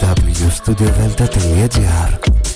www.studiodelta.gr Καλή σας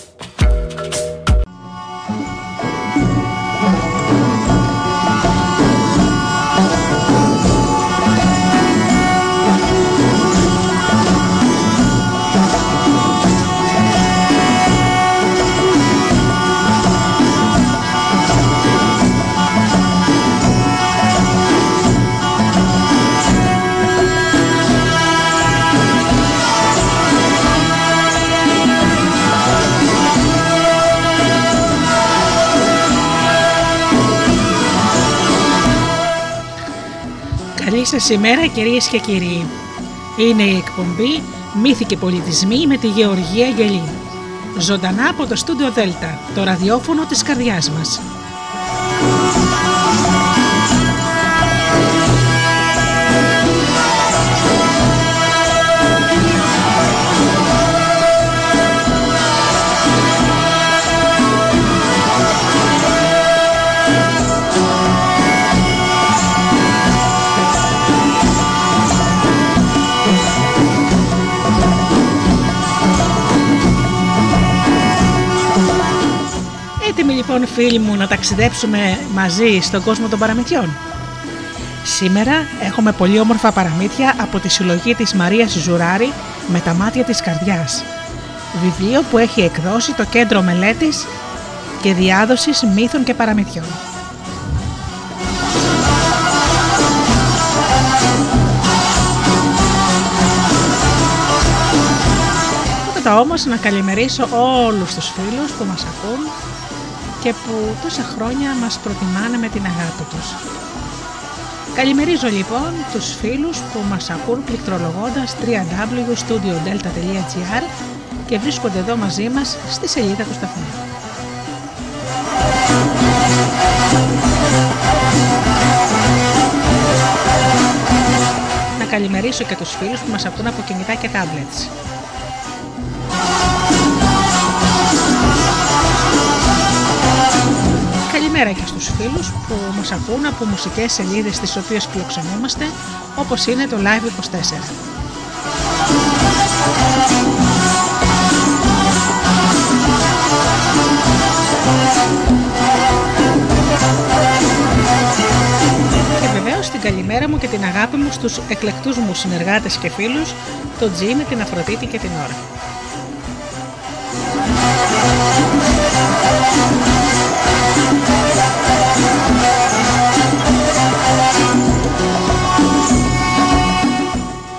ημέρα κυρίες και κύριοι. Είναι η εκπομπή Μύθοι και Πολιτισμοί με τη Γεωργία Γελή. Ζωντανά από το στούντιο Δέλτα, το ραδιόφωνο της καρδιάς μας. Έτοιμοι λοιπόν φίλοι μου να ταξιδέψουμε μαζί στον κόσμο των παραμυθιών. Σήμερα έχουμε πολύ όμορφα παραμύθια από τη συλλογή της Μαρίας Ζουράρη με τα μάτια της καρδιάς. Βιβλίο που έχει εκδώσει το Κέντρο Μελέτης και Διάδοσης Μύθων και Παραμυθιών. Πρώτα όμως να καλημερίσω όλους τους φίλους που μας ακούν και που τόσα χρόνια μας προτιμάνε με την αγάπη τους. Καλημερίζω λοιπόν τους φίλους που μας ακούν πληκτρολογώντας www.studiodelta.gr και βρίσκονται εδώ μαζί μας στη σελίδα του σταθμού. Να καλημερίσω και τους φίλους που μας ακούν από κινητά και tablets. Καλημέρα και στους φίλους που μας ακούν από μουσικές σελίδες τις οποίες φιλοξενούμαστε όπως είναι το Live24. Και βεβαίως την καλημέρα μου και την αγάπη μου στους εκλεκτούς μου συνεργάτες και φίλους, το Τζι με την Αφροδίτη και την Ώρα.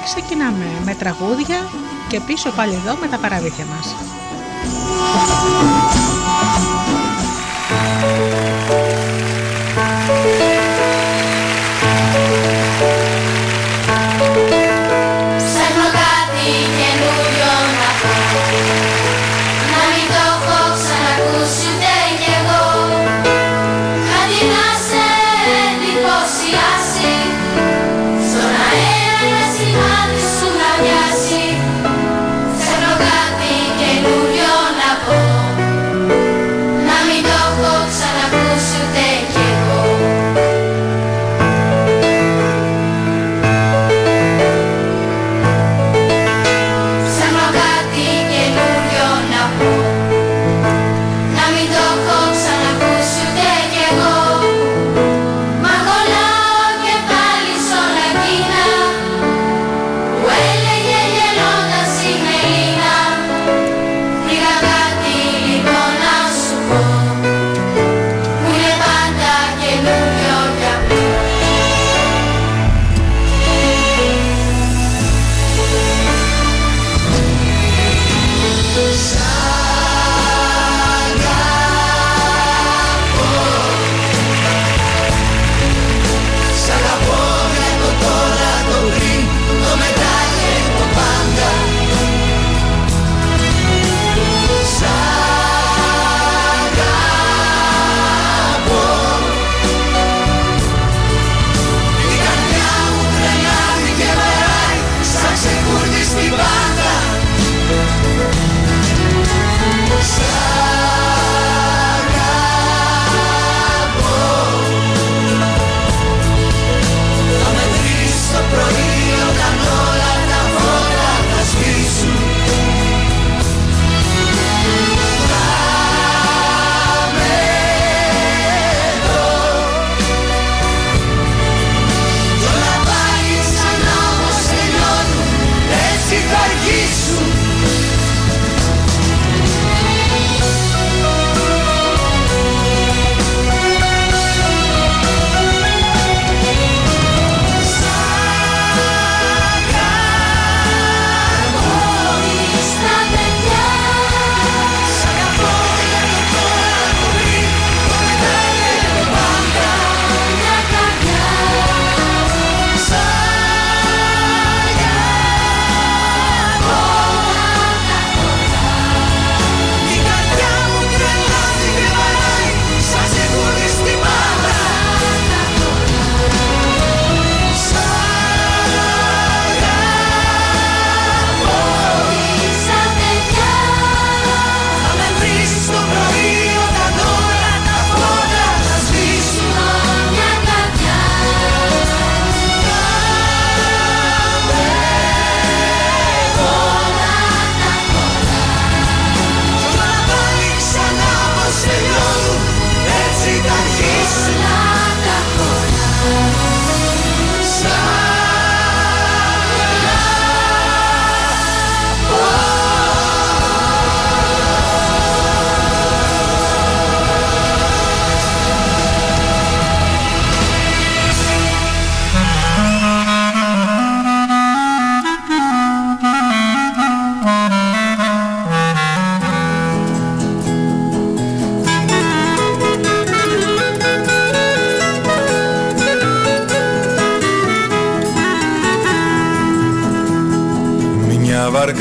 Ξεκινάμε με τραγούδια και πίσω πάλι εδώ με τα παραμύθια μας.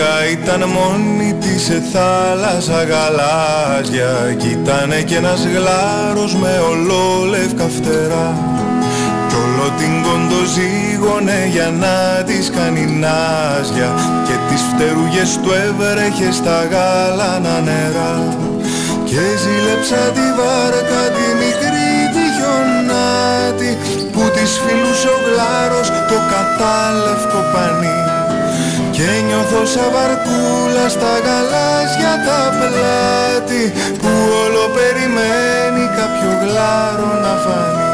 Βάρκα ήταν μόνη της σε θάλασσα γαλάζια. Κι ήτανε κι ένας γλάρος με ολόλευκα φτερά. Κι όλο την κοντοζήγωνε για να της κάνει νάζια. Και τις φτερούγες του έβρεχε στα γάλανα νερά. Και ζήλεψα τη βάρκα τη μικρή τη γιονάτη Που της φιλούσε ο γλάρος το κατάλευκο πανί και νιώθω σαν βαρκούλα στα γαλάζια τα πλάτη Που όλο περιμένει κάποιο γλάρο να φανεί.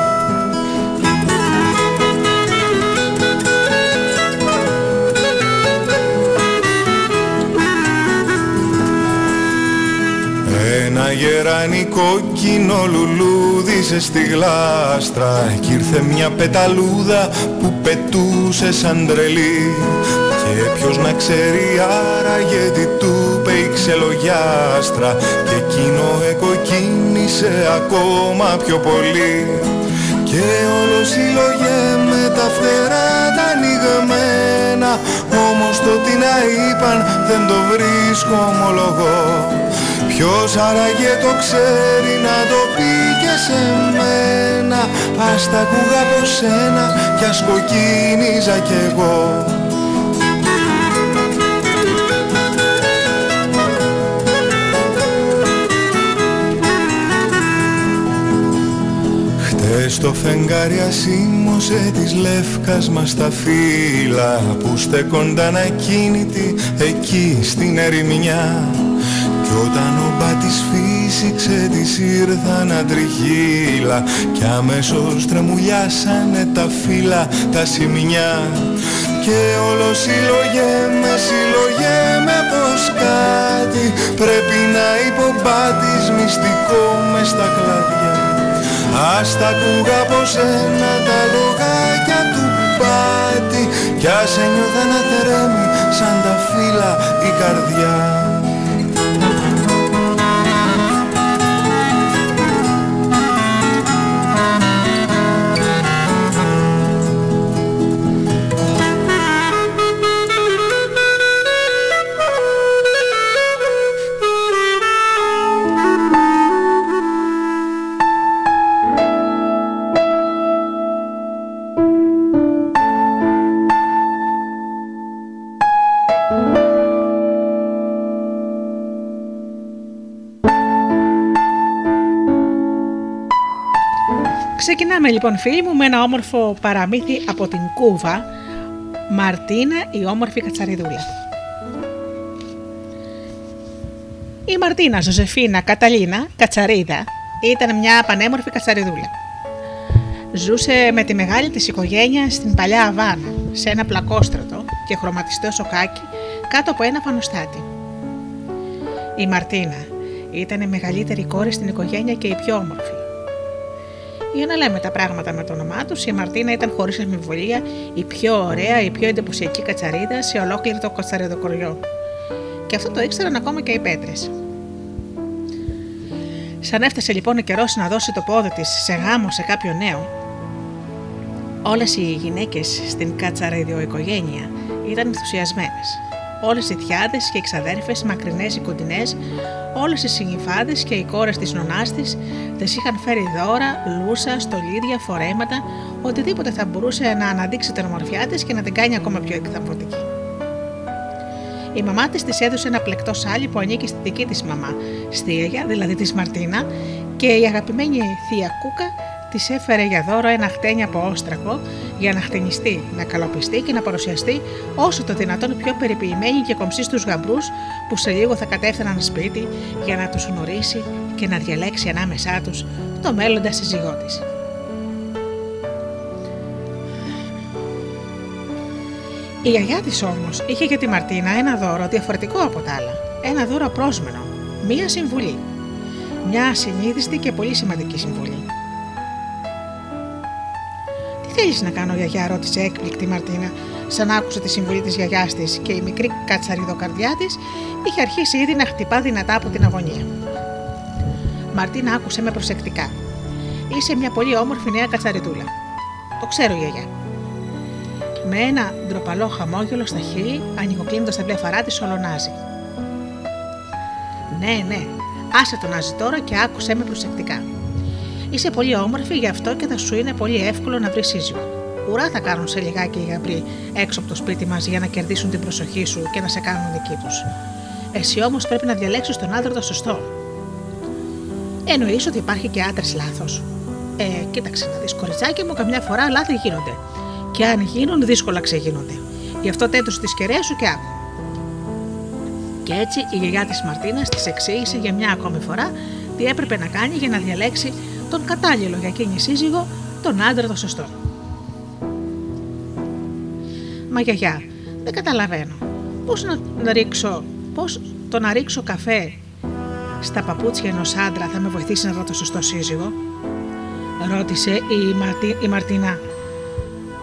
Ένα γεράνι κόκκινο λουλούδισε στη γλάστρα Κι ήρθε μια πεταλούδα που πετούσε σαν τρελή Και ποιος να ξέρει άραγε τι του είπε η ξελογιάστρα Και εκείνο εκοκίνησε ακόμα πιο πολύ. Και όλος συλλογέ με τα φτερά τα ανοιγμένα. Όμως το τι να είπαν δεν το βρίσκω ομολογώ. Ποιος άραγε το ξέρει να το πει και σε μένα. Ας τα ακούγα από σένα κι ας κοκκίνιζα κι εγώ Χτες το φεγγάρι ασήμωσε της λεύκας μας τα φύλλα Που στέκονταν ακίνητοι εκεί στην ερημιά. Κι όταν ο μπάτης φύσηξε της ήρθαν αντριχύλα Κι αμέσως τρεμουλιάσανε τα φύλλα τα σημεινιά. Και όλο συλλογέμαι, συλλογέμαι πως κάτι Πρέπει να είπε ο μπάτης μυστικό μες στα κλαδιά Ας τα ακούγα από σένα τα λογάκια του πάτη. Κι ας ένιωθα να τρέμει σαν τα φύλλα η καρδιά Ξεκινάμε λοιπόν φίλοι μου με ένα όμορφο παραμύθι από την Κούβα Μαρτίνα η όμορφη κατσαριδούλα Η Μαρτίνα Ζωζεφίνα Καταλίνα Κατσαρίδα ήταν μια πανέμορφη κατσαριδούλα. Ζούσε με τη μεγάλη της οικογένεια στην παλιά Αβάνα, σε ένα πλακόστρατο και χρωματιστό σοκάκι κάτω από ένα φανοστάτη. Η Μαρτίνα ήταν η μεγαλύτερη κόρη στην οικογένεια και η πιο όμορφη. Για να λέμε τα πράγματα με το όνομά τους, η Μαρτίνα ήταν χωρίς αμφιβολία η πιο ωραία, η πιο εντυπωσιακή κατσαρίδα σε ολόκληρο το κατσαριδοκοριό. Και αυτό το ήξεραν ακόμα και οι πέτρες. Σαν έφτασε λοιπόν ο καιρός να δώσει το πόδι της σε γάμο σε κάποιο νέο, όλες οι γυναίκες στην κατσαριδιοοικογένεια ήταν ενθουσιασμένες. Όλες οι θιάδες και οι ξαδέρφες, μακρινές ή κοντινές, όλες οι συνυφάδες και οι κόρες της νονάς της τη είχαν φέρει δώρα, λούσα, στολίδια, φορέματα, οτιδήποτε θα μπορούσε να αναδείξει την ομορφιά της και να την κάνει ακόμα πιο εκθαμβωτική. Η μαμά της της έδωσε ένα πλεκτό σάλι που ανήκει στη δική της μαμά, στη γιαγιά, δηλαδή της Μαρτίνα, και η αγαπημένη θεία Κούκα της έφερε για δώρο ένα χτένι από όστρακο για να χτενιστεί, να καλοπιστεί και να παρουσιαστεί όσο το δυνατόν πιο περιποιημένη και κομψή στους γαμπρούς που σε λίγο θα κατέφθαναν σπίτι για να τους γνωρίσει και να διαλέξει ανάμεσά τους το μέλλοντα σύζυγός της. Η γιαγιά της όμως είχε για τη Μαρτίνα ένα δώρο διαφορετικό από τα άλλα. Ένα δώρο απρόσμενο. Μία συμβουλή. Μια ασυνείδηστη και πολύ σημαντική συμβουλή. Τι θέλει να κάνω, γιαγιά, ρώτησε έκπληκτη Μαρτίνα, σαν άκουσε τη συμβουλή της γιαγιάς της και η μικρή κατσαριδοκαρδιά της είχε αρχίσει ήδη να χτυπά δυνατά από την αγωνία. Μαρτίνα άκουσε με προσεκτικά. Είσαι μια πολύ όμορφη νέα κατσαριδούλα. Το ξέρω, γιαγιά. Με ένα ντροπαλό χαμόγελο στα χείλη, ανοιγοκλίνοντας τα βλέφαρά της, ολονάζει. Ναι, ναι, άσε τον Άζη τώρα και άκουσέ με προσεκτικά. Είσαι πολύ όμορφη, γι' αυτό και θα σου είναι πολύ εύκολο να βρεις σύζυγο. Ουρά θα κάνουν σε λιγάκι οι γαμπροί έξω από το σπίτι μας για να κερδίσουν την προσοχή σου και να σε κάνουν δική τους. Εσύ όμως πρέπει να διαλέξεις τον άντρα το σωστό. Εννοείς ότι υπάρχει και άντρες λάθος. Ε, κοίταξε να δεις, κοριτσάκι μου, καμιά φορά λάθη γίνονται. Και αν γίνουν, δύσκολα ξεγίνονται. Γι' αυτό τέτοιο τη κεραία σου και άκου. Και έτσι η γιαγιά της Μαρτίνας της εξήγησε για μια ακόμη φορά τι έπρεπε να κάνει για να διαλέξει τον κατάλληλο για εκείνη σύζυγο, τον άντρα το σωστό. Μα γιαγιά, δεν καταλαβαίνω. Πώς να, να ρίξω, πώς το να ρίξω καφέ στα παπούτσια ενός άντρα θα με βοηθήσει να βρω το σωστό σύζυγο; Ρώτησε η, Μαρτι, η Μαρτίνα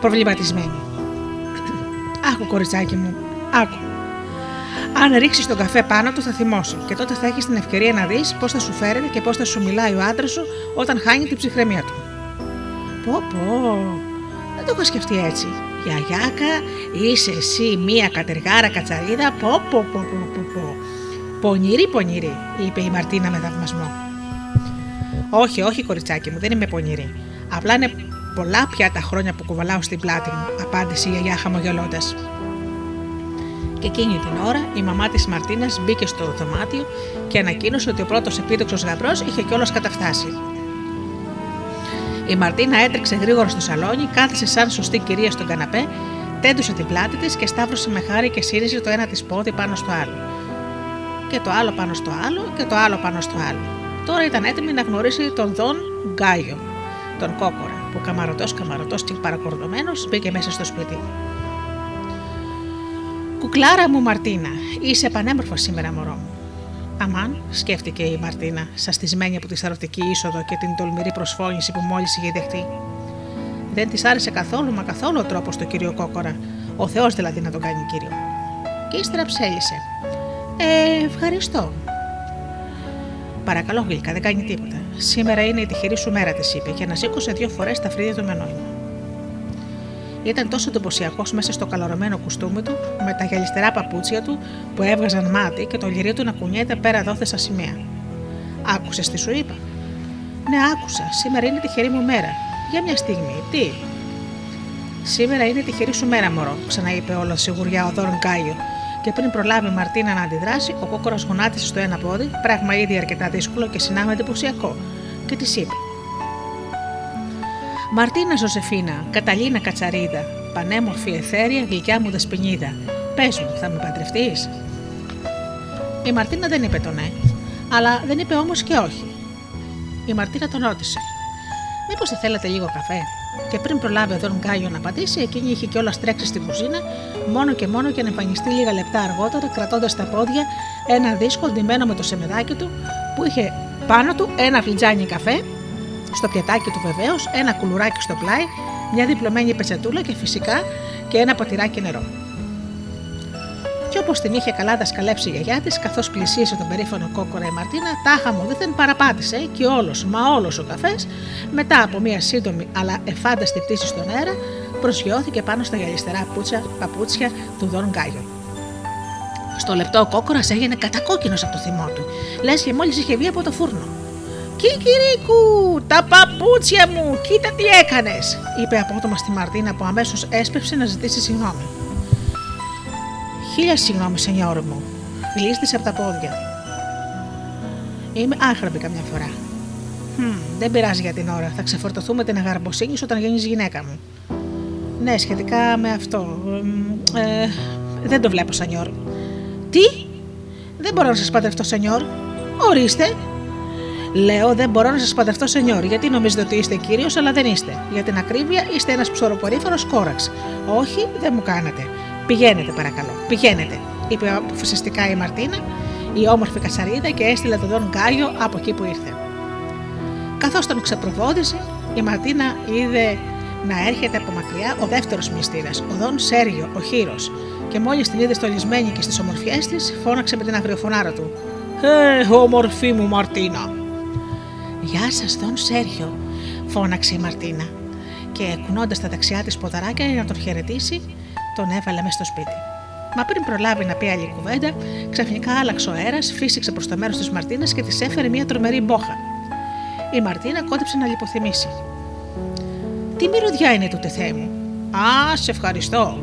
προβληματισμένη. Άκου κοριτσάκι μου, άκου. Αν ρίξεις τον καφέ πάνω του, θα θυμώσει και τότε θα έχεις την ευκαιρία να δεις πώς θα σου φέρεται και πώς θα σου μιλάει ο άντρας σου όταν χάνει την ψυχραιμία του. Πω, πω, δεν το έχω σκεφτεί έτσι. Γιαγιάκα, είσαι εσύ μία κατεργάρα κατσαρίδα, πω, πω, πω, πω, πω, πω. Πονηρή, πονηρή, είπε η Μαρτίνα με θαυμασμό. Όχι, όχι, κοριτσάκι μου, δεν είμαι πονηρή. Απλά είναι πολλά πια τα χρόνια που κουβαλάω στην πλάτη μου, απάντησε η γιαγιά χαμογελώντας. Και εκείνη την ώρα η μαμά της Μαρτίνας μπήκε στο δωμάτιο και ανακοίνωσε ότι ο πρώτος επίδοξος γαμπρός είχε κιόλας καταφτάσει. Η Μαρτίνα έτρεξε γρήγορα στο σαλόνι, κάθισε σαν σωστή κυρία στον καναπέ, τέντουσε την πλάτη της και σταύρωσε με χάρη και σύριζε το ένα της πόδι πάνω στο άλλο. Και το άλλο πάνω στο άλλο και το άλλο πάνω στο άλλο. Τώρα ήταν έτοιμη να γνωρίσει τον Δον Γκάιο, τον κόκορα, που καμαρωτός καμαρωτός και παρακορδωμένο μπήκε μέσα στο σπίτι. Κουκλάρα μου Μαρτίνα, είσαι πανέμορφος σήμερα, μωρό μου. Αμάν, σκέφτηκε η Μαρτίνα, σαστισμένη από τη σαρωτική είσοδο και την τολμηρή προσφώνηση που μόλις είχε δεχτεί. Δεν της άρεσε καθόλου μα καθόλου ο τρόπος του κύριο Κόκορα, ο Θεός δηλαδή να τον κάνει κύριο. Και ύστερα ψέλισε. Ε, ευχαριστώ. Παρακαλώ, Γλυκά, δεν κάνει τίποτα. Σήμερα είναι η τυχερή σου μέρα, της είπε, και ανασήκωσε δύο φορές τα φρύδια του με νόημα. Ήταν τόσο εντυπωσιακός μέσα στο καλωρωμένο κουστούμι του, με τα γυαλιστερά παπούτσια του που έβγαζαν μάτι και το λυρί του να κουνιέται πέρα δόθε στα σημαία. Άκουσες τι σου είπα; Ναι, άκουσα. Σήμερα είναι τυχερή μου μέρα. Για μια στιγμή. Τι; Σήμερα είναι τυχερή σου μέρα, μωρό, ξαναείπε όλο σιγουριά ο Δόρν Κάιο. Και πριν προλάβει η Μαρτίνα να αντιδράσει, ο κόκορα γονάτισε στο ένα πόδι, πράγμα ήδη αρκετά δύσκολο και συνάμα εντυπωσιακό, και της είπε: Μαρτίνα Ζωζεφίνα, Καταλίνα Κατσαρίδα, πανέμορφη εθέρια, γλυκιά μου δεσποινίδα. Πες μου, θα με παντρευτείς; Η Μαρτίνα δεν είπε το ναι, αλλά δεν είπε όμως και όχι. Η Μαρτίνα τον ρώτησε. Μήπως θα θέλατε λίγο καφέ; Και πριν προλάβει ο Δον Γκάιο να απαντήσει, εκείνη είχε κιόλα τρέξει στην κουζίνα, μόνο και μόνο για να εμφανιστεί λίγα λεπτά αργότερα, κρατώντας στα πόδια ένα δίσκο ντυμένο με το σεμεδάκι του, που είχε πάνω του ένα φλιτζάνι καφέ στο πιατάκι του βεβαίως, ένα κουλουράκι στο πλάι, μια διπλωμένη πετσετούλα και φυσικά και ένα ποτηράκι νερό. Και όπως την είχε καλά δασκαλέψει η γιαγιά της, καθώς πλησίασε τον περήφανο κόκορα η Μαρτίνα, τάχα μου δεν παραπάτησε και όλος, μα όλος ο καφές, μετά από μια σύντομη αλλά εφάνταστη πτήση στον αέρα, προσγειώθηκε πάνω στα γυαλιστερά πούτσα, παπούτσια του Δον Γκάγιο. Στο λεπτό ο κόκορας έγινε κατακόκκινος από το θυμό του, λες και μόλις είχε βγει από το φούρνο. Κικυρίκου, τα παπούτσια μου, κοίτα τι έκανες, είπε απότομα στη Μαρτίνα που αμέσως έσπευσε να ζητήσει συγγνώμη. Χίλια συγγνώμη, σενιόρ μου, γλίστησε από τα πόδια. Είμαι άχραπη καμιά φορά. Hm, δεν πειράζει για την ώρα. Θα ξεφορτωθούμε την αγαρμποσύνη όταν γίνεις γυναίκα μου. Ναι, σχετικά με αυτό. Ε, δεν το βλέπω, σενιόρ. Τι; Δεν μπορώ να σας παντρευτώ, σενιόρ. Ορίστε, Λέω δεν μπορώ να σας παντρευτώ σενιόρ, γιατί νομίζετε ότι είστε κύριος, αλλά δεν είστε. Για την ακρίβεια είστε ένας ψωροπορήφανο κόραξ. Όχι, δεν μου κάνατε. Πηγαίνετε, παρακαλώ, πηγαίνετε, είπε αποφασιστικά η Μαρτίνα, η όμορφη Κασαρίδα και έστειλε τον Δον Γκάιο από εκεί που ήρθε. Καθώς τον ξεπροβόδισε, η Μαρτίνα είδε να έρχεται από μακριά ο δεύτερος μυστήρας, ο Δον Σέργιο, ο Χείρος, και μόλις την είδε στολισμένη και στις ομορφιές της, φώναξε με την αγριοφωνάρα του. Ε, όμορφη μου Μαρτίνα, Γεια σας, Δον Σέργιο, φώναξε η Μαρτίνα. και κουνώντας τα δεξιά της ποδαράκια για να τον χαιρετήσει, τον έβαλε μέσα στο σπίτι. Μα πριν προλάβει να πει άλλη κουβέντα, ξαφνικά άλλαξε ο αέρας, φύσηξε προς το μέρος της Μαρτίνας και της έφερε μια τρομερή μπόχα. Η Μαρτίνα κόντεψε να λιποθυμήσει. Τι μυρωδιά είναι τούτε, Θεέ μου; Α, σε ευχαριστώ,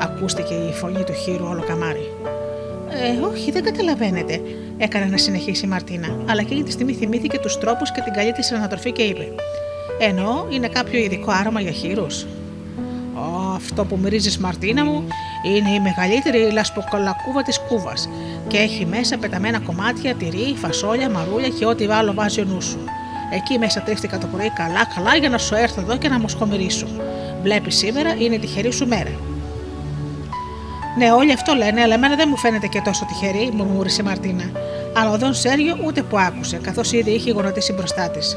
ακούστηκε η φωνή του χείρου όλο καμάρι. Ε, όχι, δεν καταλαβαίνετε, έκανε να συνεχίσει η Μαρτίνα, αλλά εκείνη τη στιγμή θυμήθηκε τους τρόπους και την καλή της ανατροφή και είπε: Εννοώ, είναι κάποιο ειδικό άρωμα για χείρους. Αυτό που μυρίζεις Μαρτίνα μου είναι η μεγαλύτερη λασποκολακούβα της κούβας και έχει μέσα πεταμένα κομμάτια, τυρί, φασόλια, μαρούλια και ό,τι άλλο βάζει ο νους σου. Εκεί μέσα τρίφτηκα το πρωί καλά-καλά για να σου έρθω εδώ και να μου σχομυρίσω. Βλέπεις σήμερα είναι τυχερή σου μέρα. Ναι, όλοι αυτό λένε, αλλά εμένα δεν μου φαίνεται και τόσο τυχερή, μουρμούρισε η Μαρτίνα. Αλλά ο Δον Σέριο ούτε που άκουσε, καθώς ήδη είχε γονατίσει μπροστά της.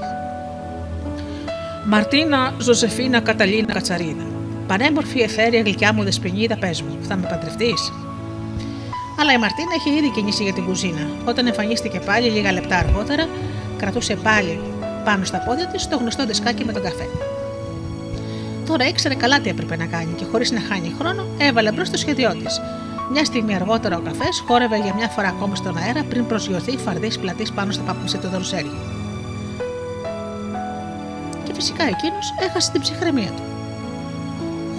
Μαρτίνα Ζωζεφίνα Καταλίνα Κατσαρίδα. Πανέμορφη, εθέρια, γλυκιά μου δεσποινίδα, πες μου, θα με παντρευτείς; Αλλά η Μαρτίνα είχε ήδη κινήσει για την κουζίνα. Όταν εμφανίστηκε πάλι λίγα λεπτά αργότερα, κρατούσε πάλι πάνω στα πόδια της το γνωστό δισκάκι με τον καφέ. Τώρα ήξερε καλά τι έπρεπε να κάνει και χωρίς να χάνει χρόνο έβαλε μπρος το σχέδιό της. Μια στιγμή αργότερα ο καφές χόρευε για μια φορά ακόμη στον αέρα πριν προσγειωθεί φαρδί πλατής πάνω στα παπούτσια του δροσέρι. Και φυσικά εκείνος έχασε την ψυχραιμία του.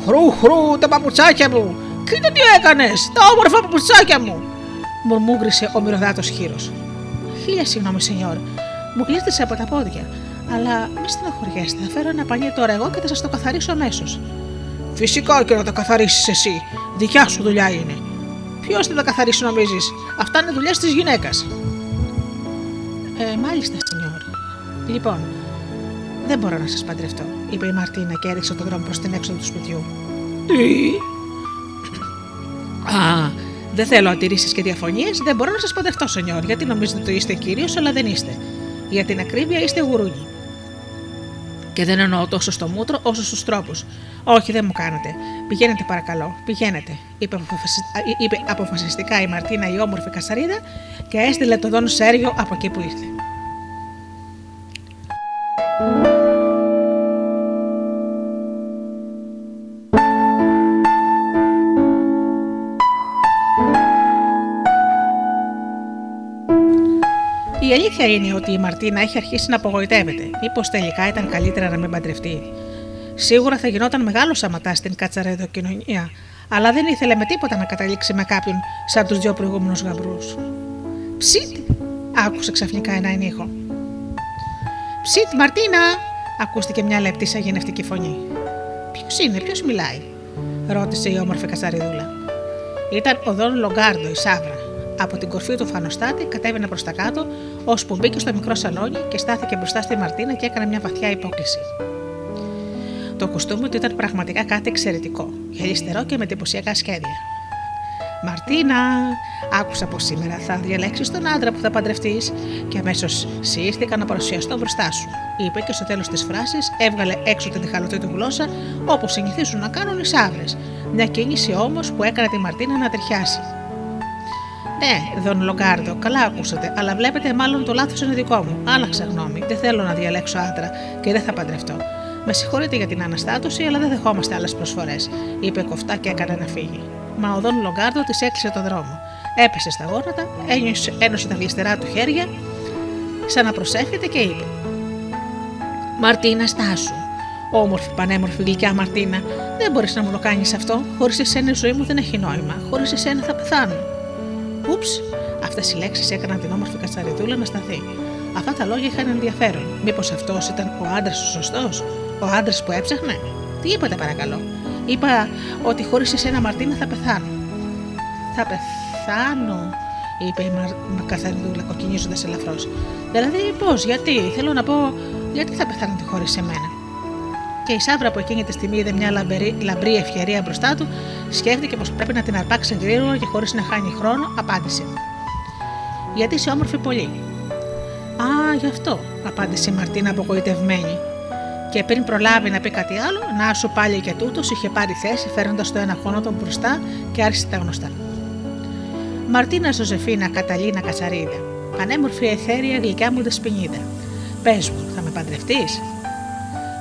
Χρου, χρου, τα παπουτσάκια μου! Κοίτα τι έκανες! Τα όμορφα παπουτσάκια μου! μουρμούγκρισε ο μυρωδάτος χείρος. Χίλια συγγνώμη, σενιόρ. Μου κλείστησε από τα πόδια. Αλλά μη στεναχωριέστε, θα φέρω ένα πανί τώρα εγώ και θα σας το καθαρίσω αμέσως. Φυσικά και να το καθαρίσεις εσύ. Δικιά σου δουλειά είναι. Ποιος θα τα καθαρίσει, νομίζεις; Αυτά είναι δουλειά της γυναίκας. Ε, μάλιστα, σενιόρ. Λοιπόν, δεν μπορώ να σας παντρευτώ, είπε η Μαρτίνα και έδειξε τον δρόμο προς την έξοδο του σπιτιού. Τι; Α, δεν θέλω αντιρρήσει και διαφωνίες, δεν μπορώ να σας παντρευτώ, σενιόρ, γιατί νομίζετε ότι είστε κύριο, αλλά δεν είστε. Για την ακρίβεια είστε γουρούνι. Και δεν εννοώ τόσο στο μούτρο όσο στους τρόπους. Όχι, δεν μου κάνετε. Πηγαίνετε παρακαλώ, πηγαίνετε, είπε, είπε αποφασιστικά η Μαρτίνα η όμορφη Κασαρίδα και έστειλε τον Δόν Σέργιο από εκεί που ήρθε. Αλήθεια είναι ότι η Μαρτίνα έχει αρχίσει να απογοητεύεται. Μήπως τελικά ήταν καλύτερα να μην παντρευτεί. Σίγουρα θα γινόταν μεγάλο σαματά στην κατσαρεδοκοινωνία, αλλά δεν ήθελε με τίποτα να καταλήξει με κάποιον σαν τους δύο προηγούμενους γαμπρούς. Ψιτ! άκουσε ξαφνικά ένα ενίχο. Ψιτ, Μαρτίνα! ακούστηκε μια λεπτή σαγενευτική φωνή. Ποιος είναι, ποιος μιλάει, ρώτησε η όμορφη Κατσαριδούλα. Ήταν ο Δον Λογκάρντο, η Σάβρα, από την κορφή του φανοστάτη κατέβαινε προς τα κάτω, ώσπου μπήκε στο μικρό σαλόνι και στάθηκε μπροστά στη Μαρτίνα και έκανε μια βαθιά υπόκληση. Το κουστούμι του ήταν πραγματικά κάτι εξαιρετικό, γελιστερό και με εντυπωσιακά σχέδια. Μαρτίνα, άκουσα πως σήμερα θα διαλέξεις τον άντρα που θα παντρευτείς και αμέσως σύρθηκα να παρουσιαστώ μπροστά σου, είπε και στο τέλος της φράσης έβγαλε έξω την διχαλωτή του γλώσσα όπως συνηθίζουν να κάνουν οι σαύρες, μια κίνηση όμως που έκανε τη Μαρτίνα να τριχιάσει. Ναι, Δον Λογκάρδο, καλά ακούσατε, αλλά βλέπετε μάλλον το λάθος είναι δικό μου. Άλλαξα γνώμη. Δεν θέλω να διαλέξω άντρα και δεν θα παντρευτώ. Με συγχωρείτε για την αναστάτωση, αλλά δεν δεχόμαστε άλλες προσφορές, είπε κοφτά και έκανε να φύγει. Μα ο Δον Λογκάρδο της έκλεισε το δρόμο. Έπεσε στα γόνατα, ένιωσε, ένωσε τα γλιστερά του χέρια, σαν να προσεύχεται και είπε: Μαρτίνα, στάσου. Όμορφη, πανέμορφη, γλυκιά Μαρτίνα, δεν μπορείς να μου το κάνεις αυτό. Χωρίς εσένα η ζωή μου δεν έχει νόημα. Χωρίς εσένα θα πεθάνω. Ούψ, αυτές οι λέξεις έκαναν την όμορφη κατσαριδούλα να σταθεί. Αυτά τα λόγια είχαν ενδιαφέρον. Μήπως αυτός ήταν ο άντρας ο σωστός, ο άντρας που έψαχνε; Τι είπατε, παρακαλώ; Είπα ότι χωρίς εσένα Μαρτίνα θα πεθάνω. Θα πεθάνω, είπε η Μα... Καθαριδούλα κοκκινίζοντας ελαφρώς. Δηλαδή, πώς, γιατί, θέλω να πω, γιατί θα πεθάνετε χωρίς εμένα; Και η Σάβρα που εκείνη τη στιγμή είδε μια λαμπερή, λαμπρή ευκαιρία μπροστά του, σκέφτηκε πως πρέπει να την αρπάξει γρήγορα και χωρίς να χάνει χρόνο, απάντησε. Γιατί είσαι όμορφη πολύ. Α, γι' αυτό, απάντησε η Μαρτίνα απογοητευμένη. Και πριν προλάβει να πει κάτι άλλο, να σου πάλι και τούτος είχε πάρει θέση φέρνοντα το ένα χώνο μπροστά και άρχισε τα γνωστά. Μαρτίνα Ζωζεφίνα Καταλίνα Κατσαρίδα. Πανέμορφη εθέρια γλυκιά μου δεσποινίδα. Πες μου, θα με παντρευτείς;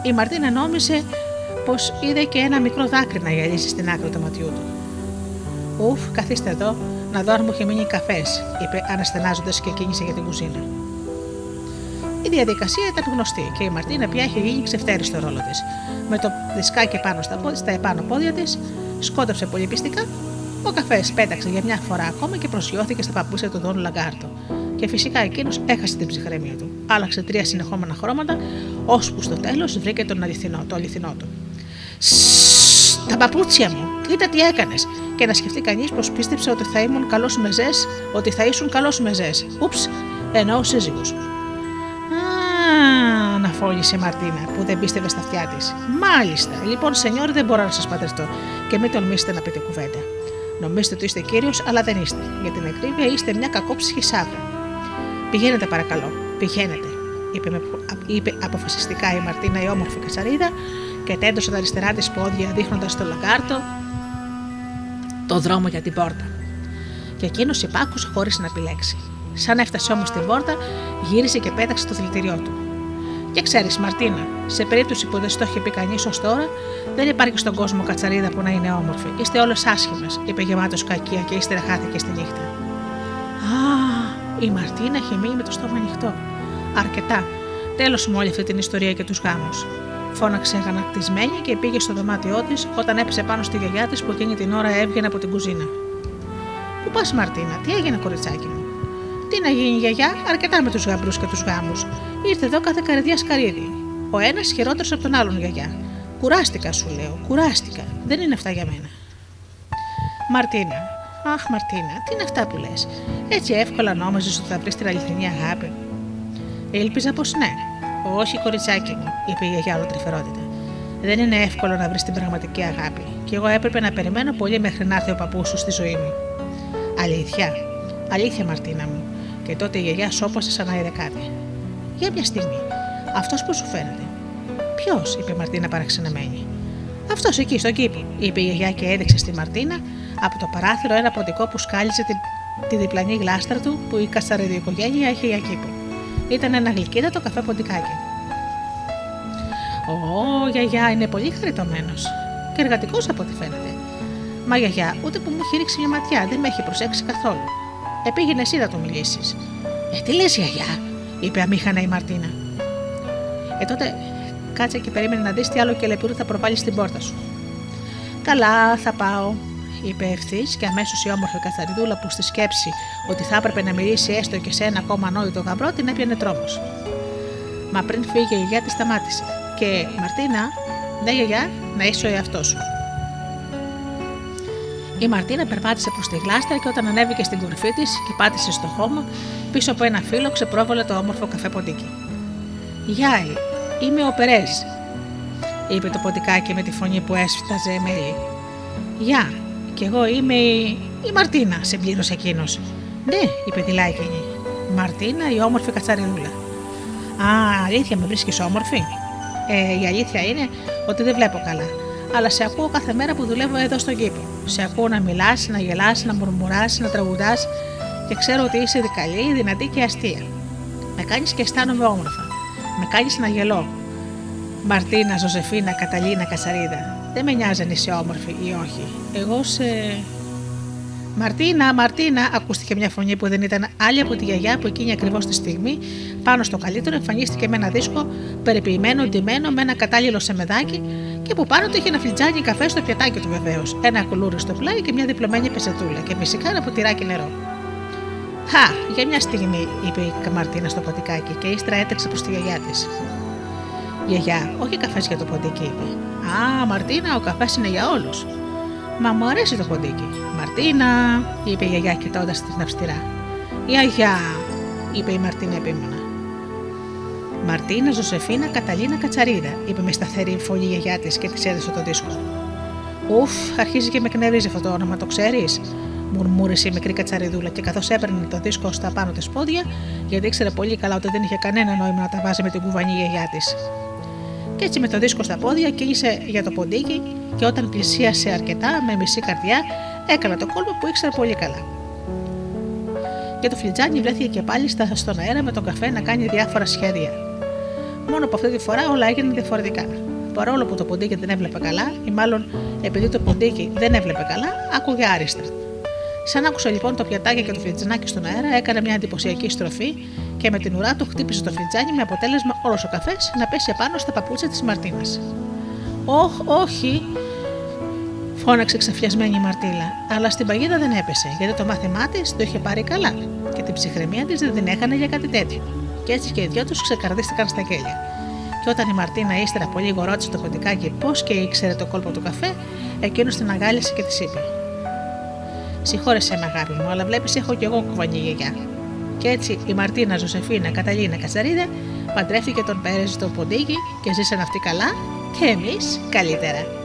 Η Μαρτίνα νόμισε πως είδε και ένα μικρό δάκρυ να γυαλίσει στην άκρη του ματιού του. Ουφ, καθίστε εδώ, να δω αν μου έχει μείνει καφές, είπε αναστενάζοντας και κίνησε για την κουζίνα. Η διαδικασία ήταν γνωστή και η Μαρτίνα πια είχε γίνει ξεφτέρη στο ρόλο της. Με το δισκάκι πάνω στα, στα επάνω πόδια της, σκότωσε πολύ πιστικά. Ο καφές πέταξε για μια φορά ακόμα και προσγειώθηκε στα παππούσια του Δόν Λαγκάρτο. Και φυσικά εκείνος έχασε την ψυχραιμία του. Άλλαξε τρία συνεχόμενα χρώματα, ώσπου στο τέλος βρήκε τον αληθινό, το αληθινό του. Τα παπούτσια μου, κοίτα τι έκανε. Και να σκεφτεί κανεί πω πίστεψε ότι θα ήμουν καλό μεζέ, ότι θα ήσουν καλό μεζέ. Ούψ, εννοώ σύζυγο. Α, αναφόλησε η Μαρτίνα, που δεν πίστευε στα αυτιά τη. Μάλιστα, λοιπόν, σενιόρ, δεν μπορώ να σα παντρευτώ και μην τολμήσετε να πείτε κουβέντα. Νομίζετε ότι είστε κύριο, αλλά δεν είστε. Για την ακρίβεια είστε μια κακόψυχη σάβρα. Πηγαίνετε, παρακαλώ, πηγαίνετε, είπε, με, είπε αποφασιστικά η Μαρτίνα η όμορφη κατσαρίδα και τέντωσε τα αριστερά της πόδια δείχνοντας στο λαγκάρτο το δρόμο για την πόρτα. Και εκείνος υπάκουσε χωρίς να επιλέξει. Σαν έφτασε όμως στην πόρτα, γύρισε και πέταξε το δηλητηριό του. Και ξέρεις, Μαρτίνα, σε περίπτωση που δεν στο έχει πει κανείς ως τώρα, δεν υπάρχει στον κόσμο κατσαρίδα που να είναι όμορφη. Είστε όλες άσχημες, είπε γεμάτος κακία και ύστερα χάθηκε στη νύχτα. Α, η Μαρτίνα είχε μείνει με το στόμα ανοιχτό. Αρκετά. Τέλος με όλη αυτή την ιστορία και τους γάμους. Φώναξε αγανακτισμένη και πήγε στο δωμάτιό της όταν έπεσε πάνω στη γιαγιά της που εκείνη την ώρα έβγαινε από την κουζίνα. Πού πας, Μαρτίνα, τι έγινε, κοριτσάκι μου; Τι να γίνει, γιαγιά, αρκετά με τους γαμπρούς και τους γάμους. Ήρθε εδώ κάθε καρδιά σκαρίδι. Ο ένας χειρότερος από τον άλλον, γιαγιά. Κουράστηκα, σου λέω, κουράστηκα. Δεν είναι αυτά για μένα. Μαρτίνα, αχ, Μαρτίνα, τι είναι αυτά που λες; Έτσι εύκολα νόμιζες ότι θα βρεις την αληθινή αγάπη. Ήλπιζα πως ναι. Όχι, κοριτσάκι μου, είπε η γιαγιά όλο τρυφερότητα. Δεν είναι εύκολο να βρεις την πραγματική αγάπη, και εγώ έπρεπε να περιμένω πολύ μέχρι να έρθει ο παππούς σου στη ζωή μου. Αλήθεια, αλήθεια, Μαρτίνα μου, και τότε η γιαγιά σώπασε σαν να είδε κάτι. Για μια στιγμή, αυτός που σου φαίνεται; Ποιος, είπε η Μαρτίνα παραξενεμένη. Αυτός εκεί, στον κήπο, είπε η γιαγιά και έδειξε στη Μαρτίνα από το παράθυρο ένα ποντικό που σκάλιζε τη, τη διπλανή γλάστρα του που η οικογένεια είχε για κήπο. Ήταν ένα γλυκύτατο καφέ ποντικάκι. Ω, γιαγιά είναι πολύ χαριτωμένος και εργατικός από ό,τι φαίνεται. Μα γιαγιά, ούτε που μου έχει ρίξει μια ματιά, δεν με έχει προσέξει καθόλου. Επήγαινε εσύ να το μιλήσεις. Ε, τι λες, γιαγιά, είπε αμήχανα η Μαρτίνα. Ε, τότε κάτσε και περίμενε να δεις τι άλλο κελεπούρι θα προβάλλεις στην πόρτα σου. Καλά, θα πάω, είπε ευθύ και αμέσως η όμορφη καθαριδούλα που στη σκέψη ότι θα έπρεπε να μιλήσει έστω και σε ένα ακόμα νόητο γαμπρό την έπιανε τρόμος. Μα πριν φύγει η γιαγιά τη σταμάτησε. Και Μαρτίνα, ναι γιαγιά, να είσαι ο εαυτός σου. Η Μαρτίνα περπάτησε προς τη γλάστρα και όταν ανέβηκε στην κορυφή της και πάτησε στο χώμα, πίσω από ένα φύλλο ξεπρόβολε το όμορφο καφέ ποντίκι. Γιάι, είμαι ο Περέζ, είπε το ποντικάκι με τη φωνή που έσφταζε μέλι. Γεια, κι εγώ είμαι η, η Μαρτίνα, συμπλήρωσε εκείνος. Ναι, είπε δειλά εκείνη. Μαρτίνα, η όμορφη κατσαριδούλα. Α, αλήθεια με βρίσκεις όμορφη. Ε, η αλήθεια είναι ότι δεν βλέπω καλά. Αλλά σε ακούω κάθε μέρα που δουλεύω εδώ στον κήπο. Σε ακούω να μιλάς, να γελάς, να μουρμουράς, να τραγουδάς και ξέρω ότι είσαι καλή, δυνατή και αστεία. Με κάνεις και αισθάνομαι όμορφα. Με κάνεις να γελώ. Μαρτίνα, Ζωζεφίνα, Καταλίνα, Κατσαρίδα. Δεν με νοιάζει αν είσαι όμορφη ή όχι. Εγώ σε. Μαρτίνα, Μαρτίνα, ακούστηκε μια φωνή που δεν ήταν άλλη από τη γιαγιά που εκείνη ακριβώς τη στιγμή, πάνω στο καλύτερο, εμφανίστηκε με ένα δίσκο περιποιημένο, ντυμένο με ένα κατάλληλο σεμεδάκι και που πάνω του είχε ένα φλιτζάνι καφέ στο πιατάκι του βεβαίως, ένα κουλούρι στο πλάι και μια διπλωμένη πεσετούλα και φυσικά ένα ποτηράκι νερό. Χα, για μια στιγμή, είπε η Μαρτίνα στο ποτικάκι και ύστερα έτρεξε προς τη γιαγιά της. Γιαγιά, όχι καφές για το ποντίκι, είπε. Α, Μαρτίνα, ο καφές είναι για όλους. Μα μου αρέσει το ποντίκι. Μαρτίνα, είπε η γιαγιά κοιτώντας την αυστηρά. Γιαγιά, είπε η Μαρτίνα επίμονα. Μαρτίνα, Ζωσεφίνα, Καταλίνα, Κατσαρίδα, είπε με σταθερή φωνή η γιαγιά της και τη έδωσε το δίσκο. Ουφ, αρχίζει και με κνεύριζε αυτό το όνομα, το ξέρεις, μουρμούρισε η μικρή κατσαριδούλα και καθώς έπαιρνε το δίσκο στα πάνω της πόδια, γιατί ήξερε πολύ καλά ότι δεν είχε κανένα νόημα να τα βάζει με την κουβανή η γιαγιά της. Και έτσι με το δίσκο στα πόδια κύλησε για το ποντίκι και όταν πλησίασε αρκετά με μισή καρδιά έκανε το κόλπο που ήξερε πολύ καλά. Και το φλιτζάνι βρέθηκε και πάλι στον αέρα με τον καφέ να κάνει διάφορα σχέδια. Μόνο που αυτή τη φορά όλα έγιναν διαφορετικά. Παρόλο που το ποντίκι δεν έβλεπε καλά, ή μάλλον επειδή το ποντίκι δεν έβλεπε καλά, άκουγε άριστα. Σαν άκουσε λοιπόν το πιατάκι και το φλιτζανάκι στον αέρα, έκανε μια εντυπωσιακή στροφή και με την ουρά του χτύπησε το φλιτζάνι με αποτέλεσμα όλος ο καφές να πέσει επάνω στα παπούτσια της Μαρτίνας. Όχ, όχι, φώναξε ξαφιασμένη η Μαρτίλα, αλλά στην παγίδα δεν έπεσε, γιατί το μάθημά της το είχε πάρει καλά και την ψυχραιμία της δεν την έχανε για κάτι τέτοιο. Και έτσι και οι δυο τους ξεκαρδίστηκαν στα κέλια. Και όταν η Μαρτίνα ύστερα από λίγο ρώτησε το ποντικάκι πώς και ήξερε το κόλπο του καφέ, εκείνος την αγκάλισε και της είπε: Συγχώρεσέ με, αγάπη μου, αλλά βλέπεις έχω κι εγώ κουβανή γιαγιά. Και έτσι η Μαρτίνα Ζωσεφίνα Καταλίνα Κατσαρίδα παντρεύτηκε τον Πέρε στο ποντίκι και ζήσαν αυτοί καλά και εμείς καλύτερα.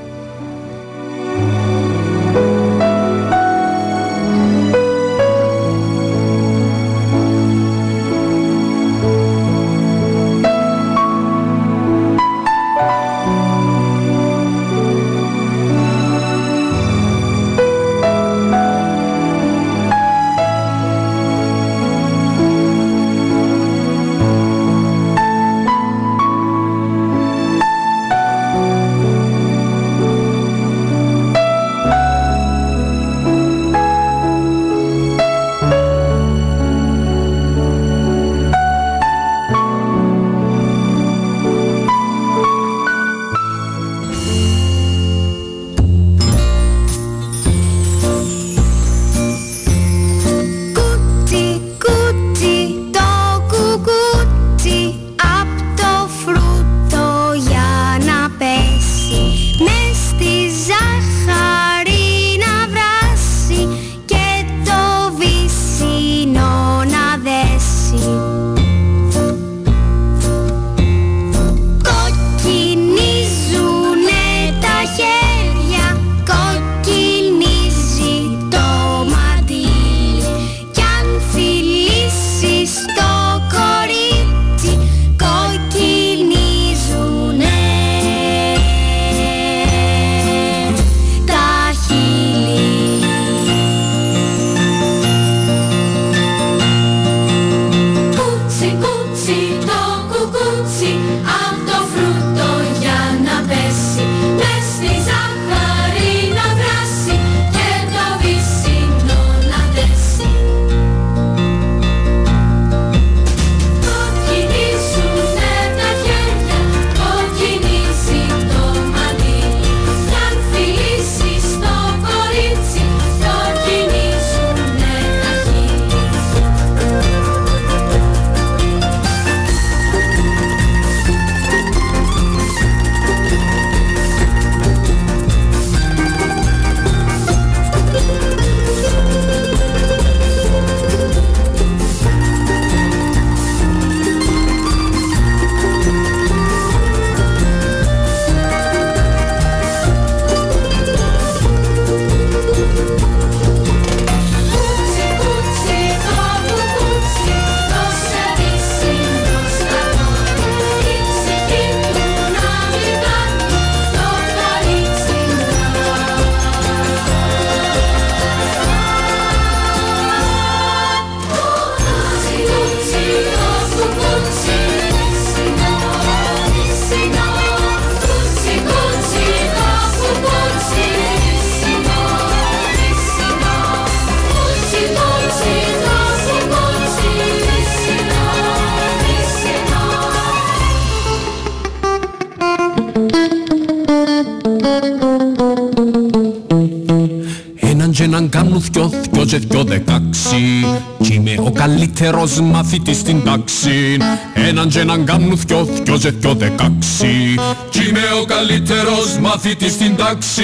Καλύτερος μαθητής στην τάξη. Έναν και έναν κάνουν δυο, δυο και δυο δεκάξι. Κι είμαι ο καλύτερος μαθητής στην τάξη.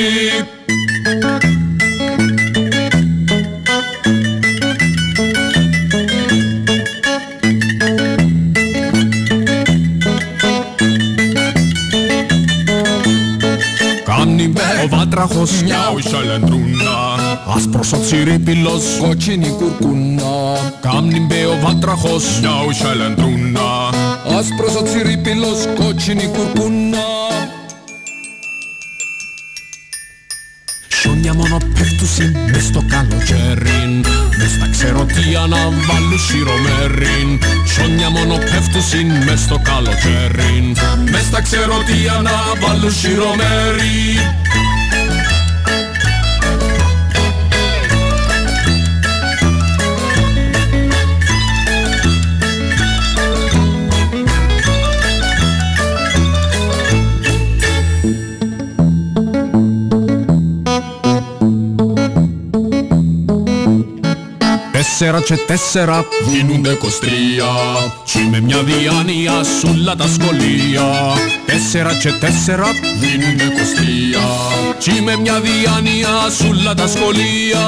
Κάνει με ο βάτραχος μιαου η σαλεντρούνα Άσπρος ο τσιρίπιλος, κόκκινη κουρκούνα Κάμνη μπε ο βάτραχος, μιαου η σαλεντρούνα Άσπρος ο τσιρίπιλος, κόκκινη κουρκούνα. Σιόνια μόνο πέφτουσιν μες στο καλοκαίριν. Μες τα ξέρω τι αναβάλουν σιρομέριν Σόνια μόνο πέφτουσιν μες στο καλοκαίριν. Μες τα ξέρω τι αναβάλουν σιρομέριν Τέσσερα και τέσσερα. Γίνονται κοστρία Κι με μια διάνοια σ' τα σχολεία. Τέσσερα και τέσσερα. Γίνονται κοστρία Κι με μια διάνοια σ' τα σχολεία.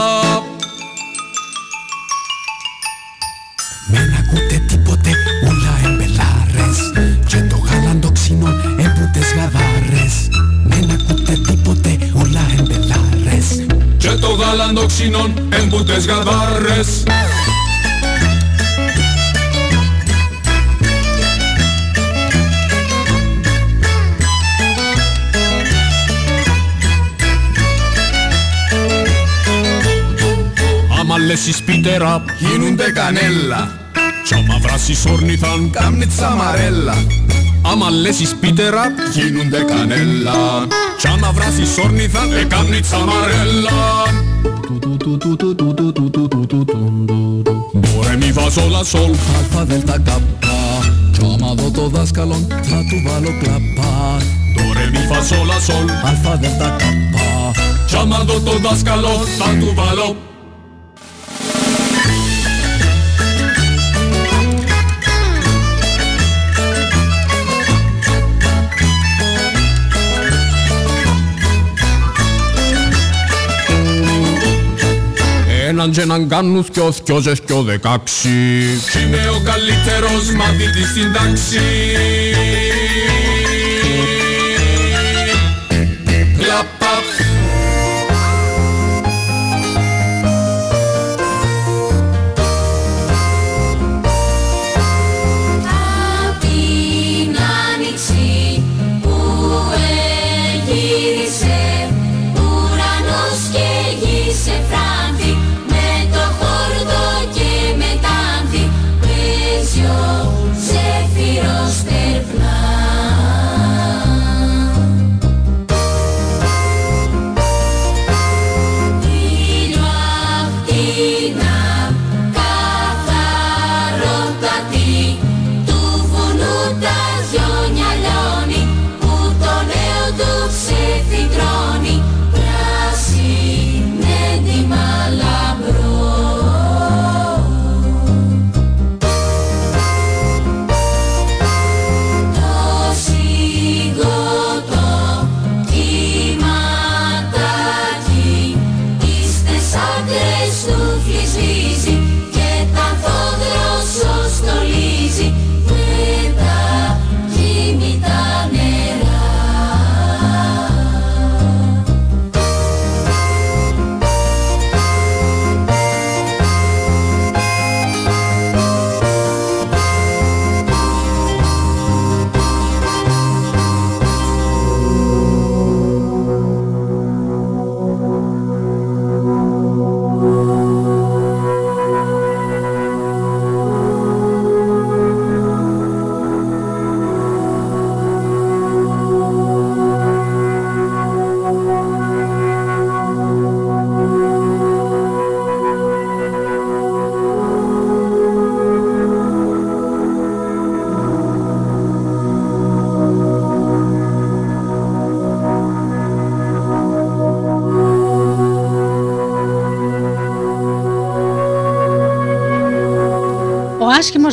Μεν ακούτε τίποτε όλα εμπελάρες. Και το γάλαν το ξινό έμπουτες γαδάρες Μεν ακούτε τίποτε όλα εμπελάρες. Και το γάλαν το ξινό έμπουτες γαδάρες Άμα λες εις πίτερα γίνουνται κανέλα Κι άμα βράσεις όρνηθαν κάμνει τσαμαρέλα Άμα λες εις πίτερα γίνουνται κανέλα Κι άμα βράσεις όρνηθαν ε κάμνει τσαμαρέλα Δωρε μη φα σόλα σόλ Αλφα δελτα καπά Κι άμα δω το δάσκαλον θα του βάλω κλαπά Δωρε μη φα σόλα σόλ Αλφα δελτα καπά Κι άμα δω το δάσκαλο θα του βάλω και έναν κάνουν δυο δυο και ο δεκάξι. Κι είμαι ο καλύτερος μαθητής στην τάξη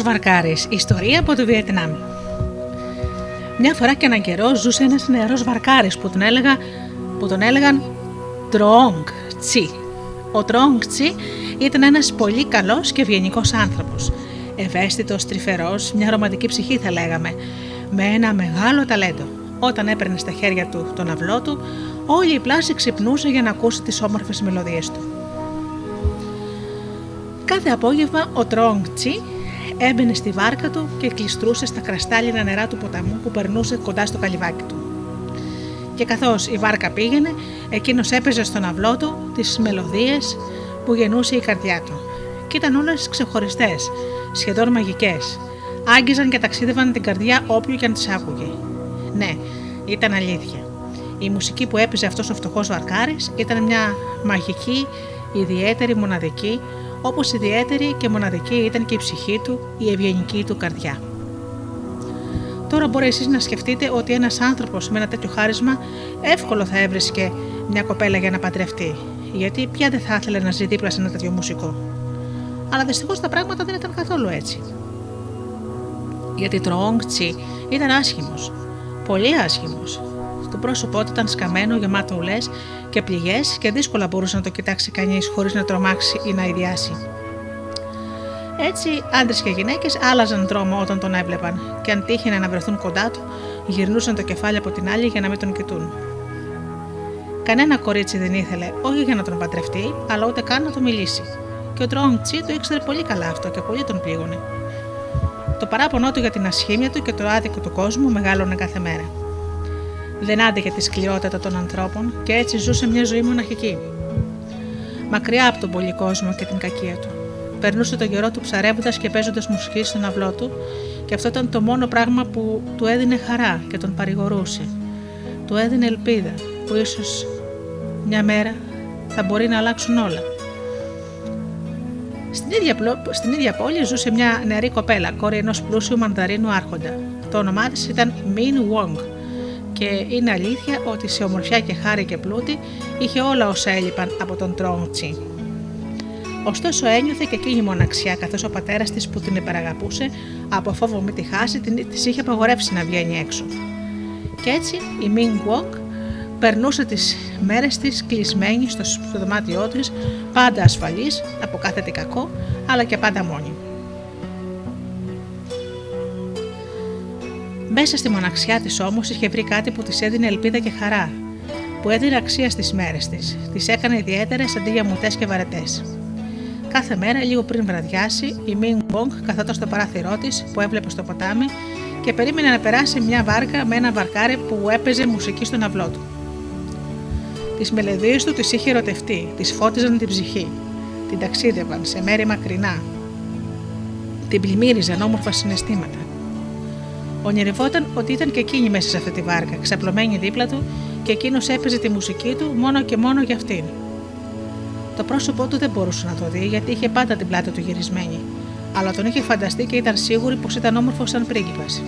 Ο άσχημος Βαρκάρης, ιστορία από το Βιετνάμ. Μια φορά και έναν καιρό ζούσε ένας νεαρός Βαρκάρης που τον, έλεγα, που τον έλεγαν Τρόγκ Τσι. Ο Τρόγκ Τσι ήταν ένας πολύ καλός και ευγενικός άνθρωπος. Ευαίσθητος, τρυφερός, μια ρομαντική ψυχή θα λέγαμε, με ένα μεγάλο ταλέντο. Όταν έπαιρνε στα χέρια του τον αυλό του, όλη η πλάση ξυπνούσε για να ακούσει τις όμορφες μελωδίες του. Κάθε απόγευμα ο Τρόγκ Τσι έμπαινε στη βάρκα του και κλειστρούσε στα κραστάλλινα νερά του ποταμού που περνούσε κοντά στο καλυβάκι του. Και καθώς η βάρκα πήγαινε, εκείνος έπαιζε στον αυλό του τις μελωδίες που γεννούσε η καρδιά του και ήταν όλες ξεχωριστές, σχεδόν μαγικές. Άγγιζαν και ταξίδευαν την καρδιά όποιου και αν τις άκουγε. Ναι, ήταν αλήθεια. Η μουσική που έπαιζε αυτός ο φτωχός βαρκάρης ήταν μια μαγική, ιδιαίτερη, μοναδική, όπως ιδιαίτερη και μοναδική ήταν και η ψυχή του, η ευγενική του καρδιά. Τώρα μπορεί εσείς να σκεφτείτε ότι ένας άνθρωπος με ένα τέτοιο χάρισμα εύκολο θα έβρισκε μια κοπέλα για να παντρευτεί, γιατί πια δεν θα ήθελε να ζει δίπλα σε ένα τέτοιο μουσικό. Αλλά δυστυχώς τα πράγματα δεν ήταν καθόλου έτσι. Γιατί Τροόγκτσι ήταν άσχημος. Πολύ άσχημος. Το πρόσωπό του ήταν σκαμμένο, γεμάτο ουλές και πληγές και δύσκολα μπορούσε να το κοιτάξει κανείς χωρίς να τρομάξει ή να ιδιάσει. Έτσι, άντρες και γυναίκες άλλαζαν δρόμο όταν τον έβλεπαν, και αν τύχαινε να βρεθούν κοντά του, γυρνούσαν το κεφάλι από την άλλη για να μην τον κοιτούν. Κανένα κορίτσι δεν ήθελε, όχι για να τον παντρευτεί, αλλά ούτε καν να του μιλήσει. Και ο Τρόγκ Τσι το ήξερε πολύ καλά αυτό και πολύ τον πλήγωνε. Το παράπονό του για την ασχήμια του και το άδικο του κόσμου μεγάλωνε κάθε μέρα. Δεν άντεχε τη σκληρότητα των ανθρώπων και έτσι ζούσε μια ζωή μοναχική. Μακριά από τον πολύ κόσμο και την κακία του. Περνούσε το καιρό του ψαρεύοντας και παίζοντας μουσική στον αυλό του, και αυτό ήταν το μόνο πράγμα που του έδινε χαρά και τον παρηγορούσε. Του έδινε ελπίδα που ίσως μια μέρα θα μπορεί να αλλάξουν όλα. Στην ίδια, στην ίδια πόλη ζούσε μια νεαρή κοπέλα, κόρη ενός πλούσιου μανδαρίνου άρχοντα. Το όνομά της ήταν Min Wong και είναι αλήθεια ότι σε ομορφιά και χάρη και πλούτη είχε όλα όσα έλειπαν από τον Τρόγκτσι. Ωστόσο ένιωθε και εκείνη μοναξιά, καθώς ο πατέρας της που την υπεραγαπούσε, από φόβο μη τη χάσει, της είχε απαγορεύσει να βγαίνει έξω. Και έτσι η Μιν Wong περνούσε τις μέρες της κλεισμένη στο δωμάτιό της, πάντα ασφαλής από κάθε τι κακό, αλλά και πάντα μόνη. Μέσα στη μοναξιά της όμως είχε βρει κάτι που της έδινε ελπίδα και χαρά, που έδινε αξία στις μέρες της, τι έκανε ιδιαίτερες αντί για μουτές και βαρετές. Κάθε μέρα, λίγο πριν βραδιάσει, η Μιν Μπονγκ καθόταν στο παράθυρό της που έβλεπε στο ποτάμι και περίμενε να περάσει μια βάρκα με ένα βαρκάρι που έπαιζε μουσική στον αυλό του. Τις μελωδίες του τις είχε ερωτευτεί, τις φώτιζαν την ψυχή, την ταξίδευαν σε μέρη μακρινά, την πλημμύριζαν όμορφα συναισθήματα. Ονειρευόταν ότι ήταν και εκείνη μέσα σε αυτή τη βάρκα, ξαπλωμένη δίπλα του και εκείνος έπαιζε τη μουσική του μόνο και μόνο για αυτήν. Το πρόσωπό του δεν μπορούσε να το δει γιατί είχε πάντα την πλάτη του γυρισμένη, αλλά τον είχε φανταστεί και ήταν σίγουρη πως ήταν όμορφος σαν πρίγκιπας.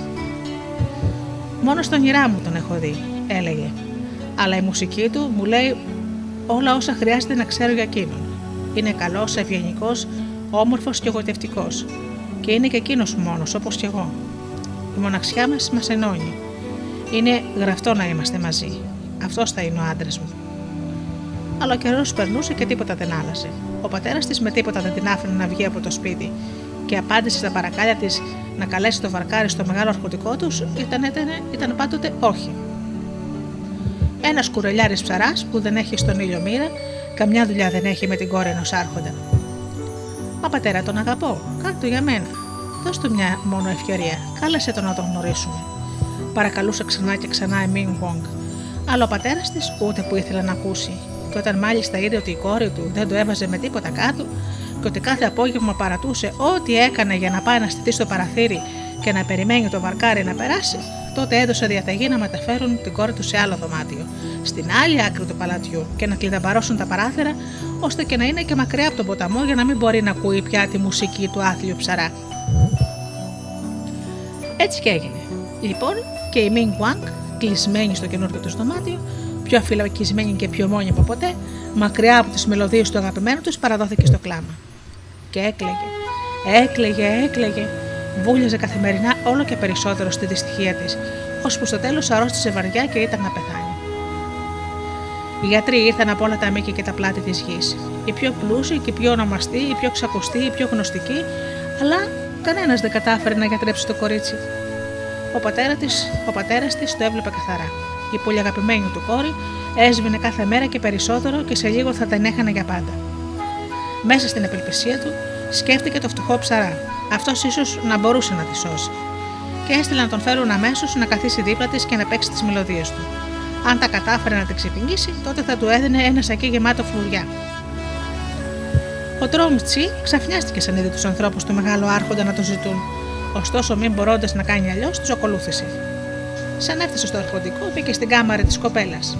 Μόνο στον όνειρά μου τον έχω δει, έλεγε. Αλλά η μουσική του μου λέει όλα όσα χρειάζεται να ξέρω για εκείνον. Είναι καλός, ευγενικός, όμορφος και εγωτευτικό. Και είναι και εκείνος μόνος, όπως κι εγώ. Η μοναξιά μας μας ενώνει. Είναι γραφτό να είμαστε μαζί. Αυτός θα είναι ο άντρας μου. Αλλά ο καιρός περνούσε και τίποτα δεν άλλαζε. Ο πατέρας της με τίποτα δεν την άφηνε να βγει από το σπίτι και απάντησε στα παρακάλια της να καλέσει το βαρκάρι στο μεγάλο αρχοντικό τους ήταν, ήταν, ήταν πάντοτε όχι. Ένας κουρελιάρης ψαράς που δεν έχει στον ήλιο μοίρα, καμιά δουλειά δεν έχει με την κόρη ενός άρχοντα. Μα πατέρα τον αγαπώ, κάτω για μένα. Δώσ' του μια μόνο ευκαιρία, κάλεσε τον να τον γνωρίσουμε. Παρακαλούσε ξανά και ξανά η Μιν Wong. Αλλά ο πατέρας της ούτε που ήθελε να ακούσει. Και όταν μάλιστα είδε ότι η κόρη του δεν το έβαζε με τίποτα κάτω και ότι κάθε απόγευμα παρατούσε ό,τι έκανε για να πάει να στηθεί στο παραθύρι και να περιμένει το βαρκάρι να περάσει, τότε έδωσε διαταγή να μεταφέρουν την κόρη του σε άλλο δωμάτιο, στην άλλη άκρη του παλατιού και να κλειδαμπαρώσουν τα παράθυρα, ώστε και να είναι και μακριά από τον ποταμό για να μην μπορεί να ακούει πια τη μουσική του άθλιου ψαρά. Έτσι και έγινε. Λοιπόν, και η Μιν Γουάνγκ, κλεισμένη στο καινούργιο του δωμάτιο, πιο αφυλακισμένη και πιο μόνη από ποτέ, μακριά από τις μελωδίες του αγαπημένου του, παραδόθηκε στο κλάμα. Και έκλαιγε, έκλαιγε, έκλαιγε, βούλιαζε καθημερινά όλο και περισσότερο στη δυστυχία της, ώσπου στο τέλος αρρώστησε βαριά και ήταν να πεθάνει. Οι γιατροί ήρθαν από όλα τα μήκη και τα πλάτη της γης. Οι πιο πλούσιοι και οι πιο ονομαστοί, οι πιο ξακουστοί, οι πιο γνωστικοί, αλλά κανένας δεν κατάφερε να γιατρέψει το κορίτσι. Ο πατέρας της ο πατέρας της το έβλεπε καθαρά. Η πολύ αγαπημένη του κόρη έσβηνε κάθε μέρα και περισσότερο και σε λίγο θα την έχανε για πάντα. Μέσα στην απελπισία του σκέφτηκε το φτωχό ψαρά. Αυτός ίσως να μπορούσε να τη σώσει. Και έστειλε να τον φέρουν αμέσως να καθίσει δίπλα της και να παίξει τις μελωδίες του. Αν τα κατάφερε να την ξυπνήσει, τότε θα του έδινε ένα σακί γεμάτο φλουριά. Ο Ο Τρόγκ Τσι ξαφνιάστηκε σαν είδε τους ανθρώπους του μεγάλου άρχοντα να τον ζητούν. Ωστόσο, μην μπορώντας να κάνει αλλιώς, τους ακολούθησε. Σαν έφτασε στο αρχοντικό, μπήκε στην κάμαρη της κοπέλας.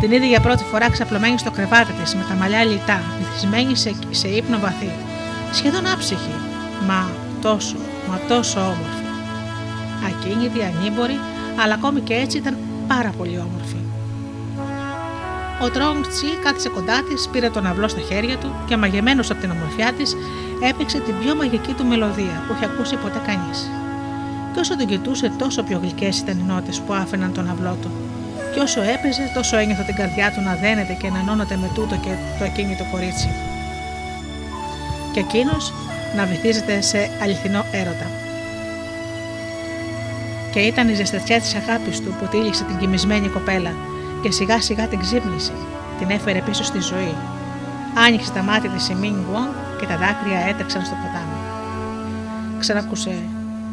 Την είδε για πρώτη φορά ξαπλωμένη στο κρεβάτι της με τα μαλλιά λιτά, βυθισμένη σε, σε ύπνο βαθύ. Σχεδόν άψυχη, μα τόσο, μα τόσο όμορφη. Ακίνητη, ανήμπορη, αλλά ακόμη και έτσι ήταν πάρα πολύ όμορφη. Ο Τρόγκ Τσι κάθισε κοντά της, πήρε τον αυλό στα χέρια του και μαγεμένος από την ομορφιά της έπαιξε την πιο μαγική του μελωδία που είχε ακούσει ποτέ κανείς. Και όσο τον κοιτούσε, τόσο πιο γλυκές ήταν οι νότες που άφηναν τον αυλό του. Και όσο έπαιζε, τόσο ένιωθε την καρδιά του να δένεται και να ενώνεται με τούτο και το ακίνητο κορίτσι. Και εκείνος να βυθίζεται σε αληθινό έρωτα. Και ήταν η ζεστασιά της αγάπης του που τύλιξε την κοιμισμένη κοπέλα και σιγά σιγά την ξύπνησε, την έφερε πίσω στη ζωή. Άνοιξε τα μάτια της η Μίνγκ και τα δάκρυα έτρεξαν στο ποτάμι. Ξανακούσε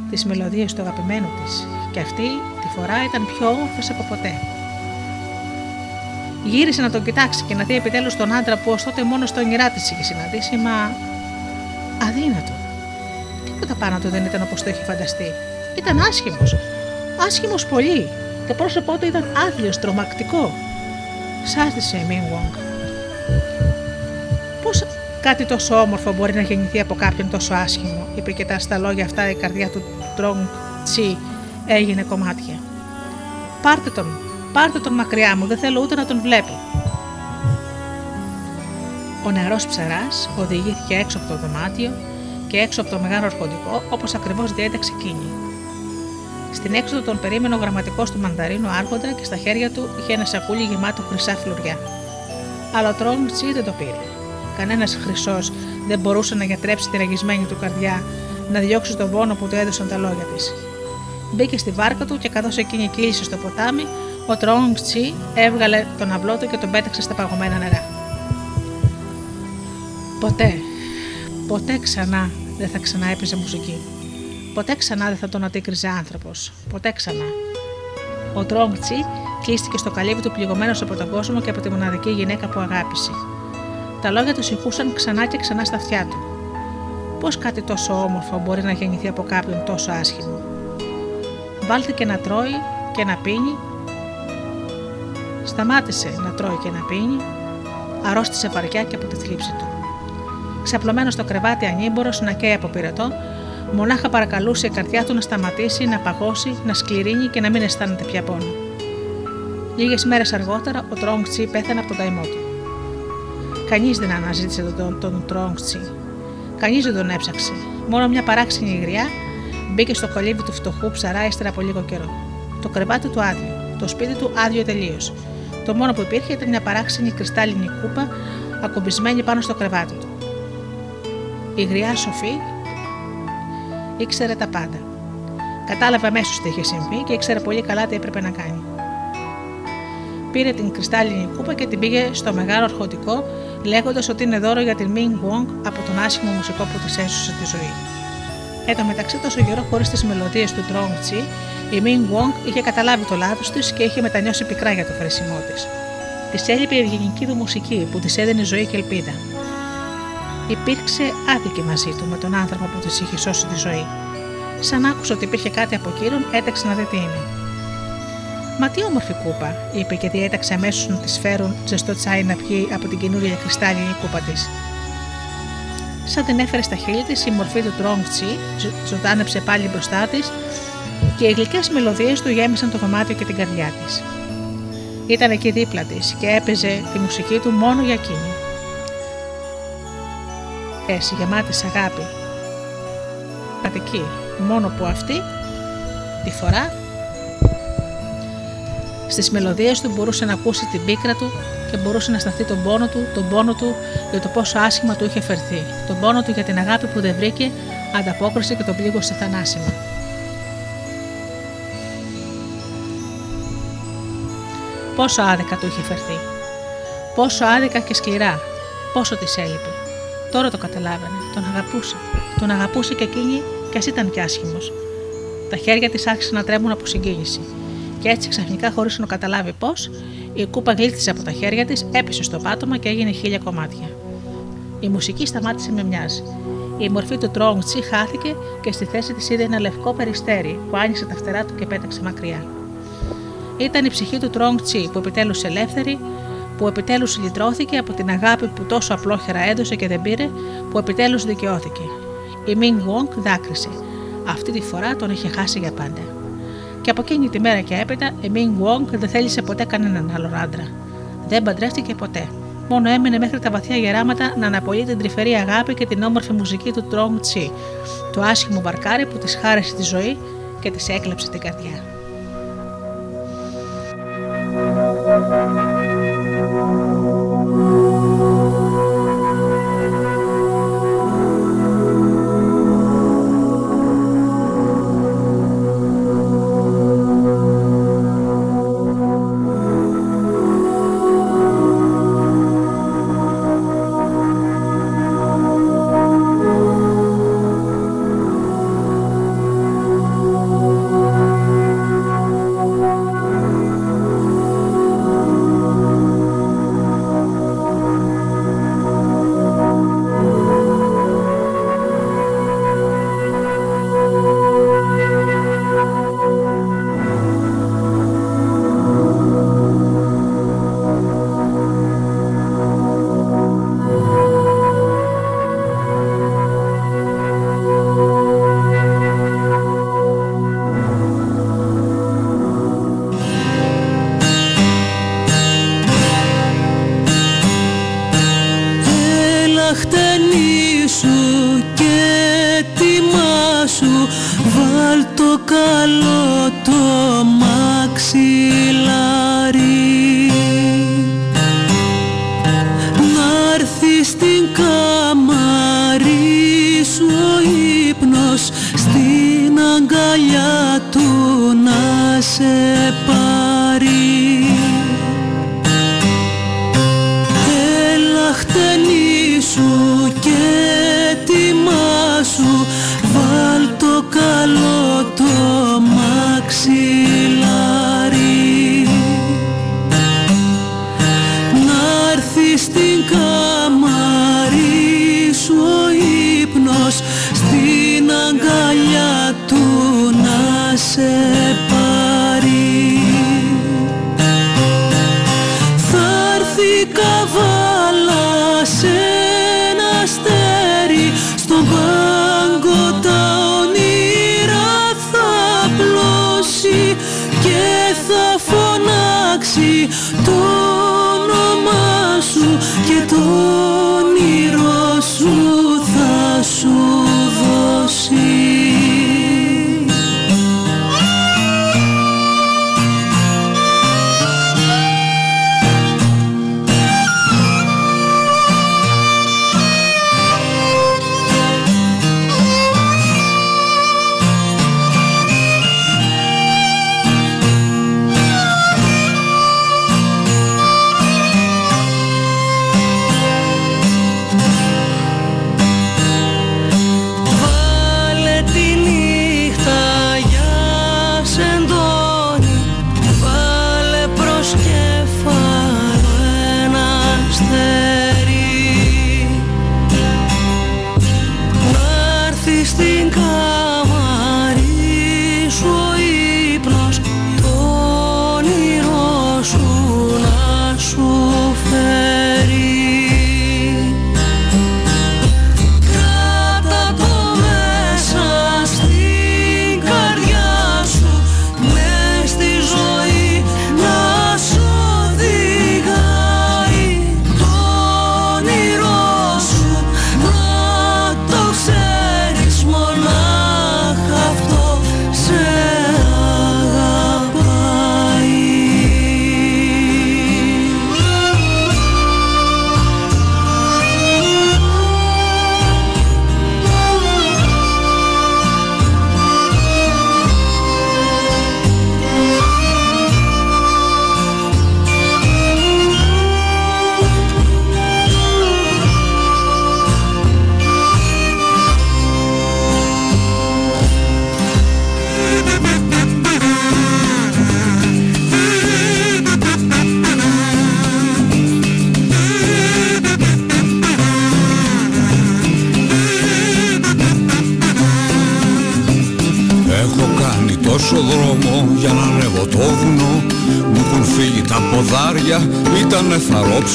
τις μελωδίες του αγαπημένου της και αυτή τη φορά ήταν πιο όμορφες από ποτέ. Γύρισε να τον κοιτάξει και να δει επιτέλους τον άντρα που ως τότε μόνος στο όνειρά της είχε συναντήσει, μα. αδύνατο. Τίποτα πάνω του δεν ήταν όπως το είχε φανταστεί. Ήταν άσχημος. Άσχημος πολύ. Το πρόσωπό του ήταν άδειο, τρομακτικό. Σάστησε η Μιν Wong. Πώς κάτι τόσο όμορφο μπορεί να γεννηθεί από κάποιον τόσο άσχημο, είπε και τα στα λόγια αυτά η καρδιά του Τρόγκ Τσι έγινε κομμάτια. Πάρτε τον, πάρτε τον μακριά μου, δεν θέλω ούτε να τον βλέπω. Ο νεαρός ψαράς οδηγήθηκε έξω από το δωμάτιο και έξω από το μεγάλο αρχοντικό, όπως ακριβώς διέταξε εκείνη. Στην έξοδο τον περίμενε ο γραμματικός του μανταρίνου άρχοντα και στα χέρια του είχε ένα σακούλι γεμάτο χρυσά φλουριά. Αλλά ο Τρόγκ Τσι δεν το πήρε. Κανένας χρυσός δεν μπορούσε να γιατρέψει τη ραγισμένη του καρδιά, να διώξει τον πόνο που του έδωσαν τα λόγια της. Μπήκε στη βάρκα του και καθώς εκείνη κύλησε στο ποτάμι, ο Τρόγκ Τσι έβγαλε τον αυλό του και τον πέταξε στα παγωμένα νερά. Ποτέ, ποτέ ξανά δεν θα ξανά έπαιζε μουσική. Ποτέ ξανά δεν θα τον αντίκριζε άνθρωπος. Ποτέ ξανά. Ο Τρόγκ Τσι κλείστηκε στο καλύβι του πληγωμένος από τον κόσμο και από τη μοναδική γυναίκα που αγάπησε. Τα λόγια του ηχούσαν ξανά και ξανά στα αυτιά του. Πώς κάτι τόσο όμορφο μπορεί να γεννηθεί από κάποιον τόσο άσχημο; Βάλτε και να τρώει και να πίνει. Σταμάτησε να τρώει και να πίνει. Αρρώστησε βαριά και από τη θλίψη του. Ξαπλωμένος στο κρεβάτι ανήμπορος να καίει από πυρετό, μονάχα παρακαλούσε η καρδιά του να σταματήσει, να παγώσει, να σκληρύνει και να μην αισθάνεται πια πόνο. Λίγες μέρες αργότερα, ο Τρόγκ Τσι πέθανε από τον καημό του. Κανείς δεν αναζήτησε τον, τον, τον Τρόγκ Τσι. Κανείς δεν τον έψαξε. Μόνο μια παράξενη γριά μπήκε στο κολύβι του φτωχού ψαρά ύστερα από λίγο καιρό. Το κρεβάτι του άδειο, το σπίτι του άδειο τελείω. Το μόνο που υπήρχε ήταν μια παράξενη κρυστάλλινη κούπα ακουμπισμένη πάνω στο κρεβάτι του. Η γριά Σοφή ήξερε τα πάντα. Κατάλαβε αμέσως τι είχε συμβεί και ήξερε πολύ καλά τι έπρεπε να κάνει. Πήρε την κρυστάλλινη κούπα και την πήγε στο μεγάλο αρχοντικό, λέγοντας ότι είναι δώρο για την Μινγκ Wong από τον άσχημο μουσικό που της έσωσε τη ζωή. Εν τω μεταξύ, τόσο καιρό χωρίς τις μελωδίες του Τρόγκ Τσι, η Μινγκ Wong είχε καταλάβει το λάθος της και είχε μετανιώσει πικρά για το χρήσιμό της. Της έλειπε η ευγενική του μουσική που της έδινε ζωή και ελπίδα. Υπήρξε άδικη μαζί του με τον άνθρωπο που της είχε σώσει τη ζωή. Σαν άκουσε ότι υπήρχε κάτι από εκείνον, έταξε να δει τι είναι. Μα τι όμορφη κούπα, είπε και διέταξε αμέσως να της φέρουν ζεστό τσάι να πιει από την καινούρια κρυστάλλινη κούπα της. Σαν την έφερε στα χείλη της, η μορφή του Τρόγκ Τσι ζωντάνεψε πάλι μπροστά της και οι γλυκές μελωδίες του γέμισαν το δωμάτιο και την καρδιά της. Ήταν εκεί δίπλα της και έπαιζε τη μουσική του μόνο για εκείνη. Έσυ γεμάτης αγάπη. Πατική, μόνο που αυτή τη φορά στις μελωδίες του μπορούσε να ακούσει την πίκρα του και μπορούσε να σταθεί τον πόνο του, τον πόνο του για το πόσο άσχημα του είχε φερθεί, τον πόνο του για την αγάπη που δεν βρήκε, ανταπόκριση και τον πλήγωσε θανάσιμα. Πόσο άδικα του είχε φερθεί. Πόσο άδικα και σκληρά. Πόσο της έλειπε. Τώρα το καταλάβαινε. Τον αγαπούσε. Τον αγαπούσε και εκείνη κι ας ήταν κι άσχημος. Τα χέρια της άρχισαν να τρέμουν από συγκίνηση. Και έτσι ξαφνικά, χωρίς να καταλάβει πώς, η κούπα γλίτσε από τα χέρια της, έπεσε στο πάτωμα και έγινε χίλια κομμάτια. Η μουσική σταμάτησε με μοιάζει. Η μορφή του Τρόγκτσι χάθηκε και στη θέση της είδε ένα λευκό περιστέρι που άνοιξε τα φτερά του και πέταξε μακριά. Ήταν η ψυχή του Τρόγκτσι που επιτέλους ελεύθερη, που επιτέλους λυτρώθηκε από την αγάπη που τόσο απλόχερα έδωσε και δεν πήρε, που επιτέλους δικαιώθηκε. Η Μινγκ Γουόγκ δάκρυσε. Αυτή τη φορά τον είχε χάσει για πάντα. Και από εκείνη τη μέρα και έπειτα η Μινγκ Γουόγκ δεν θέλησε ποτέ κανέναν άλλο άντρα. Δεν παντρεύτηκε ποτέ. Μόνο έμεινε μέχρι τα βαθιά γεράματα να αναπολύει την τρυφερή αγάπη και την όμορφη μουσική του Τρόγκ Τσι, το άσχημο μπαρκάρι που της χάρισε τη ζωή και της έκλεψε την καρδιά.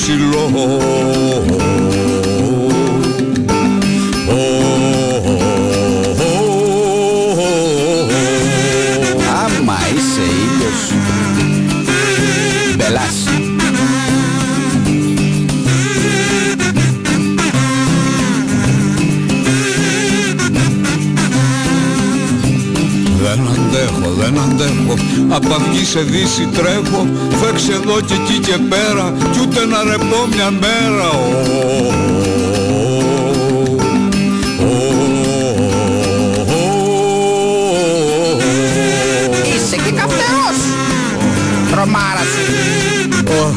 Θαρόψιλο Άμα είσαι ήλιος Μπελάς Δεν αντέχω, δεν αντέχω. Απ' αυγή σε δύση τρέχω. Φέξε εδώ και εκεί και πέρα Κι ούτε να ρεπώ μια μέρα. Ω, ω, ω, ω, Είσαι και καυτερός. Τρομάρας. Σου ω.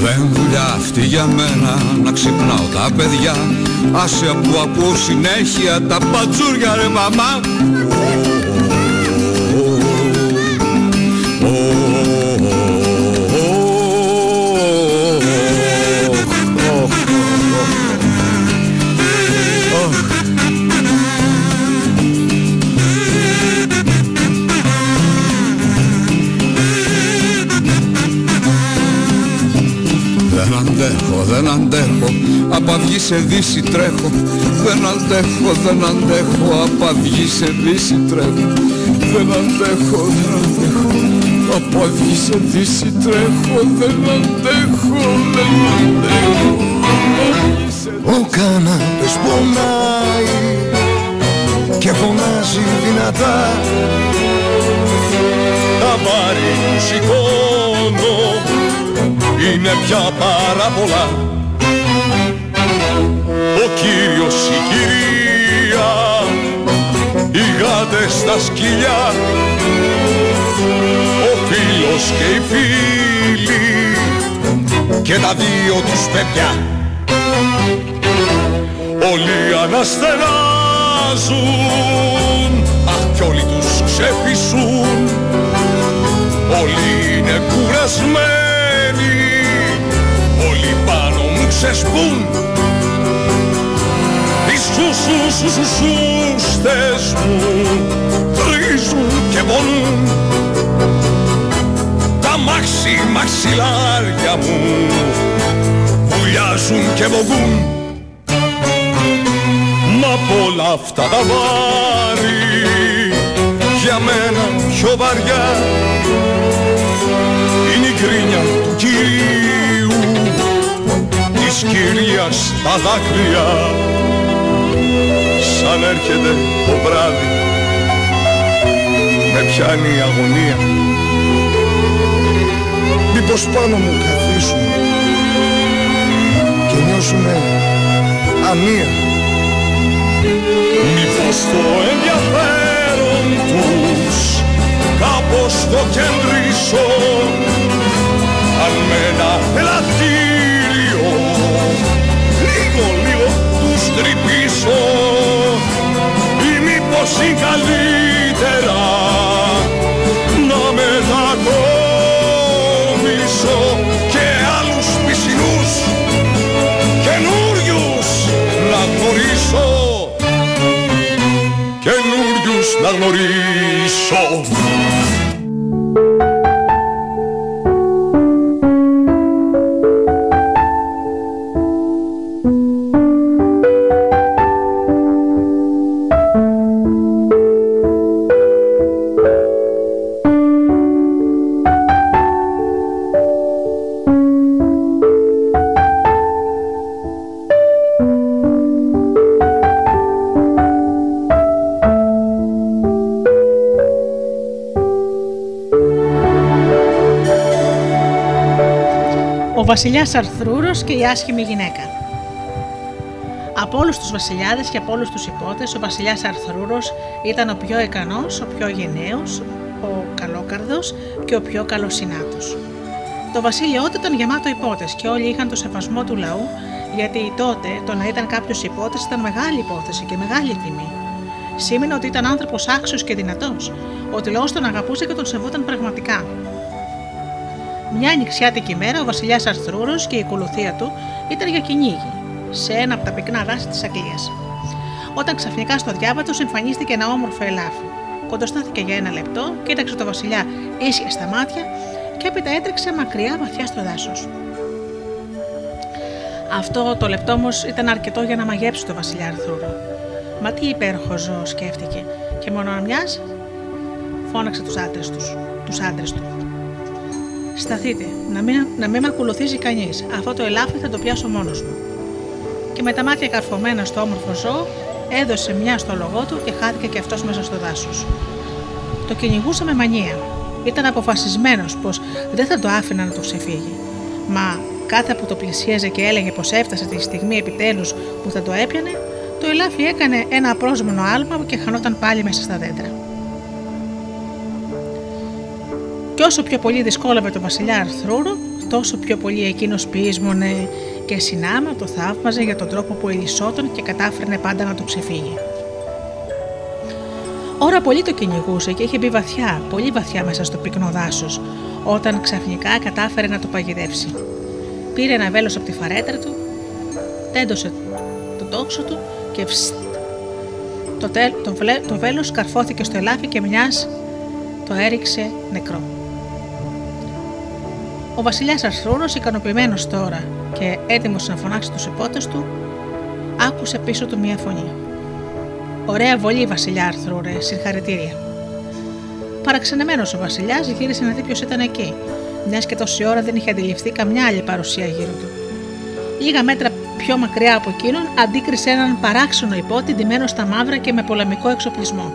Δεν δουλειά αυτή για μένα να ξυπνάω τα παιδιά Άσε που ακούω συνέχεια τα πατζούρια ρε μαμά. Δεν αντέχω, δεν αντέχω Απ' αυγή σε δύση τρέχω. Δεν αντέχω, δεν αντέχω Απ' αυγή σε δύση τρέχω. Δεν αντέχω, δεν αντέχω Απ' αυγή σε δύση τρέχω. Δεν αντέχω, δεν αντέχω Απ' αυγή σε Ο κανάπες πονάει και φωνάζει δυνατά. Τα βάρη που σηκώνω είναι πια πάρα πολλά Ο κύριος, η κυρία, οι γάτες στα σκυλιά Ο φίλος και οι φίλοι και τα δύο τους παιδιά. Όλοι αναστενάζουν Αχ κι όλοι τους ξεφυσούν Όλοι είναι κουρασμένοι Όλοι πάνω μου ξεσπούν Τις σουσου σου σου σούστες μου Τρίζουν και πονούν Τα μάξι μαξιλάρια μου Βουλιάζουν και βογούν. Μα απ' όλα αυτά τα βάρη για μένα πιο βαριά είναι η κρίνια του Κυρίου της κυρίας τα δάκρυα σαν έρχεται το βράδυ με πιάνει η αγωνία. Μήπως πάνω μου καθίσουν και νιώσουνε ανία Μήπως το ενδιαφέρον τους κάπως το κεντρήσω αν με ένα ελαττήριο λίγο λίγο τους τρυπήσω. ή μήπως είναι καλύτερα να μετακόμισω και άλλους πισινούς καινούριους να γνωρίσω καινούριους να γνωρίσω βασιλιάς Αρθρούρος και η άσχημη γυναίκα. Από όλους τους βασιλιάδες και από όλους τους υπότες, ο βασιλιάς Αρθρούρος ήταν ο πιο ικανός, ο πιο γενναίος, ο καλόκαρδος και ο πιο καλοσυνάτος. Το βασίλειό του ήταν γεμάτο υπότες και όλοι είχαν το σεβασμό του λαού, γιατί τότε το να ήταν κάποιος υπότης ήταν μεγάλη υπόθεση και μεγάλη τιμή. Σήμαινε ότι ήταν άνθρωπος άξιος και δυνατός, ότι ο λαό τον αγαπούσε και τον σεβόταν πραγματικά. Μια νηξιάτικη μέρα ο βασιλιάς Αρθρούρο και η ακολουθία του ήταν για κυνήγι σε ένα από τα πυκνά δάση της Αγγλίας. Όταν ξαφνικά στο διάβατο εμφανίστηκε ένα όμορφο ελάφι. Κοντοστάθηκε για ένα λεπτό, κοίταξε το βασιλιά ίσια στα μάτια και έπειτα έτρεξε μακριά βαθιά στο δάσος. Αυτό το λεπτό όμως ήταν αρκετό για να μαγέψει το βασιλιά Αρθρούρο. Μα τι υπέροχο ζώο, σκέφτηκε, και μόνο μιας φώναξε τους άντρες τους. Τους άντρες του. Σταθείτε, να μην, να μην με ακολουθήσει κανείς. Αυτό το ελάφι θα το πιάσω μόνος μου. Και με τα μάτια καρφωμένα στο όμορφο ζώο, έδωσε μια στο λογό του και χάθηκε και αυτός μέσα στο δάσος. Το κυνηγούσε με μανία. Ήταν αποφασισμένος πως δεν θα το άφηνα να το ξεφύγει. Μα κάθε που το πλησίαζε και έλεγε πως έφτασε τη στιγμή επιτέλους που θα το έπιανε, το ελάφι έκανε ένα απρόσμενο άλμα και χανόταν πάλι μέσα στα δέντρα. Όσο πιο πολύ δυσκόλαβε το βασιλιά Αρθρούρο, τόσο πιο πολύ εκείνος πείσμονε και συνάμα το θαύμαζε για τον τρόπο που ελισσόταν και κατάφερνε πάντα να το ξεφύγει. Ώρα πολύ το κυνηγούσε και είχε μπει βαθιά, πολύ βαθιά μέσα στο πυκνό δάσος, όταν ξαφνικά κατάφερε να το παγιδεύσει. Πήρε ένα βέλος από τη φαρέτρα του, τέντωσε το τόξο του και φστ. Το, τέλ, το, το βέλος καρφώθηκε στο ελάφι και μιας το έριξε νεκρό. Ο βασιλιάς Αρθρούνο, ικανοποιημένος τώρα και έτοιμος να φωνάξει τους υπότες του, άκουσε πίσω του μία φωνή. Ωραία βολή, Βασιλιά Αρθρούρε, συγχαρητήρια. Παραξενεμένος ο Βασιλιάς γύρισε να δει ποιος ήταν εκεί, μιας και τόση ώρα δεν είχε αντιληφθεί καμιά άλλη παρουσία γύρω του. Λίγα μέτρα πιο μακριά από εκείνον αντίκρισε έναν παράξενο υπότι ντυμένο στα μαύρα και με πολεμικό εξοπλισμό.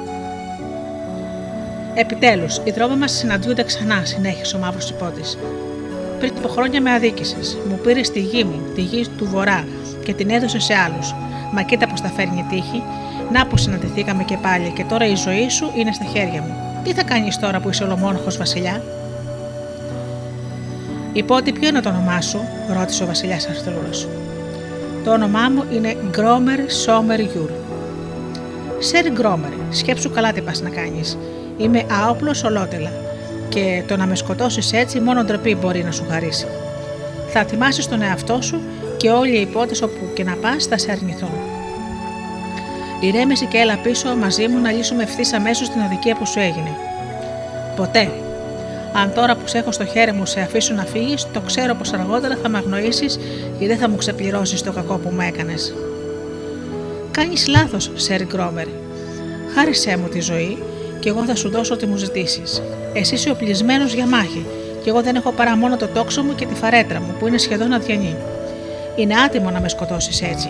Επιτέλους, οι δρόμοι μας συναντιούνται ξανά, συνέχισε ο μαύρος υπότης πριν από χρόνια με αδίκησες. Μου πήρε τη γη μου, τη γη του βορρά, και την έδωσε σε άλλους. Μα κοίτα πώ τα φέρνει η τύχη. Να που συναντηθήκαμε και πάλι, και τώρα η ζωή σου είναι στα χέρια μου. Τι θα κάνεις τώρα που είσαι ολομόναχος Βασιλιά; Ιππότη ποιο είναι το όνομά σου, ρώτησε ο Βασιλιάς Αρθούρος. Το όνομά μου είναι Γκρόμερ Σόμερ Γιούρ. Σερ Γκρόμερ, σκέψου καλά τι πας να κάνεις. Είμαι άοπλος ολότελα και το να με σκοτώσεις έτσι μόνο ντροπή μπορεί να σου χαρίσει. Θα ατιμάσεις τον εαυτό σου και όλοι οι ιππότες όπου και να πας θα σε αρνηθούν. Ηρέμησε και έλα πίσω μαζί μου να λύσουμε ευθύς αμέσως την αδικία που σου έγινε. Ποτέ. Αν τώρα που σε έχω στο χέρι μου σε αφήσω να φύγεις, το ξέρω πως αργότερα θα με αγνοήσεις και δεν θα μου ξεπληρώσεις το κακό που μου έκανες. Κάνεις λάθος, Σερ Γκρόμερ. Χάρισέ μου τη ζωή και εγώ θα σου δώσω ό,τι μου ζητήσεις. Εσύ είσαι οπλισμένο για μάχη, και εγώ δεν έχω παρά μόνο το τόξο μου και τη φαρέτρα μου, που είναι σχεδόν αδιανή. Είναι άτιμο να με σκοτώσεις έτσι.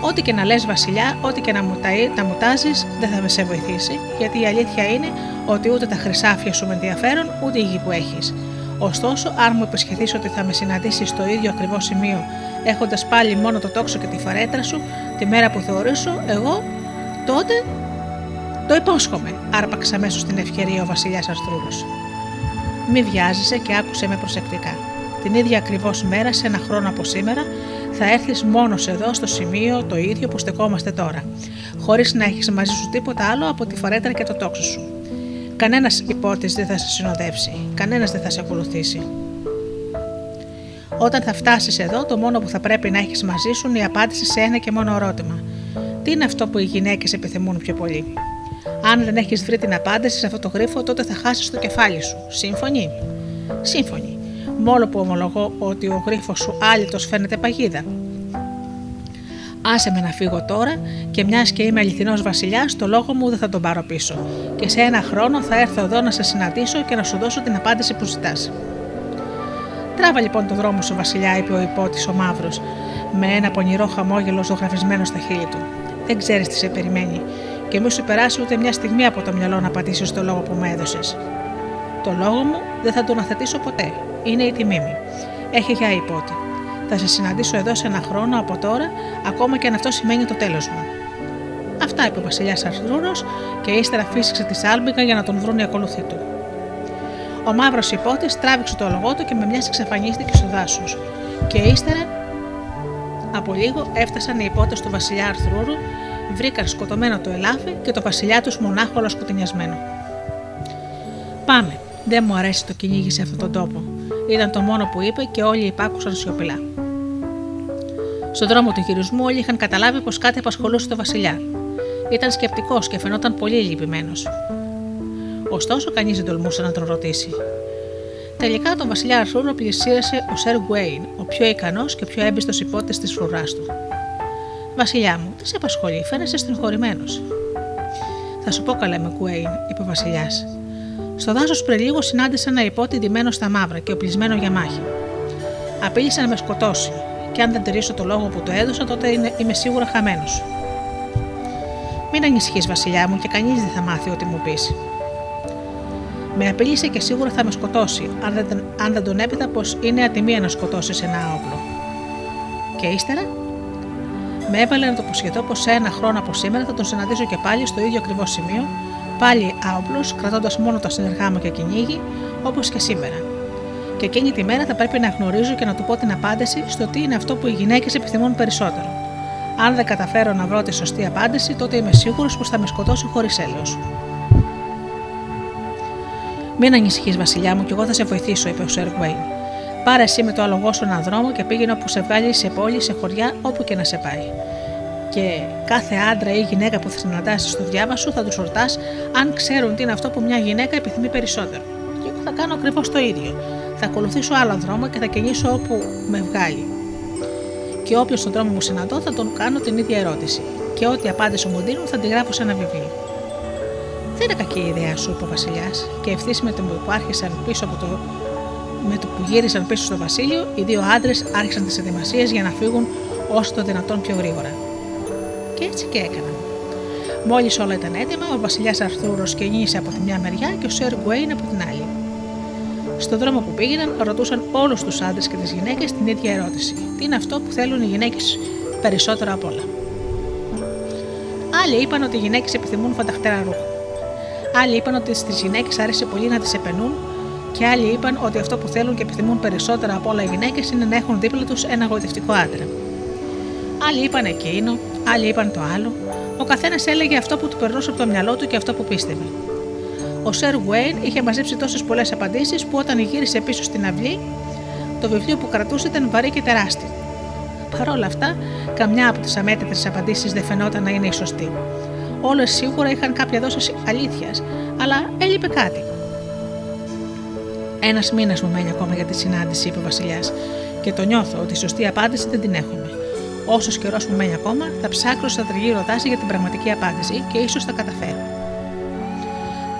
Ό,τι και να λες, Βασιλιά, ό,τι και να μου τα μουτάζεις, δεν θα με σε βοηθήσει, γιατί η αλήθεια είναι ότι ούτε τα χρυσάφια σου με ενδιαφέρουν, ούτε η γη που έχεις. Ωστόσο, αν μου υπεσχεθεί ότι θα με συναντήσεις στο ίδιο ακριβώ σημείο, έχοντας πάλι μόνο το τόξο και τη φαρέτρα σου, τη μέρα που θεωρήσω, εγώ, τότε το υπόσχομαι, άρπαξε αμέσως την ευκαιρία ο Βασιλιάς Αρθρούλος. Μη βιάζεσαι και άκουσε με προσεκτικά. Την ίδια ακριβώς μέρα, σε ένα χρόνο από σήμερα, θα έρθεις μόνος εδώ στο σημείο το ίδιο που στεκόμαστε τώρα, χωρίς να έχεις μαζί σου τίποτα άλλο από τη φορέτρα και το τόξο σου. Κανένας υπότης δεν θα σε συνοδεύσει, κανένας δεν θα σε ακολουθήσει. Όταν θα φτάσεις εδώ, το μόνο που θα πρέπει να έχεις μαζί σου είναι η απάντηση σε ένα και μόνο ερώτημα. Τι είναι αυτό που οι γυναίκες επιθυμούν πιο πολύ; Αν δεν έχεις βρει την απάντηση σε αυτό το γρίφο, τότε θα χάσεις το κεφάλι σου. Σύμφωνοι; Σύμφωνοι. Μόνο που ομολογώ ότι ο γρίφος σου άλυτος φαίνεται παγίδα. Άσε με να φύγω τώρα και μιας και είμαι αληθινός βασιλιάς, το λόγο μου δεν θα τον πάρω πίσω. Και σε ένα χρόνο θα έρθω εδώ να σε συναντήσω και να σου δώσω την απάντηση που ζητάς. Τράβα λοιπόν το δρόμο σου, Βασιλιά, είπε ο υπότης ο Μαύρος, με ένα πονηρό χαμόγελο ζωγραφισμένο στα χείλη του. Δεν ξέρεις τι σε περιμένει και μη σου περάσει ούτε μια στιγμή από το μυαλό να πατήσει το λόγο που μου έδωσες. Το λόγο μου δεν θα τον αθετήσω ποτέ. Είναι η τιμή μου. Έχει για υπότι. Θα σε συναντήσω εδώ σε ένα χρόνο από τώρα, ακόμα και αν αυτό σημαίνει το τέλος μου. Αυτά είπε ο Βασιλιάς Αρθούρο και ύστερα φύσηξε τη Άλμπικα για να τον βρουν οι ακολουθοί του. Ο μαύρος υπότης τράβηξε το λογό του και με μιας εξαφανίστηκε στο δάσος. Και ύστερα από λίγο έφτασαν οι υπότες του Βασιλιά Αρθρούρου βρήκαν σκοτωμένο το ελάφι και το βασιλιά τους μονάχο σκοτεινιασμένο. Πάμε, Δεν μου αρέσει το κυνήγι σε αυτόν τον τόπο. Ήταν το μόνο που είπε και όλοι υπάκουσαν σιωπηλά. Στον δρόμο του γυρισμού όλοι είχαν καταλάβει πως κάτι απασχολούσε τον Βασιλιά. Ήταν σκεπτικός και φαινόταν πολύ λυπημένος. Ωστόσο, κανείς δεν τολμούσε να τον ρωτήσει. Τελικά τον Βασιλιά Αρθούρο πλησίασε ο Σερ Γκουέιν, ο πιο ικανός και πιο έμπιστος υπότης της φρουράς του. Βασιλιά μου, τι σε απασχολεί, φαίνεσαι στενοχωρημένος. Θα σου πω καλά με Γκουέιν, είπε ο Βασιλιάς. Στο δάσος πριν λίγο συνάντησα ένα υπότι ντυμένο στα μαύρα και οπλισμένο για μάχη. Απείλησε να με σκοτώσει, και αν δεν τηρήσω το λόγο που του έδωσα, τότε είναι, είμαι σίγουρα χαμένος. Μην ανησυχείς, Βασιλιά μου, και κανείς δεν θα μάθει ό,τι μου πεις. Με απείλησε και σίγουρα θα με σκοτώσει, αν δεν, αν δεν τον έπειτα πως είναι ατιμία να σκοτώσεις ένα όπλο. Και ύστερα, με έβαλε να το προσχετώ πως σε ένα χρόνο από σήμερα θα τον συναντήσω και πάλι στο ίδιο ακριβώς σημείο, πάλι άοπλος, κρατώντας μόνο τα συνεργά μου και κυνήγι, όπως και σήμερα. Και εκείνη τη μέρα θα πρέπει να γνωρίζω και να του πω την απάντηση στο τι είναι αυτό που οι γυναίκες επιθυμούν περισσότερο. Αν δεν καταφέρω να βρω τη σωστή απάντηση, τότε είμαι σίγουρος πως θα με σκοτώσει χωρίς έλεος. Μην ανησυχείς, Βασιλιά μου, και εγώ θα σε βοηθήσω, είπε ο Σερ Γκουέιν. Πάρε εσύ με το αλογό σου έναν δρόμο και πήγαινε όπου σε βγάλει σε πόλη, σε χωριά, όπου και να σε πάει. Και κάθε άντρα ή γυναίκα που θα συναντάσει στο διάβα σου θα τους ρωτάς αν ξέρουν τι είναι αυτό που μια γυναίκα επιθυμεί περισσότερο. Και εγώ θα κάνω ακριβώς το ίδιο. Θα ακολουθήσω άλλο δρόμο και θα κινήσω όπου με βγάλει. Και όποιος στον δρόμο μου συναντώ θα τον κάνω την ίδια ερώτηση. Και ό,τι απάντηση μου δίνουν θα τη γράφω σε ένα βιβλίο. Δεν είναι κακή η ιδέα σου, είπε ο Βασιλιάς, και ευθύς με το που άρχισαν πίσω από το. Με το που γύρισαν πίσω στο βασίλειο, οι δύο άντρες άρχισαν τις ετοιμασίες για να φύγουν όσο το δυνατόν πιο γρήγορα. Και έτσι και έκαναν. Μόλις όλα ήταν έτοιμα, ο Βασιλιάς Αρθούρο κινήσε από τη μια μεριά και ο Σερ Γκουέιν από την άλλη. Στον δρόμο που πήγαιναν, ρωτούσαν όλους τους άντρες και τις γυναίκες την ίδια ερώτηση: Τι είναι αυτό που θέλουν οι γυναίκες περισσότερο απ' όλα; Άλλοι είπαν ότι οι γυναίκες επιθυμούν φανταχτέρα ρούχα. Άλλοι είπαν ότι στις γυναίκες άρεσε πολύ να τις επενούν και άλλοι είπαν ότι αυτό που θέλουν και επιθυμούν περισσότερα από όλα οι γυναίκες είναι να έχουν δίπλα τους ένα γοητευτικό άντρα. Άλλοι είπαν εκείνο, άλλοι είπαν το άλλο. Ο καθένας έλεγε αυτό που του περνούσε από το μυαλό του και αυτό που πίστευε. Ο Σερ Γουέιν είχε μαζέψει τόσες πολλές απαντήσεις που όταν γύρισε πίσω στην αυλή, το βιβλίο που κρατούσε ήταν βαρύ και τεράστιο. Παρ' όλα αυτά, καμιά από τις αμέτρητες απαντήσεις δεν φαινόταν να είναι η σωστή. Όλες σίγουρα είχαν κάποια δόση αλήθειας, αλλά έλειπε κάτι. Ένας μήνας μου μένει ακόμα για τη συνάντηση, είπε ο Βασιλιάς, και το νιώθω ότι η σωστή απάντηση δεν την έχουμε. Όσος καιρός μου μένει ακόμα, θα ψάχνω στα τριγύρω δάση για την πραγματική απάντηση και ίσως θα καταφέρω.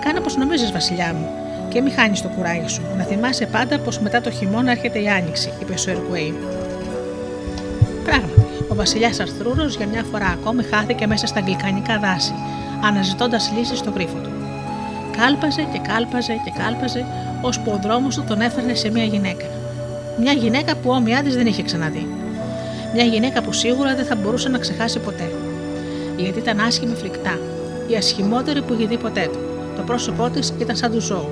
Κάνε όπως νομίζεις, Βασιλιά μου, και μην χάνεις το κουράγιο σου. Να θυμάσαι πάντα πως μετά το χειμώνα έρχεται η άνοιξη, είπε ο Σερκουέιν. Πράγματι, ο Βασιλιάς Αρθρούρος για μια φορά ακόμη χάθηκε μέσα στα αγγλικανικά δάση, αναζητώντας λύσεις στο γρίφο του. Κάλπαζε και κάλπαζε και κάλπαζε, ώσπου ο δρόμος του τον έφερνε σε μια γυναίκα. Μια γυναίκα που όμοιά της δεν είχε ξαναδεί. Μια γυναίκα που σίγουρα δεν θα μπορούσε να ξεχάσει ποτέ. Γιατί ήταν άσχημη φρικτά, η ασχημότερη που είχε δει ποτέ του. Το πρόσωπό της ήταν σαν του ζώου.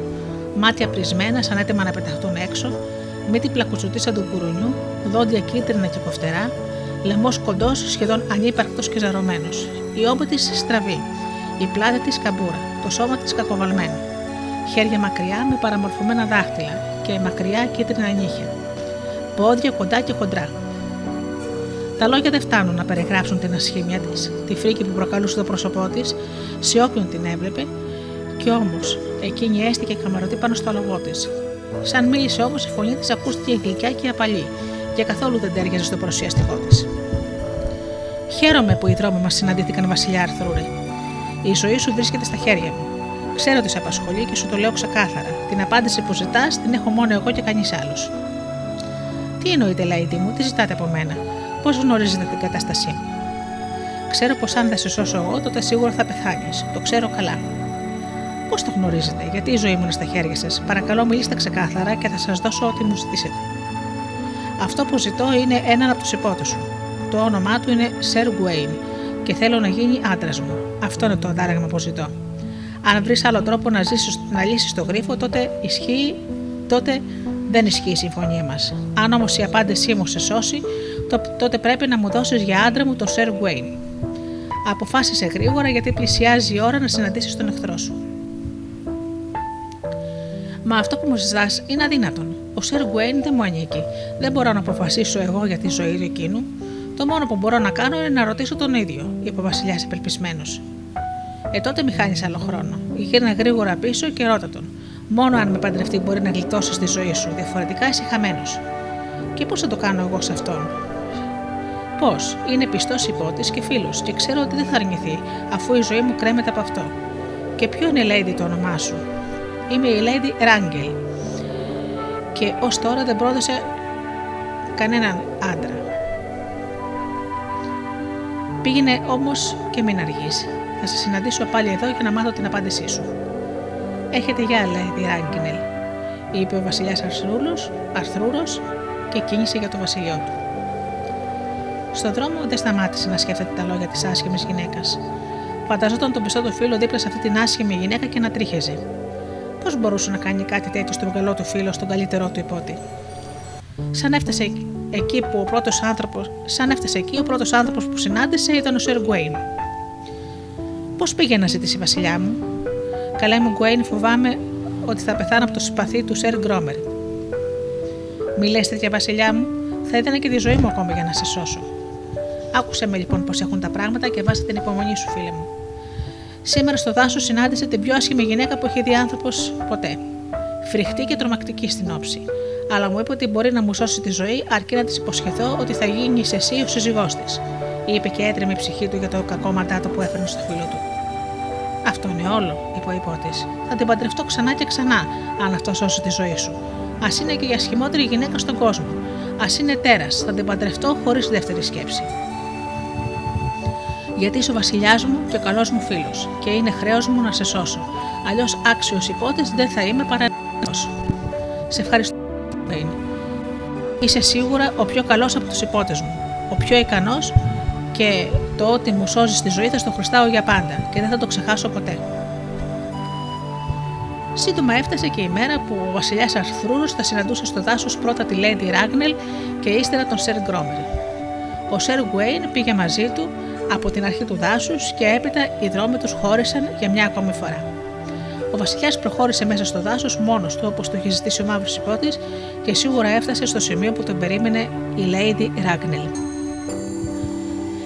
Μάτια πρισμένα, σαν έτοιμα να πεταχτούν έξω, μύτη πλακουτσουτή σαν του κουρουνιού, δόντια κίτρινα και κοφτερά, λαιμός κοντός, σχεδόν ανύπαρκτος και ζαρωμένος. Η όμπη της στραβή, η πλάτη της καμπούρα, το σώμα της κακοβαλμένο. Χέρια μακριά με παραμορφωμένα δάχτυλα και μακριά κίτρινα νύχια. Πόδια κοντά και χοντρά. Τα λόγια δεν φτάνουν να περιγράψουν την ασχήμια της, τη φρίκη που προκαλούσε το πρόσωπό της σε όποιον την έβλεπε, κι όμως εκείνη έστηκε καμαρωτή πάνω στο λογό της. Σαν μίλησε όμως, η φωνή της ακούστηκε γλυκιά και απαλή και καθόλου δεν τέριαζε στο παρουσιαστικό της. Χαίρομαι που οι δρόμοι μας συναντήθηκαν, Βασιλιά Αρθρούρη. Η ζωή σου βρίσκεται στα χέρια μου. Ξέρω ότι σε απασχολεί και σου το λέω ξεκάθαρα. Την απάντηση που ζητάς την έχω μόνο εγώ και κανείς άλλος. Τι εννοείται, Λαϊτή μου, τι ζητάτε από μένα, πώς γνωρίζετε την κατάστασή μου; Ξέρω πως αν δεν σε σώσω εγώ, τότε σίγουρα θα πεθάνεις. Το ξέρω καλά. Πώς το γνωρίζετε, γιατί η ζωή μου είναι στα χέρια σας; Παρακαλώ, μιλήστε ξεκάθαρα και θα σας δώσω ό,τι μου ζητήσετε. Αυτό που ζητώ είναι έναν από τους υπότες σου. Το όνομά του είναι Σερ Γκουέιν και θέλω να γίνει άντρας μου. Αυτό είναι το αντάραγμα που ζητώ. Αν βρεις άλλο τρόπο να, ζήσεις, να λύσεις το γρίφο, τότε ισχύει, τότε δεν ισχύει η συμφωνία μας. Αν όμως η απάντησή μου σε σώσει, τότε πρέπει να μου δώσεις για άντρα μου τον Σερ Γκουέιν. Αποφάσισε γρήγορα γιατί πλησιάζει η ώρα να συναντήσεις τον εχθρό σου. Μα αυτό που μου ζητάς είναι αδύνατον. Ο Σερ Γκουέιν δεν μου ανήκει. Δεν μπορώ να αποφασίσω εγώ για τη ζωή του εκείνου. Το μόνο που μπορώ να κάνω είναι να ρωτήσω τον ίδιο, είπε ο Βασιλιάς απελπισμένο. Ε, τότε μη χάνεις άλλο χρόνο. Γύρνα γρήγορα πίσω και ρώτα τον. Μόνο αν με παντρευτεί μπορεί να γλιτώσεις τη ζωή σου. Διαφορετικά είσαι χαμένος. Και πώς θα το κάνω εγώ σε αυτόν; Πώς, είναι πιστός υπότης και φίλος και ξέρω ότι δεν θα αρνηθεί, αφού η ζωή μου κρέμεται από αυτό. Και ποιο είναι, Lady, το όνομά σου; Είμαι η Lady Ράγκελ. Και ως τώρα δεν πρόδωσε κανέναν άντρα. Πήγαινε όμως και μην αργήσει. Θα σε συναντήσω πάλι εδώ για να μάθω την απάντησή σου. Έχετε γεια, Lady Ράγκελ, είπε ο βασιλιάς Αρθρούρος και κίνησε για το βασιλιό του. Στον δρόμο δεν σταμάτησε να σκέφτεται τα λόγια της άσχημης γυναίκας. Φανταζόταν τον πιστό του φίλο δίπλα σε αυτή την άσχημη γυναίκα και να τρίχεζε. Πώς μπορούσε να κάνει κάτι τέτοιο στον καλό του φίλο, στον καλύτερό του υπότη; Σαν έφτασε εκεί που ο πρώτος άνθρωπο, σαν έφτασε εκεί, ο πρώτος άνθρωπος που συνάντησε ήταν ο Σερ Γκουέιν. Πώς πήγε να ζητήσει η βασιλιά μου, Καλά μου Γκουέιν, φοβάμαι ότι θα πεθάνω από το συμπαθή του Σερ Γκρόμερ. Μη λες τέτοια βασιλιά μου, θα έδινα και τη ζωή μου ακόμα για να σε σώσω. Άκουσε με λοιπόν πώς έχουν τα πράγματα και βάσε την υπομονή σου, φίλε μου. Σήμερα στο δάσος συνάντησε την πιο άσχημη γυναίκα που έχει δει άνθρωπος ποτέ. Φρικτή και τρομακτική στην όψη. Αλλά μου είπε ότι μπορεί να μου σώσει τη ζωή αρκεί να της υποσχεθώ ότι θα γίνει εσύ ο σύζυγός της. Είπε και έτρεμε η ψυχή του για το κακό μαντάτο που έφερνε στο φίλο του. Αυτό είναι όλο, είπε ο υπότη. Θα την παντρευτώ ξανά και ξανά, αν αυτό σώσει τη ζωή σου. Α είναι και η ασχημότερη γυναίκα στον κόσμο. Α είναι τέρας, θα την παντρευτώ χωρίς δεύτερη σκέψη γιατί είσαι ο βασιλιάς μου και ο καλός μου φίλος, και είναι χρέος μου να σε σώσω. Αλλιώς άξιος υπότη δεν θα είμαι παρά Σε ευχαριστώ, Μπέιν. Είσαι σίγουρα ο πιο καλός από τους υπότε μου, ο πιο ικανός και το ότι μου σώζεις τη ζωή θα στο χρωστάω για πάντα και δεν θα το ξεχάσω ποτέ. Σύντομα έφτασε και η μέρα που ο βασιλιάς Αρθρούρος θα συναντούσε στο δάσος πρώτα τη Lady Ράγνελ και ύστερα τον Σερ Γκρόμερ. Ο Σερ Γκουέιν πήγε μαζί του από την αρχή του δάσους και έπειτα οι δρόμοι τους χώρισαν για μια ακόμη φορά. Ο Βασιλιάς προχώρησε μέσα στο δάσος μόνος του όπως το είχε ζητήσει ο μαύρος υπότης και σίγουρα έφτασε στο σημείο που τον περίμενε η Lady Ragnell.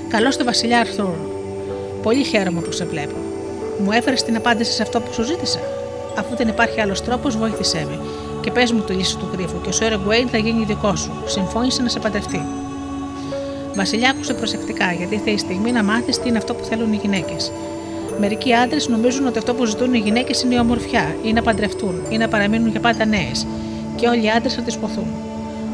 Καλώ το Βασιλιά Αρθούρ. Πολύ χαίρομαι που σε βλέπω. Μου έφερες την απάντηση σε αυτό που σου ζήτησα. Αφού δεν υπάρχει άλλος τρόπος, βοήθησέ με και πες μου τη λύση του γρίφου και ο Σόρε Γκουέιν θα γίνει δικό σου. Συμφώνησε να σε παντρευτεί. Βασιλιά, άκουσε προσεκτικά, γιατί ήρθε η στιγμή να μάθεις τι είναι αυτό που θέλουν οι γυναίκες. Μερικοί άντρες νομίζουν ότι αυτό που ζητούν οι γυναίκες είναι η ομορφιά, ή να παντρευτούν, ή να παραμείνουν για πάντα νέες, και όλοι οι άντρες θα τις ποθούν.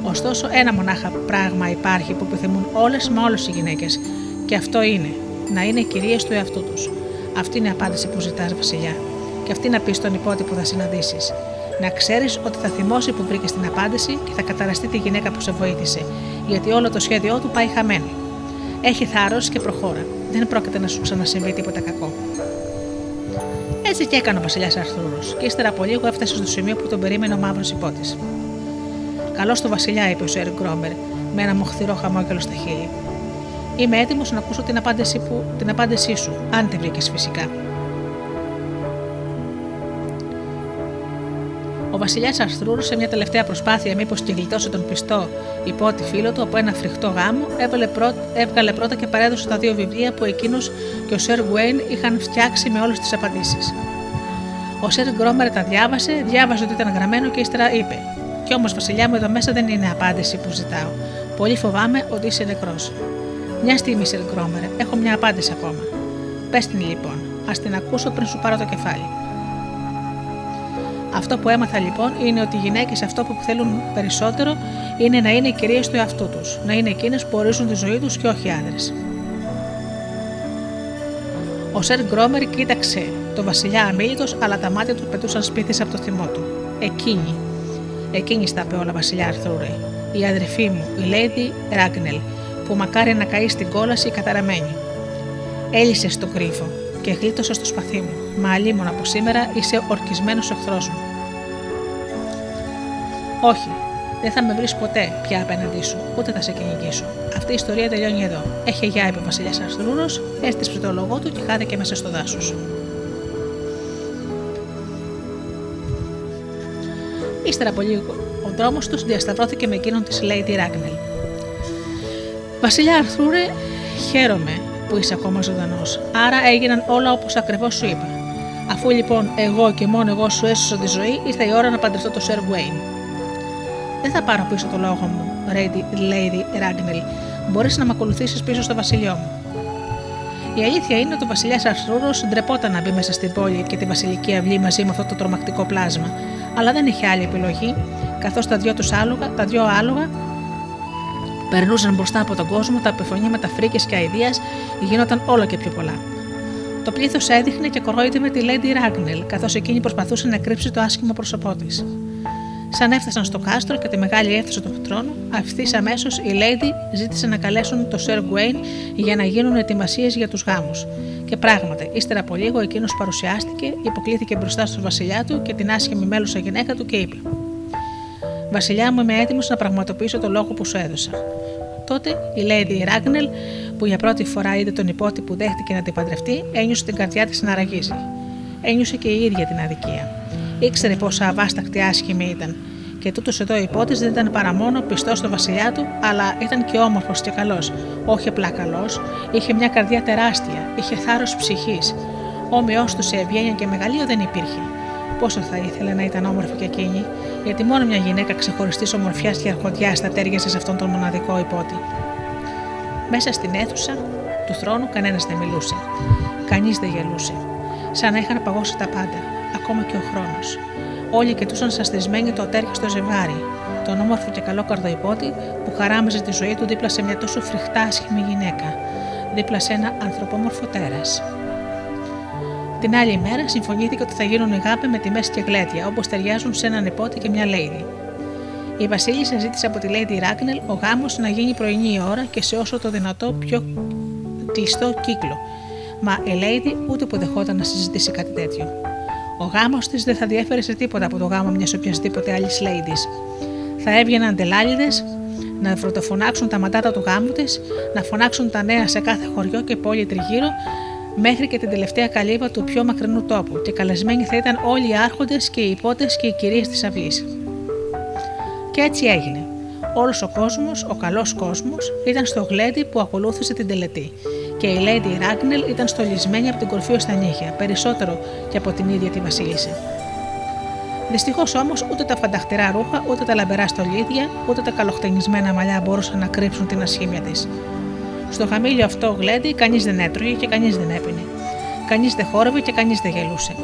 Ωστόσο, ένα μονάχα πράγμα υπάρχει που επιθυμούν όλες μα όλες οι γυναίκες, και αυτό είναι να είναι κυρίες του εαυτού τους. Αυτή είναι η απάντηση που ζητά, Βασιλιά, και αυτή να πεις στον υπότι που θα συναντήσεις. Να ξέρεις ότι θα θυμώσει που βρήκες την απάντηση και θα καταραστεί τη γυναίκα που σε βοήθησε, γιατί όλο το σχέδιό του πάει χαμένο. Έχει θάρρος και προχώρα. Δεν πρόκειται να σου ξανασυμβεί τίποτα κακό. Έτσι και έκανε ο Βασιλιάς Αρθούρο, και ύστερα από λίγο έφτασε στο σημείο που τον περίμενε ο μαύρος υπότης. Καλώς το Βασιλιά, είπε ο Σέρ Γκρόμερ, με ένα μοχθηρό χαμόγελο στα χείλη. Είμαι έτοιμος να ακούσω την απάντησή, που, την απάντησή σου, αν τη βρήκες φυσικά. Ο βασιλιάς Αρθρούρ, σε μια τελευταία προσπάθεια μήπως και γλιτώσει τον πιστό υπότι φίλο του από ένα φρικτό γάμο, έβγαλε πρώτα και παρέδωσε τα δύο βιβλία που εκείνος και ο Σερ Γκουέιν είχαν φτιάξει με όλες τις απαντήσεις. Ο Σερ Γκρόμερ τα διάβασε, διάβασε ότι ήταν γραμμένο και ύστερα είπε: Κι όμως, Βασιλιά μου, εδώ μέσα δεν είναι απάντηση που ζητάω. Πολύ φοβάμαι ότι είσαι νεκρός. Μια στιγμή, Σερ Γκρόμερ, έχω μια απάντηση ακόμα. Πες την λοιπόν, ας την ακούσω πριν σου πάρω το κεφάλι. Αυτό που έμαθα λοιπόν είναι ότι οι γυναίκες αυτό που θέλουν περισσότερο είναι να είναι κυρίες του εαυτού τους, να είναι εκείνες που ορίζουν τη ζωή τους και όχι άντρε. Ο Σερ Γκρόμερ κοίταξε τον βασιλιά αμήλυτος, αλλά τα μάτια του πετούσαν σπίτι από το θυμό του. Εκείνη, εκείνη στα είπε όλα βασιλιά Αρθούρε, η αδερφή μου, η Lady Ράγνελ, που μακάρι να καεί στην κόλαση καταραμένη. Έλυσε στον κρύφο και γλίτωσε στο σπαθί μου, μα αλίμον από σήμερα είσαι ορκισμένος εχθρός μου. Όχι, δεν θα με βρεις ποτέ πια απέναντί σου, ούτε θα σε κυνηγήσω. Αυτή η ιστορία τελειώνει εδώ. Έχει γεια, είπε ο Βασιλιάς Αρθούρο, έστειψε το λόγο του και χάθηκε μέσα στο δάσος. Ύστερα από λίγο, ο δρόμος του διασταυρώθηκε με εκείνον της Lady Ragnell. Βασιλιά Αρθούρε, χαίρομαι που είσαι ακόμα ζωντανός. Άρα έγιναν όλα όπως ακριβώς σου είπα. Αφού λοιπόν εγώ και μόνο εγώ σου έσωσα τη ζωή, ήρθε η ώρα να παντρευτώ το Sir Wayne. Δεν θα πάρω πίσω το λόγο μου, Lady Ragnell. Μπορείς να με ακολουθήσεις πίσω στο βασιλιό μου. Η αλήθεια είναι ότι ο βασιλιάς Αρθούρο ντρεπόταν να μπει μέσα στην πόλη και τη βασιλική αυλή μαζί με αυτό το τρομακτικό πλάσμα, αλλά δεν είχε άλλη επιλογή, καθώς τα δυο τους άλογα, τα δυο άλογα περνούσαν μπροστά από τον κόσμο, τα επιφωνήματα φρίκες και αηδία γίνονταν όλο και πιο πολλά. Το πλήθος έδειχνε και κορόιδευε τη Lady Ragnell, καθώς εκείνη προσπαθούσε να κρύψει το άσχημο πρόσωπό της. Σαν έφτασαν στο κάστρο και τη μεγάλη αίθουσα του θρόνου, ευθύ αμέσως η Lady ζήτησε να καλέσουν το Sir Gawain για να γίνουν ετοιμασίες για τους γάμους. Και πράγματι, ύστερα από λίγο εκείνος παρουσιάστηκε, υποκλήθηκε μπροστά στο βασιλιά του και την άσχημη μέλουσα γυναίκα του και είπε: Βασιλιά μου, είμαι έτοιμος να πραγματοποιήσω το λόγο που σου έδωσα. Τότε η Lady Ragnell, που για πρώτη φορά είδε τον υπότι που δέχτηκε να την παντρευτεί, ένιωσε την καρδιά της να ραγίζει. Ένιωσε και η ίδια την αδικία. Ήξερε πόσα αβάστακτη άσχημη ήταν. Και τούτος εδώ υπότης δεν ήταν παρά μόνο πιστός στο βασιλιά του, αλλά ήταν και όμορφος και καλός. Όχι απλά καλός, είχε μια καρδιά τεράστια, είχε θάρρος ψυχής. Όμοιός του σε ευγένεια και μεγαλείο δεν υπήρχε. Πόσο θα ήθελε να ήταν όμορφη και εκείνη, γιατί μόνο μια γυναίκα ξεχωριστής ομορφιάς και αρχοντιάς θα τέριαζε σε αυτόν τον μοναδικό υπότη. Μέσα στην αίθουσα του θρόνου κανένας δεν μιλούσε. Κανείς δεν γελούσε. Σαν να είχαν παγώσει τα πάντα ακόμα και ο χρόνος. Όλοι κοιτούσαν σαστισμένοι το ατέριαστο ζευγάρι, τον όμορφο και καλό καρδοϊπότη που χαράμιζε τη ζωή του δίπλα σε μια τόσο φρικτά άσχημη γυναίκα, δίπλα σε ένα ανθρωπόμορφο τέρας. Την άλλη μέρα συμφωνήθηκε ότι θα γίνουν οι γάπε με τιμέ και γλέτια, όπως ταιριάζουν σε έναν υπότη και μια lady. Η Βασίλισσα ζήτησε από τη Lady Ράκνελ ο γάμος να γίνει πρωινή ώρα και σε όσο το δυνατό πιο κλειστό κύκλο. Μα η Lady ούτε που δεχόταν να συζητήσει κάτι τέτοιο. Ο γάμος της δεν θα διέφερε σε τίποτα από το γάμο μιας οποιασδήποτε άλλης ladies. Θα έβγαιναν τελάλιδε να φροντοφωνάξουν τα ματάτα του γάμου της, να φωνάξουν τα νέα σε κάθε χωριό και πόλη τριγύρω, μέχρι και την τελευταία καλύβα του πιο μακρινού τόπου, και καλεσμένοι θα ήταν όλοι οι άρχοντες και οι υπότες και οι κυρίες της αυλής. Και έτσι έγινε. Όλος ο κόσμος, ο καλός κόσμος, ήταν στο γλέντι που ακολούθησε την τελετή και η Lady Ragnell ήταν στολισμένη από την κορφή ως τα νύχια, περισσότερο και από την ίδια τη Βασίλισσα. Δυστυχώς όμως ούτε τα φανταχτερά ρούχα, ούτε τα λαμπερά στολίδια, ούτε τα καλοχτενισμένα μαλλιά μπορούσαν να κρύψουν την ασχήμια της. Στο χαμήλιο αυτό γλέντι κανείς δεν έτρωγε και κανείς δεν έπινε. Κανείς δεν χόρευε και κανείς δεν γελούσε.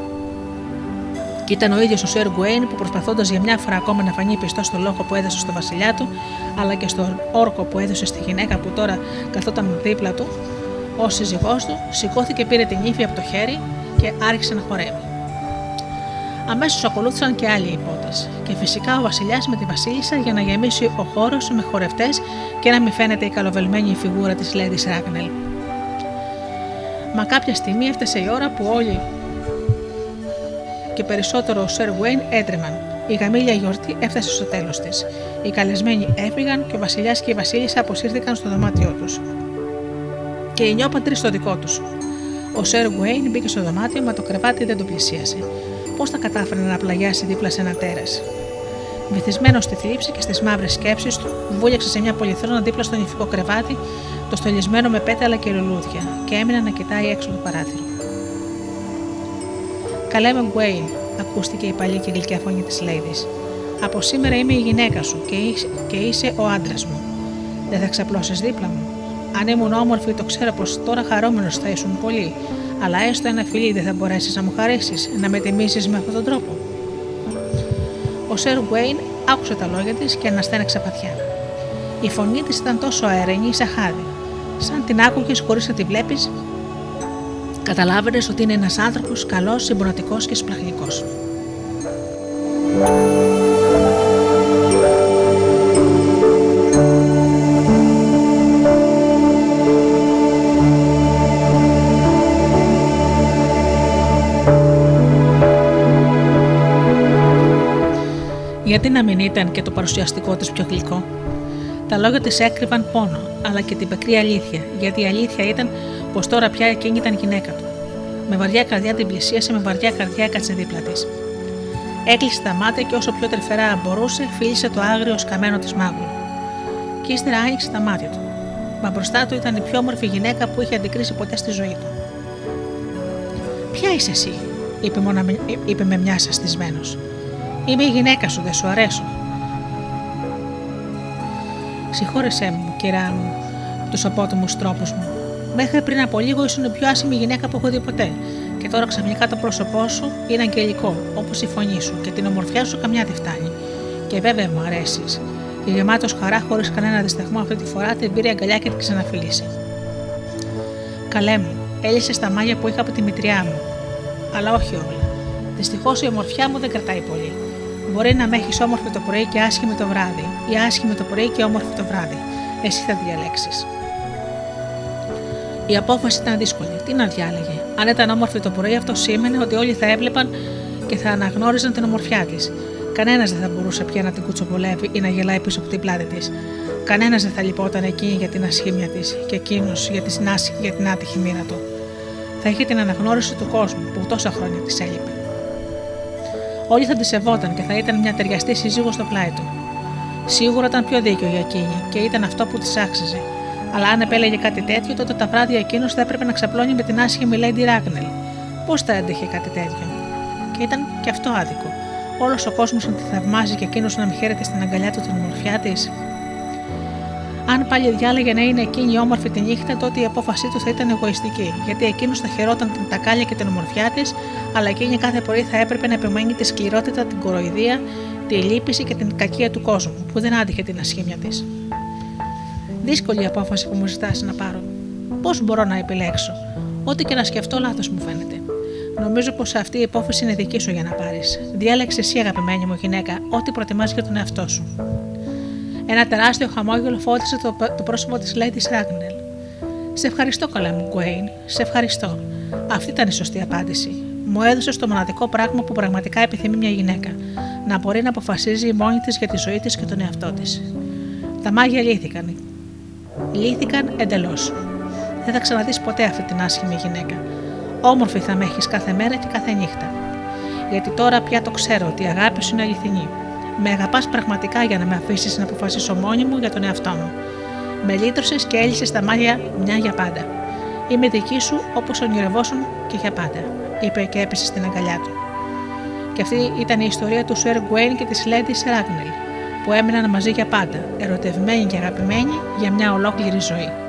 Και ήταν ο ίδιος ο Σερ Γκουέιν που προσπαθώντας για μια φορά ακόμα να φανεί πιστός στο λόγο που έδωσε στο βασιλιά του, αλλά και στον όρκο που έδωσε στη γυναίκα που τώρα καθόταν δίπλα του, ο σύζυγός του σηκώθηκε, πήρε την ύφη από το χέρι και άρχισε να χορεύει. Αμέσως ακολούθησαν και άλλοι υπότε, και φυσικά ο Βασιλιάς με τη Βασίλισσα για να γεμίσει ο χώρος με χορευτές και να μην φαίνεται η καλοβελμένη φιγούρα της Λέδης Ράγνελ. Μα κάποια στιγμή έφτασε η ώρα που όλοι και περισσότερο ο Σερ Γουέιν έτρεμαν. Η γαμήλια γιορτή έφτασε στο τέλος της. Οι καλεσμένοι έφυγαν και ο Βασιλιάς και η Βασίλισσα αποσύρθηκαν στο δωμάτιό τους και οι νιώπαντροι στο δικό τους. Ο Σερ Γουέιν μπήκε στο δωμάτιο, μα το κρεβάτι δεν το πλησίασε. Πώς θα κατάφερε να πλαγιάσει δίπλα σε ένα τέρας. Βυθισμένος στη θλίψη και στις μαύρες σκέψεις του, βούλιαξε σε μια πολυθρόνα δίπλα στο νηφικό κρεβάτι, το στολισμένο με πέταλα και λουλούδια, και έμεινε να κοιτάει έξω το παράθυρο. Καλέ με Γκουέιν, ακούστηκε η παλιά και γλυκιά φωνή της Λέιδης. Από σήμερα είμαι η γυναίκα σου και είσαι, και είσαι ο άντρας μου. Δεν θα ξαπλώσεις δίπλα μου. Αν ήμουν όμορφη, το ξέρω πως τώρα χαρούμενο θα ήσουν πολύ, αλλά έστω ένα φιλί δεν θα μπορέσεις να μου χαρίσεις, να με τιμήσεις με αυτόν τον τρόπο. Ο Σερ Γκουέιν άκουσε τα λόγια της και αναστέναξε βαθιά. Η φωνή της ήταν τόσο αερενή σαν χάδι. Σαν την άκουγες χωρίς να τη βλέπεις, καταλάβαινες ότι είναι ένας άνθρωπος καλός, συμπονατικό και σπλαχνικό. Γιατί να μην ήταν και το παρουσιαστικό της πιο γλυκό; Τα λόγια της έκρυβαν πόνο, αλλά και την πεκρή αλήθεια, γιατί η αλήθεια ήταν πως τώρα πια εκείνη ήταν γυναίκα του. Με βαριά καρδιά την πλησίασε, με βαριά καρδιά έκατσε δίπλα της. Έκλεισε τα μάτια και όσο πιο τρυφερά μπορούσε, φίλησε το άγριο σκαμμένο της μάγουλ. Και ύστερα άνοιξε τα μάτια του. Μα μπροστά του ήταν η πιο όμορφη γυναίκα που είχε αντικρίσει ποτέ στη ζωή του. Ποια είσαι εσύ, είπε, μονα... είπε με μια σαστισμένος. Είμαι η γυναίκα σου, δεν σου αρέσω. Συγχώρεσέ μου, κυρά μου, τους απότομους τρόπους μου. Μέχρι πριν από λίγο ήσουν η πιο άσημη γυναίκα που έχω δει ποτέ. Και τώρα ξαφνικά το πρόσωπό σου είναι αγγελικό, όπως η φωνή σου, και την ομορφιά σου καμιά τη φτάνει. Και βέβαια μου αρέσεις. Και γεμάτος χαρά, χωρίς κανένα δισταγμό αυτή τη φορά, την πήρε αγκαλιά και την ξαναφίλησε. Καλέ μου, έλυσες τα μάγια που είχα από τη μητριά μου. Αλλά όχι όλα. Δυστυχώς η ομορφιά μου δεν κρατάει πολύ. Μπορεί να με έχεις όμορφη το πρωί και άσχημη το βράδυ, ή άσχημη το πρωί και όμορφη το βράδυ. Εσύ θα διαλέξεις. Η απόφαση ήταν δύσκολη. Τι να διάλεγε. Αν ήταν όμορφη το πρωί, αυτό σήμαινε ότι όλοι θα έβλεπαν και θα αναγνώριζαν την ομορφιά της. Κανένας δεν θα μπορούσε πια να την κουτσοπολεύει ή να γελάει πίσω από την πλάτη της. Κανένας δεν θα λυπόταν εκεί για την ασχήμια της και εκείνος για, για την άτυχη μοίρα του. Θα είχε την αναγνώριση του κόσμου που τόσα χρόνια της έλειπε. Όλοι θα τη σεβόταν και θα ήταν μια ταιριαστή σύζυγος στο πλάι του. Σίγουρα ήταν πιο δίκαιο για εκείνη και ήταν αυτό που της άξιζε. Αλλά αν επέλεγε κάτι τέτοιο, τότε τα βράδια εκείνος θα έπρεπε να ξαπλώνει με την άσχημη Lady Ράγνελ. Πώς θα έντεχε κάτι τέτοιο; Και ήταν και αυτό άδικο. Όλος ο κόσμος να τη θαυμάζει και εκείνος να μην χαίρεται στην αγκαλιά του την ομορφιά της. Αν πάλι διάλεγε να είναι εκείνη η όμορφη τη νύχτα, τότε η απόφασή του θα ήταν εγωιστική, γιατί εκείνος θα χαιρόταν την τακάλια και την ομορφιά της, αλλά εκείνη κάθε πρωί θα έπρεπε να επιμένει τη σκληρότητα, την κοροϊδία, τη λύπηση και την κακία του κόσμου, που δεν άντυχε την ασχήμια της. Δύσκολη η απόφαση που μου ζητάς να πάρω. Πώς μπορώ να επιλέξω; Ό,τι και να σκεφτώ, λάθος μου φαίνεται. Νομίζω πως αυτή η υπόθεση είναι δική σου για να πάρεις. Διάλεξε εσύ, αγαπημένη μου γυναίκα, ό,τι προτιμάς για τον εαυτό σου. Ένα τεράστιο χαμόγελο φώτισε το, το πρόσωπο της Lady Σάγνελ. Σε ευχαριστώ, καλά μου, Γκουέιν. Σε ευχαριστώ. Αυτή ήταν η σωστή απάντηση. Μου έδωσε το μοναδικό πράγμα που πραγματικά επιθυμεί μια γυναίκα. Να μπορεί να αποφασίζει μόνη της για τη ζωή της και τον εαυτό της. Τα μάγια λύθηκαν. Λύθηκαν εντελώς. Δεν θα ξαναδείς ποτέ αυτή την άσχημη γυναίκα. Όμορφη θα με έχεις κάθε μέρα και κάθε νύχτα. Γιατί τώρα πια το ξέρω ότι η αγάπη σου είναι αληθινή. Με αγαπάς πραγματικά για να με αφήσεις να αποφασίσω μόνη μου για τον εαυτό μου. Με λύτρωσες και έλυσες τα μάτια μια για πάντα. Είμαι δική σου όπως ονειρευόσουν και για πάντα, είπε και έπεσε στην αγκαλιά του. Και αυτή ήταν η ιστορία του Σερ Γκουέιν και της Λέντι Σεράγνελ, που έμειναν μαζί για πάντα, ερωτευμένοι και αγαπημένοι για μια ολόκληρη ζωή.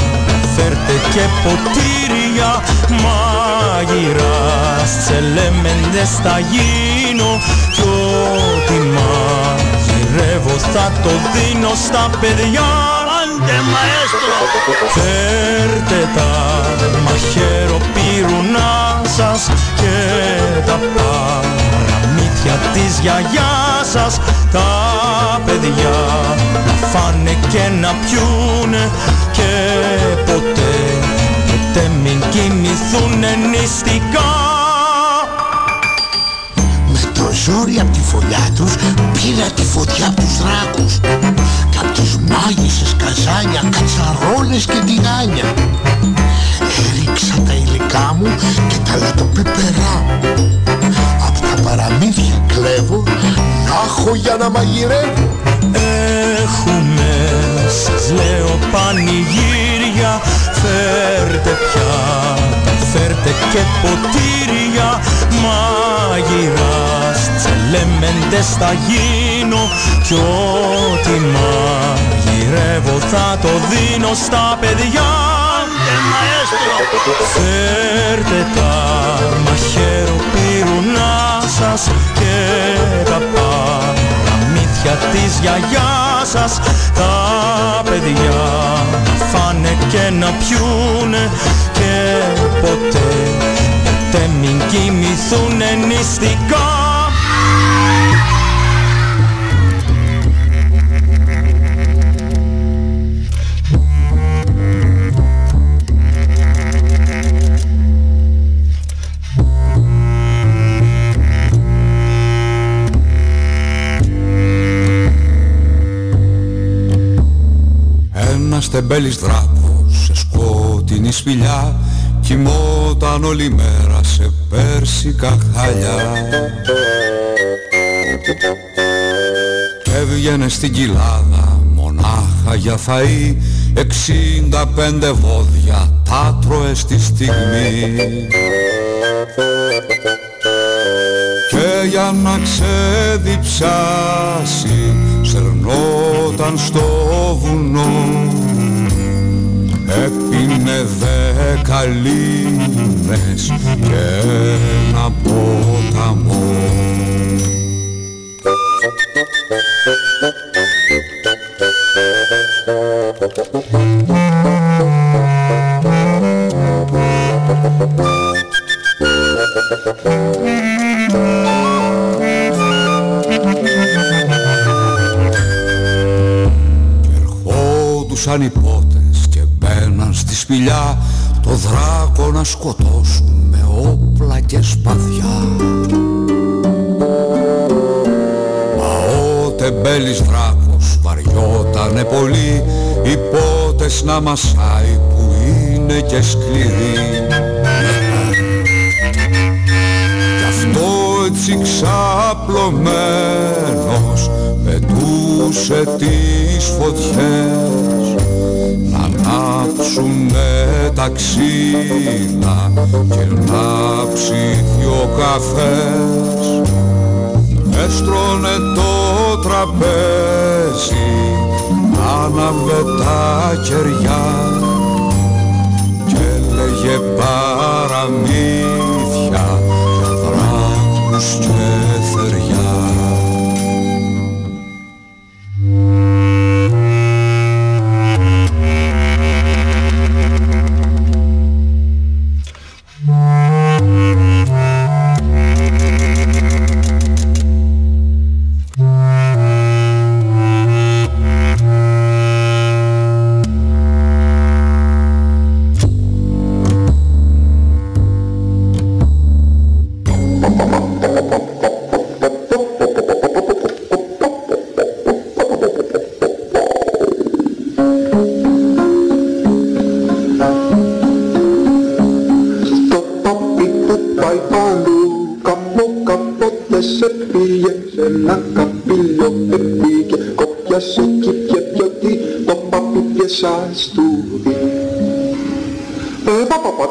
φέρτε και ποτήρια Μάγειρας τσελέμεντες θα γίνω Κι ό,τι μαγειρεύω θα το δίνω στα παιδιά Άντε μαέστρο! Φέρτε τα μαχαίρο πυρουνά σας και τα παραμύθια της γιαγιάς σας. Τα παιδιά να φάνε και να πιούνε και ποτέ ποτέ μην κοιμηθούνε νηστικά. Με το ζόρι απ' τη φωλιά τους πήρα τη φωτιά απ' τους δράκους Κι απ' τις μάγισσες καζάνια, κατσαρόλες και τηγάνια Έριξα τα υλικά μου και τα λατοπίπερά μου Απ' τα παραμύθια κλέβω να έχω για να μαγειρεύω. Έχουμε, σας λέω πανηγύρια Φέρτε πιάτα, φέρτε και ποτήρια Μάγειρας, τσελέμεντες θα γίνω Κι ό,τι μαγειρεύω θα το δίνω στα παιδιά. Φέρτε τα μαχαίρο πυρουνά σας και τα παραμύθια της γιαγιάς σας. Τα παιδιά να φάνε και να πιούνε και ποτέ ποτέ μην κοιμηθούνε νηστικά Ένας τεμπέλης δράκος σε σκότεινη σπηλιά. Κοιμόταν όλη μέρα σε πέρσικα χαλιά. Έβγαινε στην κοιλάδα μονάχα για φαΐ εξήντα πέντε βόδια τα τρώε στη στιγμή. Και για να ξεδιψάσει σερνόταν στο βουνό έπινε δέκα λίμνες και ένα ποταμό. Ερχόντουσαν οι πότες και μπαίναν στη σπηλιά το δράκο να σκοτώσουν με όπλα και σπαθιά. Μα ο τεμπέλης δράκος βαριότανε πολύ οι πότες να μασάει που είναι και σκληροί. Κι αυτό έτσι ξαπλωμένος πετούσε τις φωτιές να ανάψουνε τα ξύλα και να ψήθει ο καφές έστρωνε το τραπέζι άναβε τα κεριά. Και έλεγε παραμύθια για δράκους και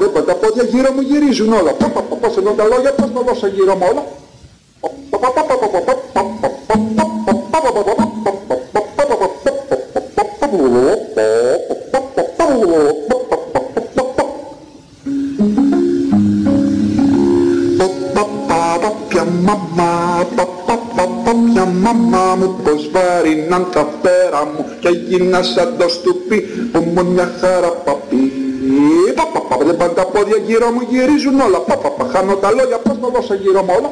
ε, πα, πα, πα, δεν πα, τα πόδια γύρω μου γυρίζουν όλα. Πα, πα, πα, πώς εννοώ τα λόγια, πώς τα δώσω γύρω μου όλα. Παπαπαπαπια μαμά, παπαπαπαπια μαμά μου πως βάριναν τα πέρα μου και έγινα σαν το στουπί που μου μια χαρά παπί. Παπαπαπα, δεν πάνε τα πόδια γύρω μου γυρίζουν όλα. Παπαπα, χάνω τα λόγια, πώς τα δώσω γύρω μου όλα.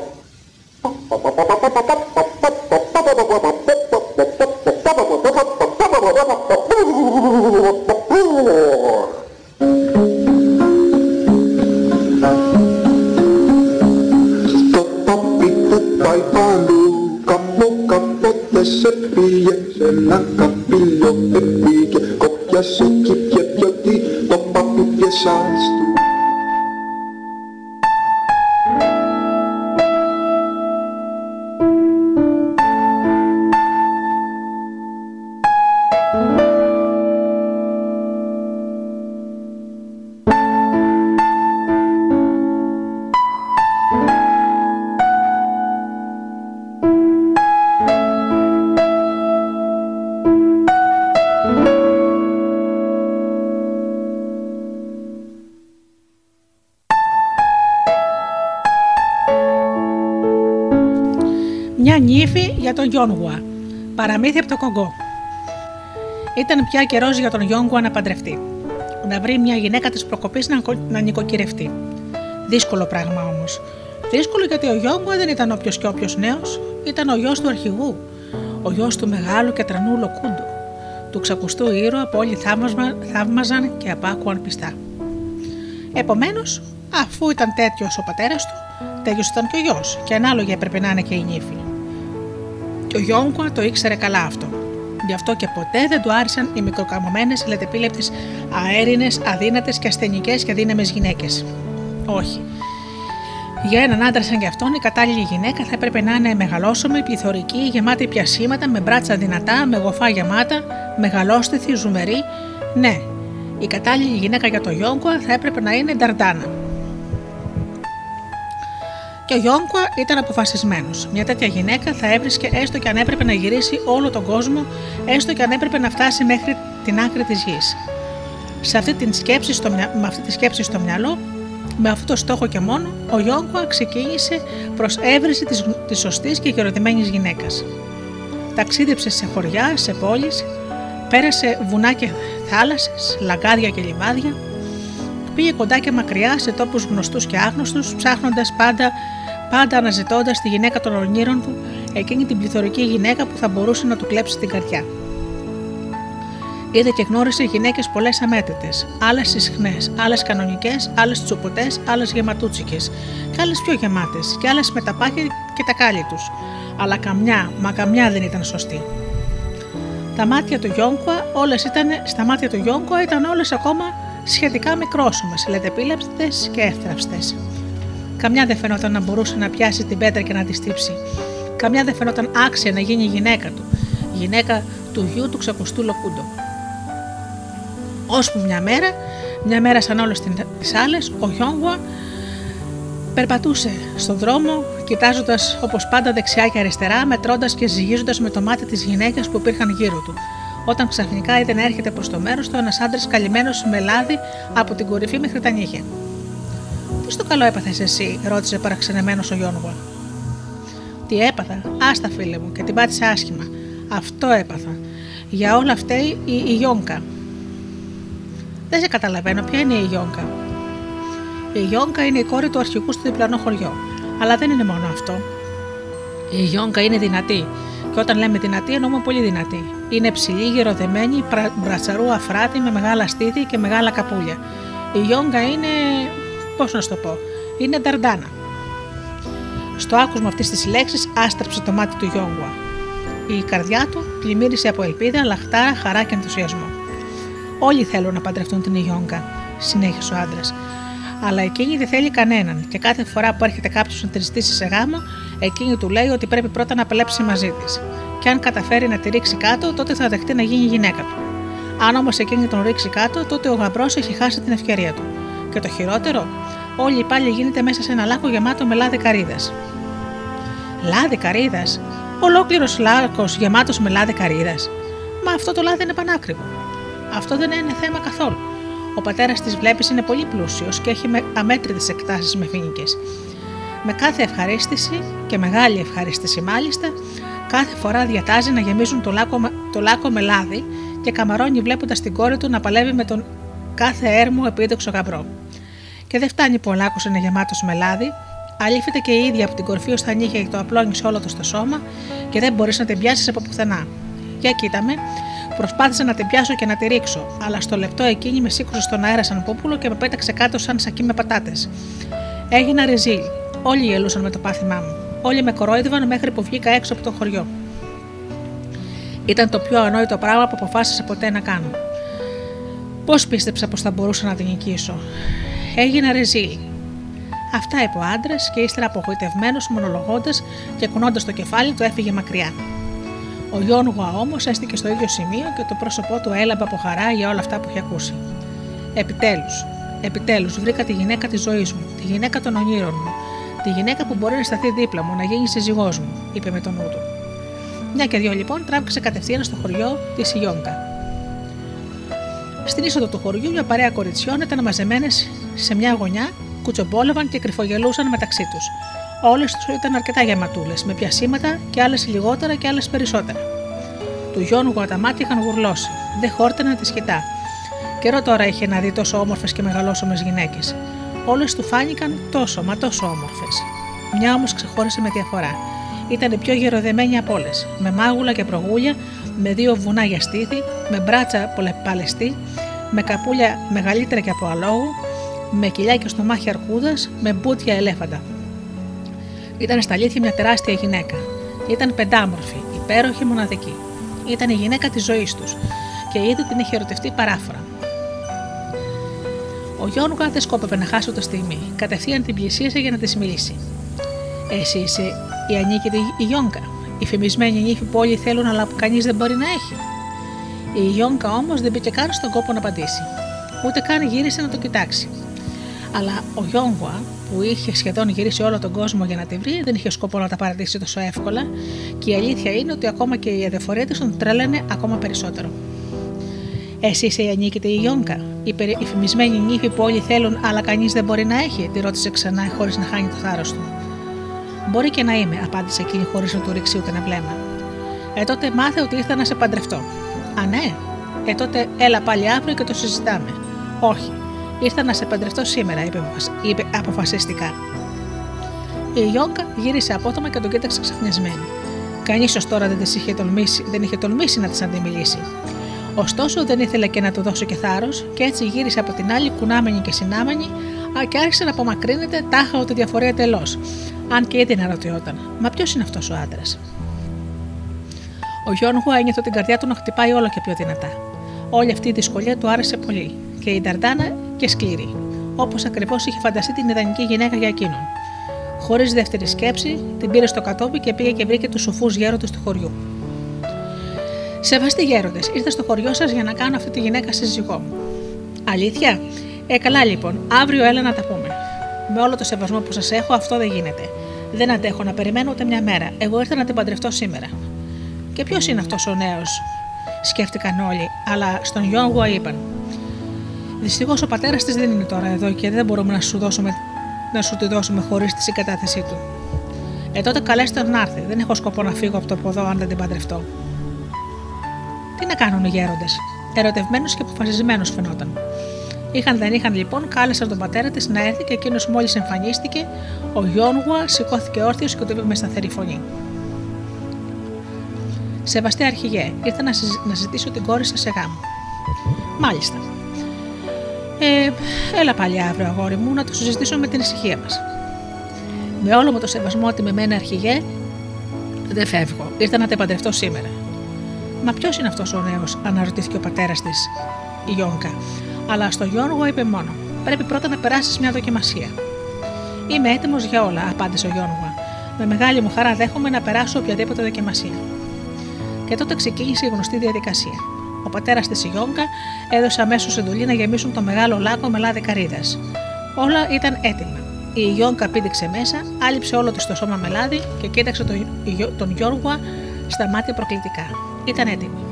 Το παπί που πάει παντού Καπό κάποτε σε πήγε σε ένα καπήλιο επήγε Κόπιασε κι και πιωτή το παπούδι σας Μια νύφη για τον Γιόνγουα. Παραμύθι από το Κογκό. Ήταν πια καιρός για τον Γιόνγουα να παντρευτεί. Να βρει μια γυναίκα της προκοπής να, κο- να νοικοκυρευτεί. Δύσκολο πράγμα όμως. Δύσκολο γιατί ο Γιόνγουα δεν ήταν όποιος και όποιος νέος, ήταν ο γιος του αρχηγού. Ο γιος του μεγάλου και τρανού Λοκούντου. Του ξακουστού ήρωα που όλοι θαύμασμα- θαύμαζαν και απάκουαν πιστά. Επομένως, αφού ήταν τέτοιος ο πατέρας του, τέτοιος ήταν και ο γιος, και ανάλογα έπρεπε να είναι και η νύφη. Και ο Γιόγκουα το ήξερε καλά αυτό. Γι' αυτό και ποτέ δεν του άρεσαν οι μικροκαμωμένες, λετεπίλεπτες, αέρινες, αδύνατες και ασθενικές και αδύναμες γυναίκες. Όχι. Για έναν άντρα σαν κι αυτόν, η κατάλληλη γυναίκα θα έπρεπε να είναι μεγαλόσωμη, πληθωρική, γεμάτη πιασίματα, με μπράτσα δυνατά, με γοφά γεμάτα, μεγαλόστιθη, ζουμερή. Ναι, η κατάλληλη γυναίκα για το Γιόγκουα θα έπρεπε να είναι νταρντάνα. Και ο Γιόγκουα ήταν αποφασισμένος. Μια τέτοια γυναίκα θα έβρισκε έστω και αν έπρεπε να γυρίσει όλο τον κόσμο, έστω και αν έπρεπε να φτάσει μέχρι την άκρη της γης. Σε αυτή την σκέψη στο, μυα- με αυτή τη σκέψη στο μυαλό, με αυτό το στόχο και μόνο, ο Γιόγκουα ξεκίνησε προς έβριση της, της σωστής και γεροδημένης γυναίκας. Ταξίδεψε σε χωριά, σε πόλεις, πέρασε βουνά και θάλασσες, λαγκάδια και λιβάδια, πήγε κοντά και μακριά σε τόπους γνωστούς και άγνωστους, ψάχνοντας πάντα, πάντα αναζητώντας τη γυναίκα των ονείρων του, εκείνη την πληθωρική γυναίκα που θα μπορούσε να του κλέψει την καρδιά. Είδε και γνώρισε γυναίκες πολλές αμέτρητες, άλλες ισχνές, άλλες κανονικές, άλλες τσουποτέ, άλλες γεματούτσικες, και άλλες πιο γεμάτες, και άλλες με τα πάχια και τα κάλλη τους. Αλλά καμιά, μα καμιά δεν ήταν σωστή. Τα μάτια του Γιόγκουα, όλες ήταν, στα μάτια του Γιόγκουα ήταν όλες ακόμα σχετικά μικρόσωμες, λετεπίλαψτε και εύθραυστες. Καμιά δεν φαινόταν να μπορούσε να πιάσει την πέτρα και να τη στύψει. Καμιά δεν φαινόταν άξια να γίνει η γυναίκα του, γυναίκα του γιου του ξακουστού Λοκούντο. Ώσπου μια μέρα, μια μέρα σαν όλες τις άλλες, ο Γιόγκουα περπατούσε στον δρόμο, κοιτάζοντας όπως πάντα δεξιά και αριστερά, μετρώντας και ζυγίζοντας με το μάτι τις γυναίκες που υπήρχαν γύρω του. Όταν ξαφνικά είδε να έρχεται προς το μέρος του ένας άντρας καλυμμένος με λάδι από την κορυφή μέχρι τα νύχια. Τι στο καλό έπαθες εσύ, ρώτησε παραξενεμένος ο Γιόγκουα. Τι έπαθα, άστα φίλε μου, και την πάτησα άσχημα. Αυτό έπαθα. Για όλα αυτά η, η Γιόνκα. Δεν σε καταλαβαίνω, ποια είναι η Γιόνκα. Η Γιόνκα είναι η κόρη του αρχικού στο διπλανό χωριό. Αλλά δεν είναι μόνο αυτό. Η Γιόνκα είναι δυνατή. Και όταν λέμε δυνατή, εννοούμε πολύ δυνατή. Είναι ψηλή, γεροδεμένη, πρα- μπρατσαρού αφράτη με μεγάλα στήθη και μεγάλα καπούλια. Η Γιόνκα είναι. Πώς να σου το πω, είναι νταρντάνα. Στο άκουσμα αυτής της λέξης άστραψε το μάτι του Γιόγκουα. Η καρδιά του πλημμύρισε από ελπίδα, λαχτάρα, χαρά και ενθουσιασμό. Όλοι θέλουν να παντρευτούν την Ιόγκα, συνέχισε ο άντρας. Αλλά εκείνη δεν θέλει κανέναν και κάθε φορά που έρχεται κάποιος να τη ζητήσει σε γάμο, Εκείνη του λέει ότι πρέπει πρώτα να παλέψει μαζί της. Και αν καταφέρει να τη ρίξει κάτω, τότε θα δεχτεί να γίνει γυναίκα του. Αν όμως εκείνη τον ρίξει κάτω, τότε ο γαμπρός έχει χάσει την ευκαιρία του. Και το χειρότερο, όλη η πάλι γίνεται μέσα σε ένα λάκκο γεμάτο με λάδι καρύδας. Λάδι καρύδας; Ολόκληρος λάκκος γεμάτος με λάδι καρύδας. Μα αυτό το λάδι είναι πανάκριβο. Αυτό δεν είναι θέμα καθόλου. Ο πατέρας της βλέπεις είναι πολύ πλούσιος και έχει αμέτρητες εκτάσεις με φίνικε. Με κάθε ευχαρίστηση και μεγάλη ευχαρίστηση μάλιστα, κάθε φορά διατάζει να γεμίζουν το λάκκο, το λάκκο με λάδι και καμαρώνει βλέποντας την κόρη του να παλεύει με τον κάθε έρμο επίδοξο γαμπρό. Και δεν φτάνει που ο λάκκο είναι γεμάτο με λάδι, αλήφεται και η ίδια από την κορφή ως τα νύχια και το απλώνεις όλο το στο σώμα και δεν μπορείς να την πιάσεις από πουθενά. Για κοίτα με, προσπάθησα να την πιάσω και να τη ρίξω, αλλά στο λεπτό εκείνη με σήκωσε στον αέρα σαν πούπουλο και με πέταξε κάτω σαν σακί με πατάτες. Έγινα ρεζίλ. Όλοι γελούσαν με το πάθημά μου. Όλοι με κορόιδευαν μέχρι που βγήκα έξω από το χωριό. Ήταν το πιο ανόητο πράγμα που αποφάσισα ποτέ να κάνω. Πώς πίστεψα πως θα μπορούσα να την νικήσω; Έγινα ρεζίλ. Αυτά είπε ο άντρας και ύστερα απογοητευμένος, μονολογώντα και κουνώντας το κεφάλι του έφυγε μακριά. Ο Γιώργο όμω έστηκε στο ίδιο σημείο και το πρόσωπό του έλαμπε από χαρά για όλα αυτά που είχε ακούσει. Επιτέλους, επιτέλους βρήκα τη γυναίκα της ζωής μου, τη γυναίκα των ονείρων μου, τη γυναίκα που μπορεί να σταθεί δίπλα μου, να γίνει σύζυγός μου, είπε με τον νου του. Μια και δυο λοιπόν τράβηξε κατευθείαν στο χωριό της Ιόγκα. Στην είσοδο του χωριού, μια παρέα κοριτσιών ήταν μαζεμένες σε μια γωνιά, κουτσομπόλευαν και κρυφογελούσαν μεταξύ τους. Όλες τους ήταν αρκετά γεματούλες, με πιασίματα και άλλες λιγότερα και άλλες περισσότερα. Του Γιώργου τα μάτια είχαν γουρλώσει, δεν χόρτεναν τη σκητά. Καιρό τώρα είχε να δει τόσο όμορφες και μεγαλόσωμε γυναίκες. Όλες του φάνηκαν τόσο μα τόσο όμορφες. Μια όμως ξεχώρισε με διαφορά. Ήταν η πιο γεροδεμένη από όλες, με μάγουλα και προγούλια, με δύο βουνά για στήθη, με μπράτσα παλαιστή, με καπούλια μεγαλύτερα και από αλόγου, με κοιλιά και στο μάχη αρκούδας, με μπούτια ελέφαντα. Ήταν στα αλήθεια μια τεράστια γυναίκα. Ήταν πεντάμορφη, υπέροχη, μοναδική. Ήταν η γυναίκα της ζωής τους και ήδη την είχε ερωτευτεί παράφορα. Ο Γιώργο δεν σκόπευε να χάσει το στιγμή. Κατευθείαν την πλησίασε για να της μιλήσει. Εσύ είσαι η ανίκητη Ιόγκα, η φημισμένη νύφη που όλοι θέλουν αλλά που κανείς δεν μπορεί να έχει. Η Ιόγκα όμως δεν μπήκε καν στον κόπο να απαντήσει. Ούτε καν γύρισε να το κοιτάξει. Αλλά ο Γιόγκουα, που είχε σχεδόν γυρίσει όλο τον κόσμο για να τη βρει, δεν είχε σκοπό να τα παρατήσει τόσο εύκολα και η αλήθεια είναι ότι ακόμα και η αδιαφορία της τον τρέλανε ακόμα περισσότερο. Εσύ είσαι η ανίκητη Ιόγκα, η, περι... η φημισμένη νύφη που όλοι θέλουν αλλά κανείς δεν μπορεί να έχει, τη ρώτησε ξανά χωρίς να χάνει το θάρρος του. Μπορεί και να είμαι, απάντησε εκείνη χωρίς να του ρίξει ούτε ένα βλέμμα. Ε, τότε μάθε ότι ήρθα να σε παντρευτώ. Α, ναι. Ε, τότε έλα πάλι αύριο και το συζητάμε. Όχι. Ήρθα να σε παντρευτώ σήμερα, είπε, είπε αποφασιστικά. Η Ιόγκα γύρισε απότομα και τον κοίταξε ξαφνισμένη. Κανείς ως τώρα δεν, είχε τολμήσει, δεν είχε τολμήσει να της αντιμιλήσει. Ωστόσο δεν ήθελε και να του δώσω και θάρρος, και έτσι γύρισε από την άλλη κουνάμενη και συνάμενη, και άρχισε να απομακρύνεται τάχα ότι διαφορεί εντελώς, αν και ήδη αναρωτιόταν. Μα ποιος είναι αυτός ο άντρας; Ο Γιώργο ένιωθε την καρδιά του να χτυπάει όλο και πιο δυνατά. Όλη αυτή η δυσκολία του άρεσε πολύ και η Νταρντάνα και σκληρή, όπως ακριβώς είχε φανταστεί την ιδανική γυναίκα για εκείνον. Χωρίς δεύτερη σκέψη, την πήρε στο κατόπι και πήγε και βρήκε τους σοφού γέροντες του χωριού. Σεβαστοί γέροντες, ήρθα στο χωριό σας για να κάνω αυτή τη γυναίκα σύζυγό μου. Αλήθεια; Ε, καλά λοιπόν, αύριο έλα να τα πούμε. Με όλο το σεβασμό που σας έχω, αυτό δεν γίνεται. Δεν αντέχω να περιμένω ούτε μια μέρα. Εγώ ήρθα να την παντρευτώ σήμερα. Και ποιος είναι αυτός ο νέος, σκέφτηκαν όλοι, αλλά στον Γιόγκουα είπαν: Δυστυχώς ο πατέρας της δεν είναι τώρα εδώ και δεν μπορούμε να σου, δώσουμε, να σου τη δώσουμε χωρίς τη συγκατάθεσή του. Ε, τότε καλέστε τον να έρθει. Δεν έχω σκοπό να φύγω από το ποδό αν δεν την παντρευτώ. Τι να κάνουν οι γέροντες; Ερωτευμένος και αποφασισμένος φαινόταν. Είχαν δεν είχαν λοιπόν, κάλεσαν τον πατέρα της να έρθει και εκείνος μόλις εμφανίστηκε, ο Γιόνγουα σηκώθηκε όρθιος και του είπε με σταθερή φωνή. Σεβαστέ αρχηγέ, ήρθα να, να ζητήσω την κόρη σας σε γάμο. Μάλιστα. Ε, έλα πάλι αύριο, αγόρι μου, να το συζητήσω με την ησυχία μας. Με όλο μου το σεβασμό ότι με μένα αρχηγέ, δεν φεύγω. Ήρθα να te παντρευτώ σήμερα. Μα ποιος είναι αυτός ο νέος, αναρωτήθηκε ο πατέρας της, η Γιόνκα. Αλλά στο Γιώργο είπε μόνο: Πρέπει πρώτα να περάσεις μια δοκιμασία. Είμαι έτοιμος για όλα, απάντησε ο Γιώργο. Με μεγάλη μου χαρά δέχομαι να περάσω οποιαδήποτε δοκιμασία. Και τότε ξεκίνησε η γνωστή διαδικασία. Ο πατέρας της Ιόγκα έδωσε αμέσως εντολή να γεμίσουν το μεγάλο λάκκο με λάδι καρύδας. Όλα ήταν έτοιμα. Η Ιόγκα πήδηξε μέσα, άλυψε όλο της το σώμα με λάδι και κοίταξε τον, τον Γιώργο στα μάτια προκλητικά. Ήταν έτοιμη.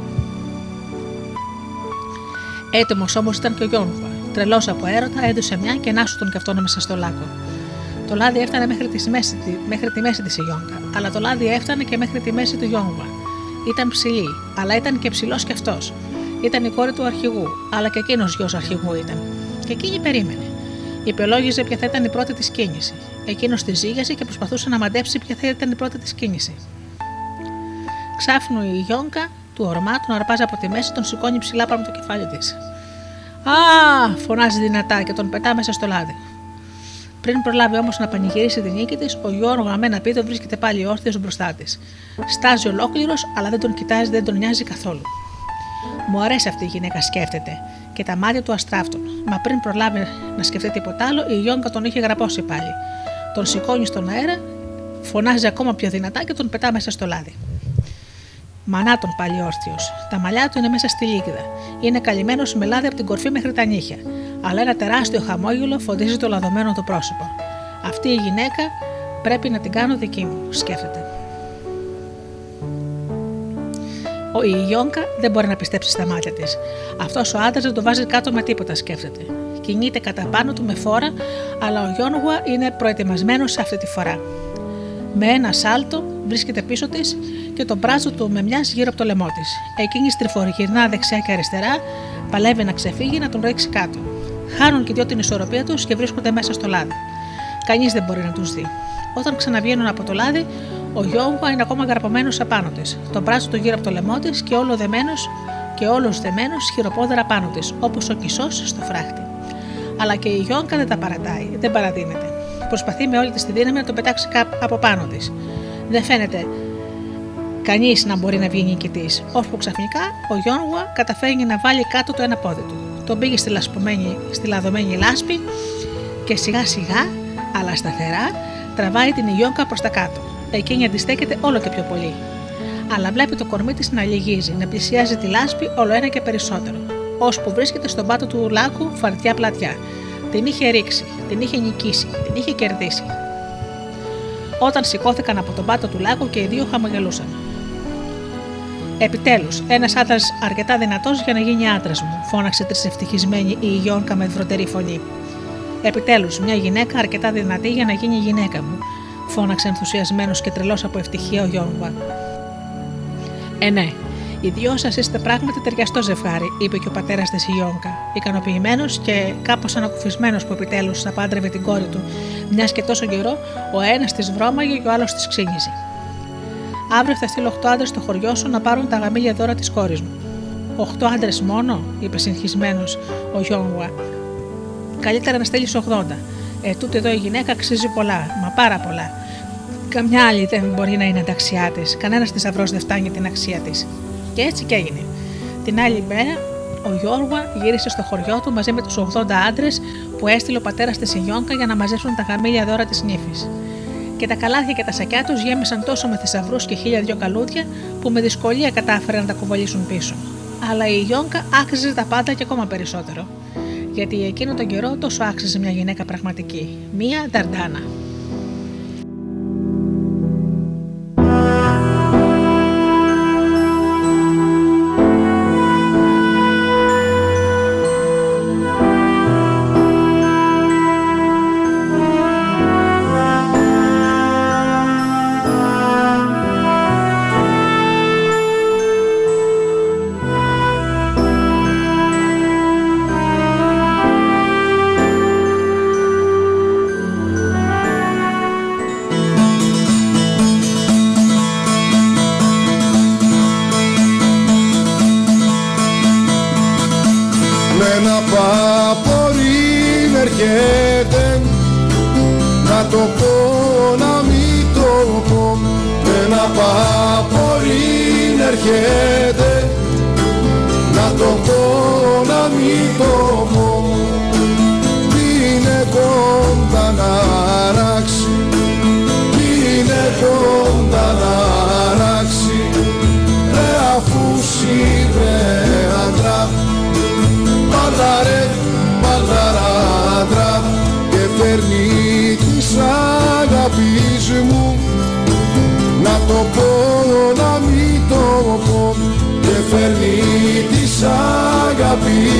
Έτοιμος όμως ήταν και ο Γιώργο. Τρελός από έρωτα, έδωσε μια και να σου τον καυτόνα μέσα στο λάκκο. Το λάδι έφτανε μέχρι τη μέση, μέχρι τη μέση της Ιόγκα, αλλά το λάδι έφτανε και μέχρι τη μέση του Γιόγκουα. Ήταν ψηλή, αλλά ήταν και ψηλός κι αυτός. Ήταν η κόρη του αρχηγού, αλλά και εκείνος γιος αρχηγού ήταν. Και εκείνη περίμενε. Υπελόγιζε ποια θα ήταν η πρώτη της κίνηση. Εκείνος τη ζήγασε και προσπαθούσε να μαντέψει ποια θα ήταν η πρώτη της κίνηση. Ξάφνου η Γιόνκα του ορμά τον αρπάζει από τη μέση, τον σηκώνει ψηλά πάνω από το κεφάλι της. Α! φωνάζει δυνατά και τον πετά μέσα στο λάδι. Πριν προλάβει όμως να πανηγυρίσει τη νίκη της, ο Γιώργο γαμμένα πίτο βρίσκεται πάλι όρθιος μπροστά της. Στάζει ολόκληρος, αλλά δεν τον κοιτάζει, δεν τον νοιάζει καθόλου. Μου αρέσει αυτή η γυναίκα, σκέφτεται, και τα μάτια του αστράφτουν. Μα πριν προλάβει να σκεφτεί τίποτα άλλο, η Γιόνκα τον είχε γραπώσει πάλι. Τον σηκώνει στον αέρα, φωνάζει ακόμα πιο δυνατά και τον πετά μέσα στο λάδι. Μανά τον πάλι όρθιος. Τα μαλλιά του είναι μέσα στη λίγδα. Είναι καλυμμένος με λάδι από την κορφή μέχρι τα νύχια. Αλλά ένα τεράστιο χαμόγελο φωτίζει το λαδωμένο του πρόσωπο. Αυτή η γυναίκα πρέπει να την κάνω δική μου, σκέφτεται. Ο Ιόνκα δεν μπορεί να πιστέψει στα μάτια της. Αυτός ο άντρας δεν το βάζει κάτω με τίποτα, σκέφτεται. Κινείται κατά πάνω του με φόρα, αλλά ο Γιόνγουα είναι προετοιμασμένος αυτή τη φορά. Με ένα σάλτο βρίσκεται πίσω της και το μπράζο του με μια γύρω από το λαιμό της. Εκείνη στριφοργυρνά δεξιά και αριστερά, παλεύει να ξεφύγει να τον ρίξει κάτω. Χάνουν και δυο την ισορροπία τους και βρίσκονται μέσα στο λάδι. Κανείς δεν μπορεί να τους δει. Όταν ξαναβγαίνουν από το λάδι, ο Γιώργο είναι ακόμα γραπωμένο απάνω της. Το μπράζο του γύρω από το λαιμό της και όλο δεμένος και όλος δεμένος χειροπόδερα πάνω της, όπως ο κισός στο φράχτη. Αλλά και η Γιόνκα δεν τα παρατάει, δεν παραδίνεται. Προσπαθεί με όλη της τη δύναμη να το πετάξει από πάνω της. Δεν φαίνεται κανείς να μπορεί να βγει νικητής, ώσπου ξαφνικά ο Γιώργο καταφέρνει να βάλει κάτω το ένα πόδι του. Τον πήγε στη, στη λαδωμένη λάσπη και σιγά σιγά, αλλά σταθερά, τραβάει την Ιόνκα προς τα κάτω. Εκείνη αντιστέκεται όλο και πιο πολύ. Αλλά βλέπει το κορμί της να λυγίζει, να πλησιάζει τη λάσπη όλο ένα και περισσότερο, ώσπου βρίσκεται στον πάτο του λάκου φαρτιά πλατιά. Την είχε ρίξει, την είχε νικήσει, την είχε κερδίσει. Όταν σηκώθηκαν από τον πάτο του λάκου και οι δύο χαμογελούσαν. Επιτέλους, ένας άντρας αρκετά δυνατός για να γίνει άντρας μου, φώναξε τρισευτυχισμένη η Ιόνκα με βροντερή φωνή. Επιτέλους, μια γυναίκα αρκετά δυνατή για να γίνει γυναίκα μου, φώναξε ενθουσιασμένος και τρελός από ευτυχία ο Γιόνγουα. Ε, ναι, οι δυο σας είστε πράγματι ταιριαστό ζευγάρι, είπε και ο πατέρας της Ιόνκα, ικανοποιημένος και κάπως ανακουφισμένος που επιτέλους θα πάντρευε την κόρη του, μιας και τόσο καιρό ο ένας της βρώμαγε και ο άλλος της ξύνιζε. Αύριο θα στείλω 8 άντρες στο χωριό σου να πάρουν τα γαμίλια δώρα της κόρης μου. Οχτώ άντρες μόνο, είπε συγχυσμένο ο Γιόνγουα. Καλύτερα να στείλει 80. Ε, τούτη εδώ η γυναίκα αξίζει πολλά, μα πάρα πολλά. Καμιά άλλη δεν μπορεί να είναι ανταξιά της. Κανένας θησαυρός δεν φτάνει την αξία της. Και έτσι και έγινε. Την άλλη μέρα, ο Γιώργο γύρισε στο χωριό του μαζί με τους 80 άντρες που έστειλε ο πατέρας της Ιόνκα για να μαζέψουν τα γαμίλια δώρα της νύφης. Και τα καλάθια και τα σακιά τους γέμισαν τόσο με θησαυρούς και χίλια δυο καλούδια που με δυσκολία κατάφεραν να τα κουβαλήσουν πίσω. Αλλά η Ιόνκα άξιζε τα πάντα και ακόμα περισσότερο. Γιατί εκείνο τον καιρό τόσο άξιζε μια γυναίκα πραγματική. Μία Νταρντάνα.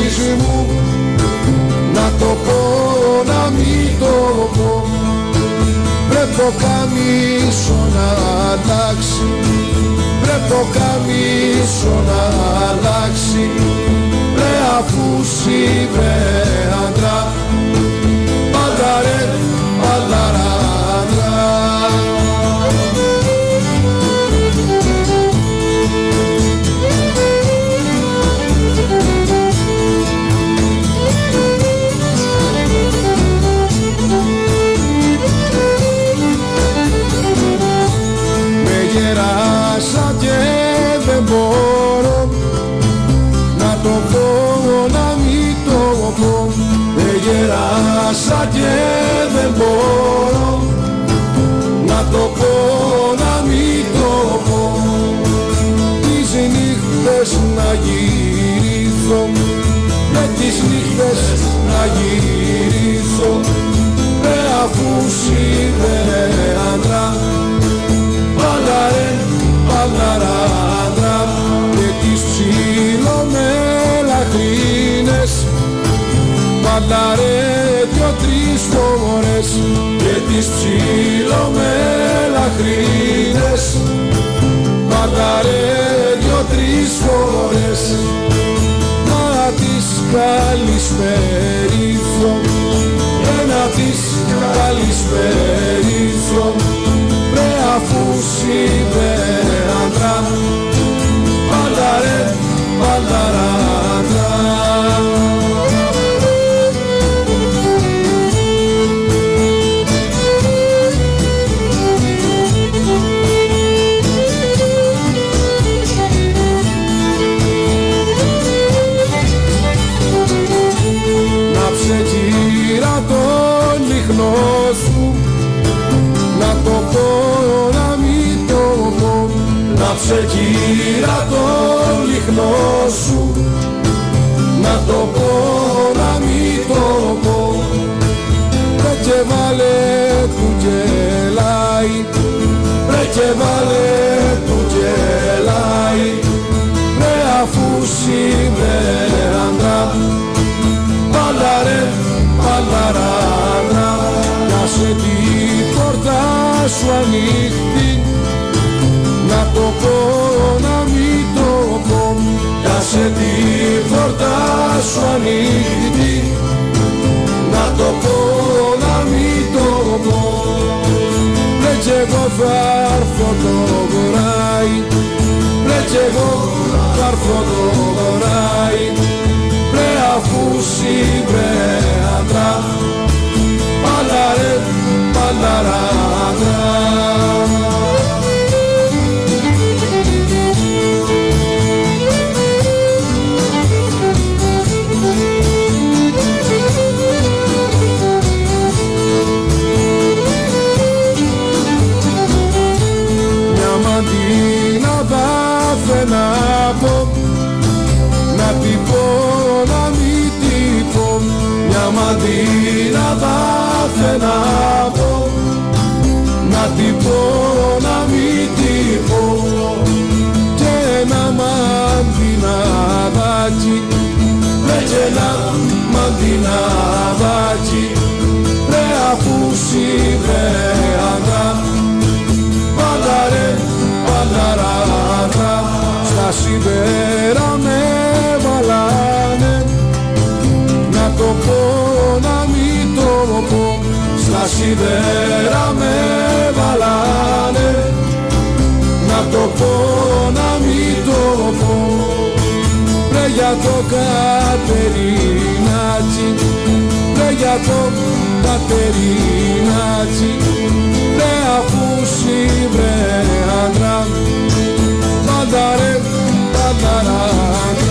Πεις μου. Να το πω να μην το πω. Πρέπει το καμίσο να αλλάξει. Πρέπει το καμίσο να αλλάξει. Ρε αφού βρε άντρα. Πάντα ρε, πάντα γεράσα και δεν μπορώ να το πω, να μην το πω. Τις νύχτες να γυρίσω με τις νύχτες να γυρίσω ρε αφού σίδε άντρα. Παλαρέ, παλαρά άντρα και τις ψιλομέλαχρίνες Πάντα ρε δυο-τρεις φορές και τις ψιλομέλαχρίνες Πάντα ρε δυο-τρεις φορές. Να τις καλησπερίσω και να τις καλησπερίσω ρε αφού σιβε άντρα πάντα λιχνό σου. Να το πω να μην το πω. Ρε και βάλε του γελάει. Ρε και βάλε του γελάει. Ρε αφού σήμερα Πάντα ρε, πάντα ράντα σε την πόρτα σου ανοιχτή. Να το πω σου ανοιχτή Να το πω να μην το πω. Ρε κι εγώ θα έρθω το βράδυ Ρε κι εγώ θα έρθω το βράδυ Ρε αφού σύμπρε άντρα Πάντα ρε, πάντα να δάθε να πω να την πω. Να μην την πω και ένα μαντιναδάκι ρε και ένα μαντιναδάκι ρε αφού σιβρε αγά πάντα ρε πάντα στα σιδέρα με βαλάνε να το πω να μην το πω. Στα σιδέρα με βαλάνε Να το πω να μην το πω. Ρε για το Κατερινάτσι. Ρε για το Κατερινάτσι. Ρε αφού βρε άντρα. Πάντα ρε, πάντα Αγαπημένοι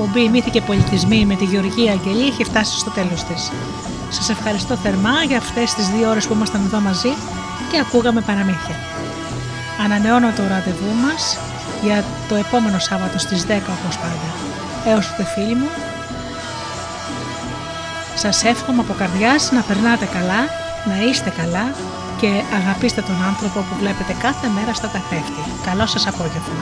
εκπομπή Μύθοι και Πολιτισμοί με τη Γεωργία Αγγελή έχει φτάσει στο τέλος της. Σας ευχαριστώ θερμά για αυτές τις δύο ώρες που ήμασταν εδώ μαζί και ακούγαμε παραμύθια. Ανανεώνω το ραντεβού μας για το επόμενο Σάββατο στις 10 όπως πάντα. Έως τότε φίλοι μου, σας εύχομαι από καρδιάς να περνάτε καλά, να είστε καλά και αγαπήστε τον άνθρωπο που βλέπετε κάθε μέρα στο καθρέφτη. Καλό σας απόγευμα.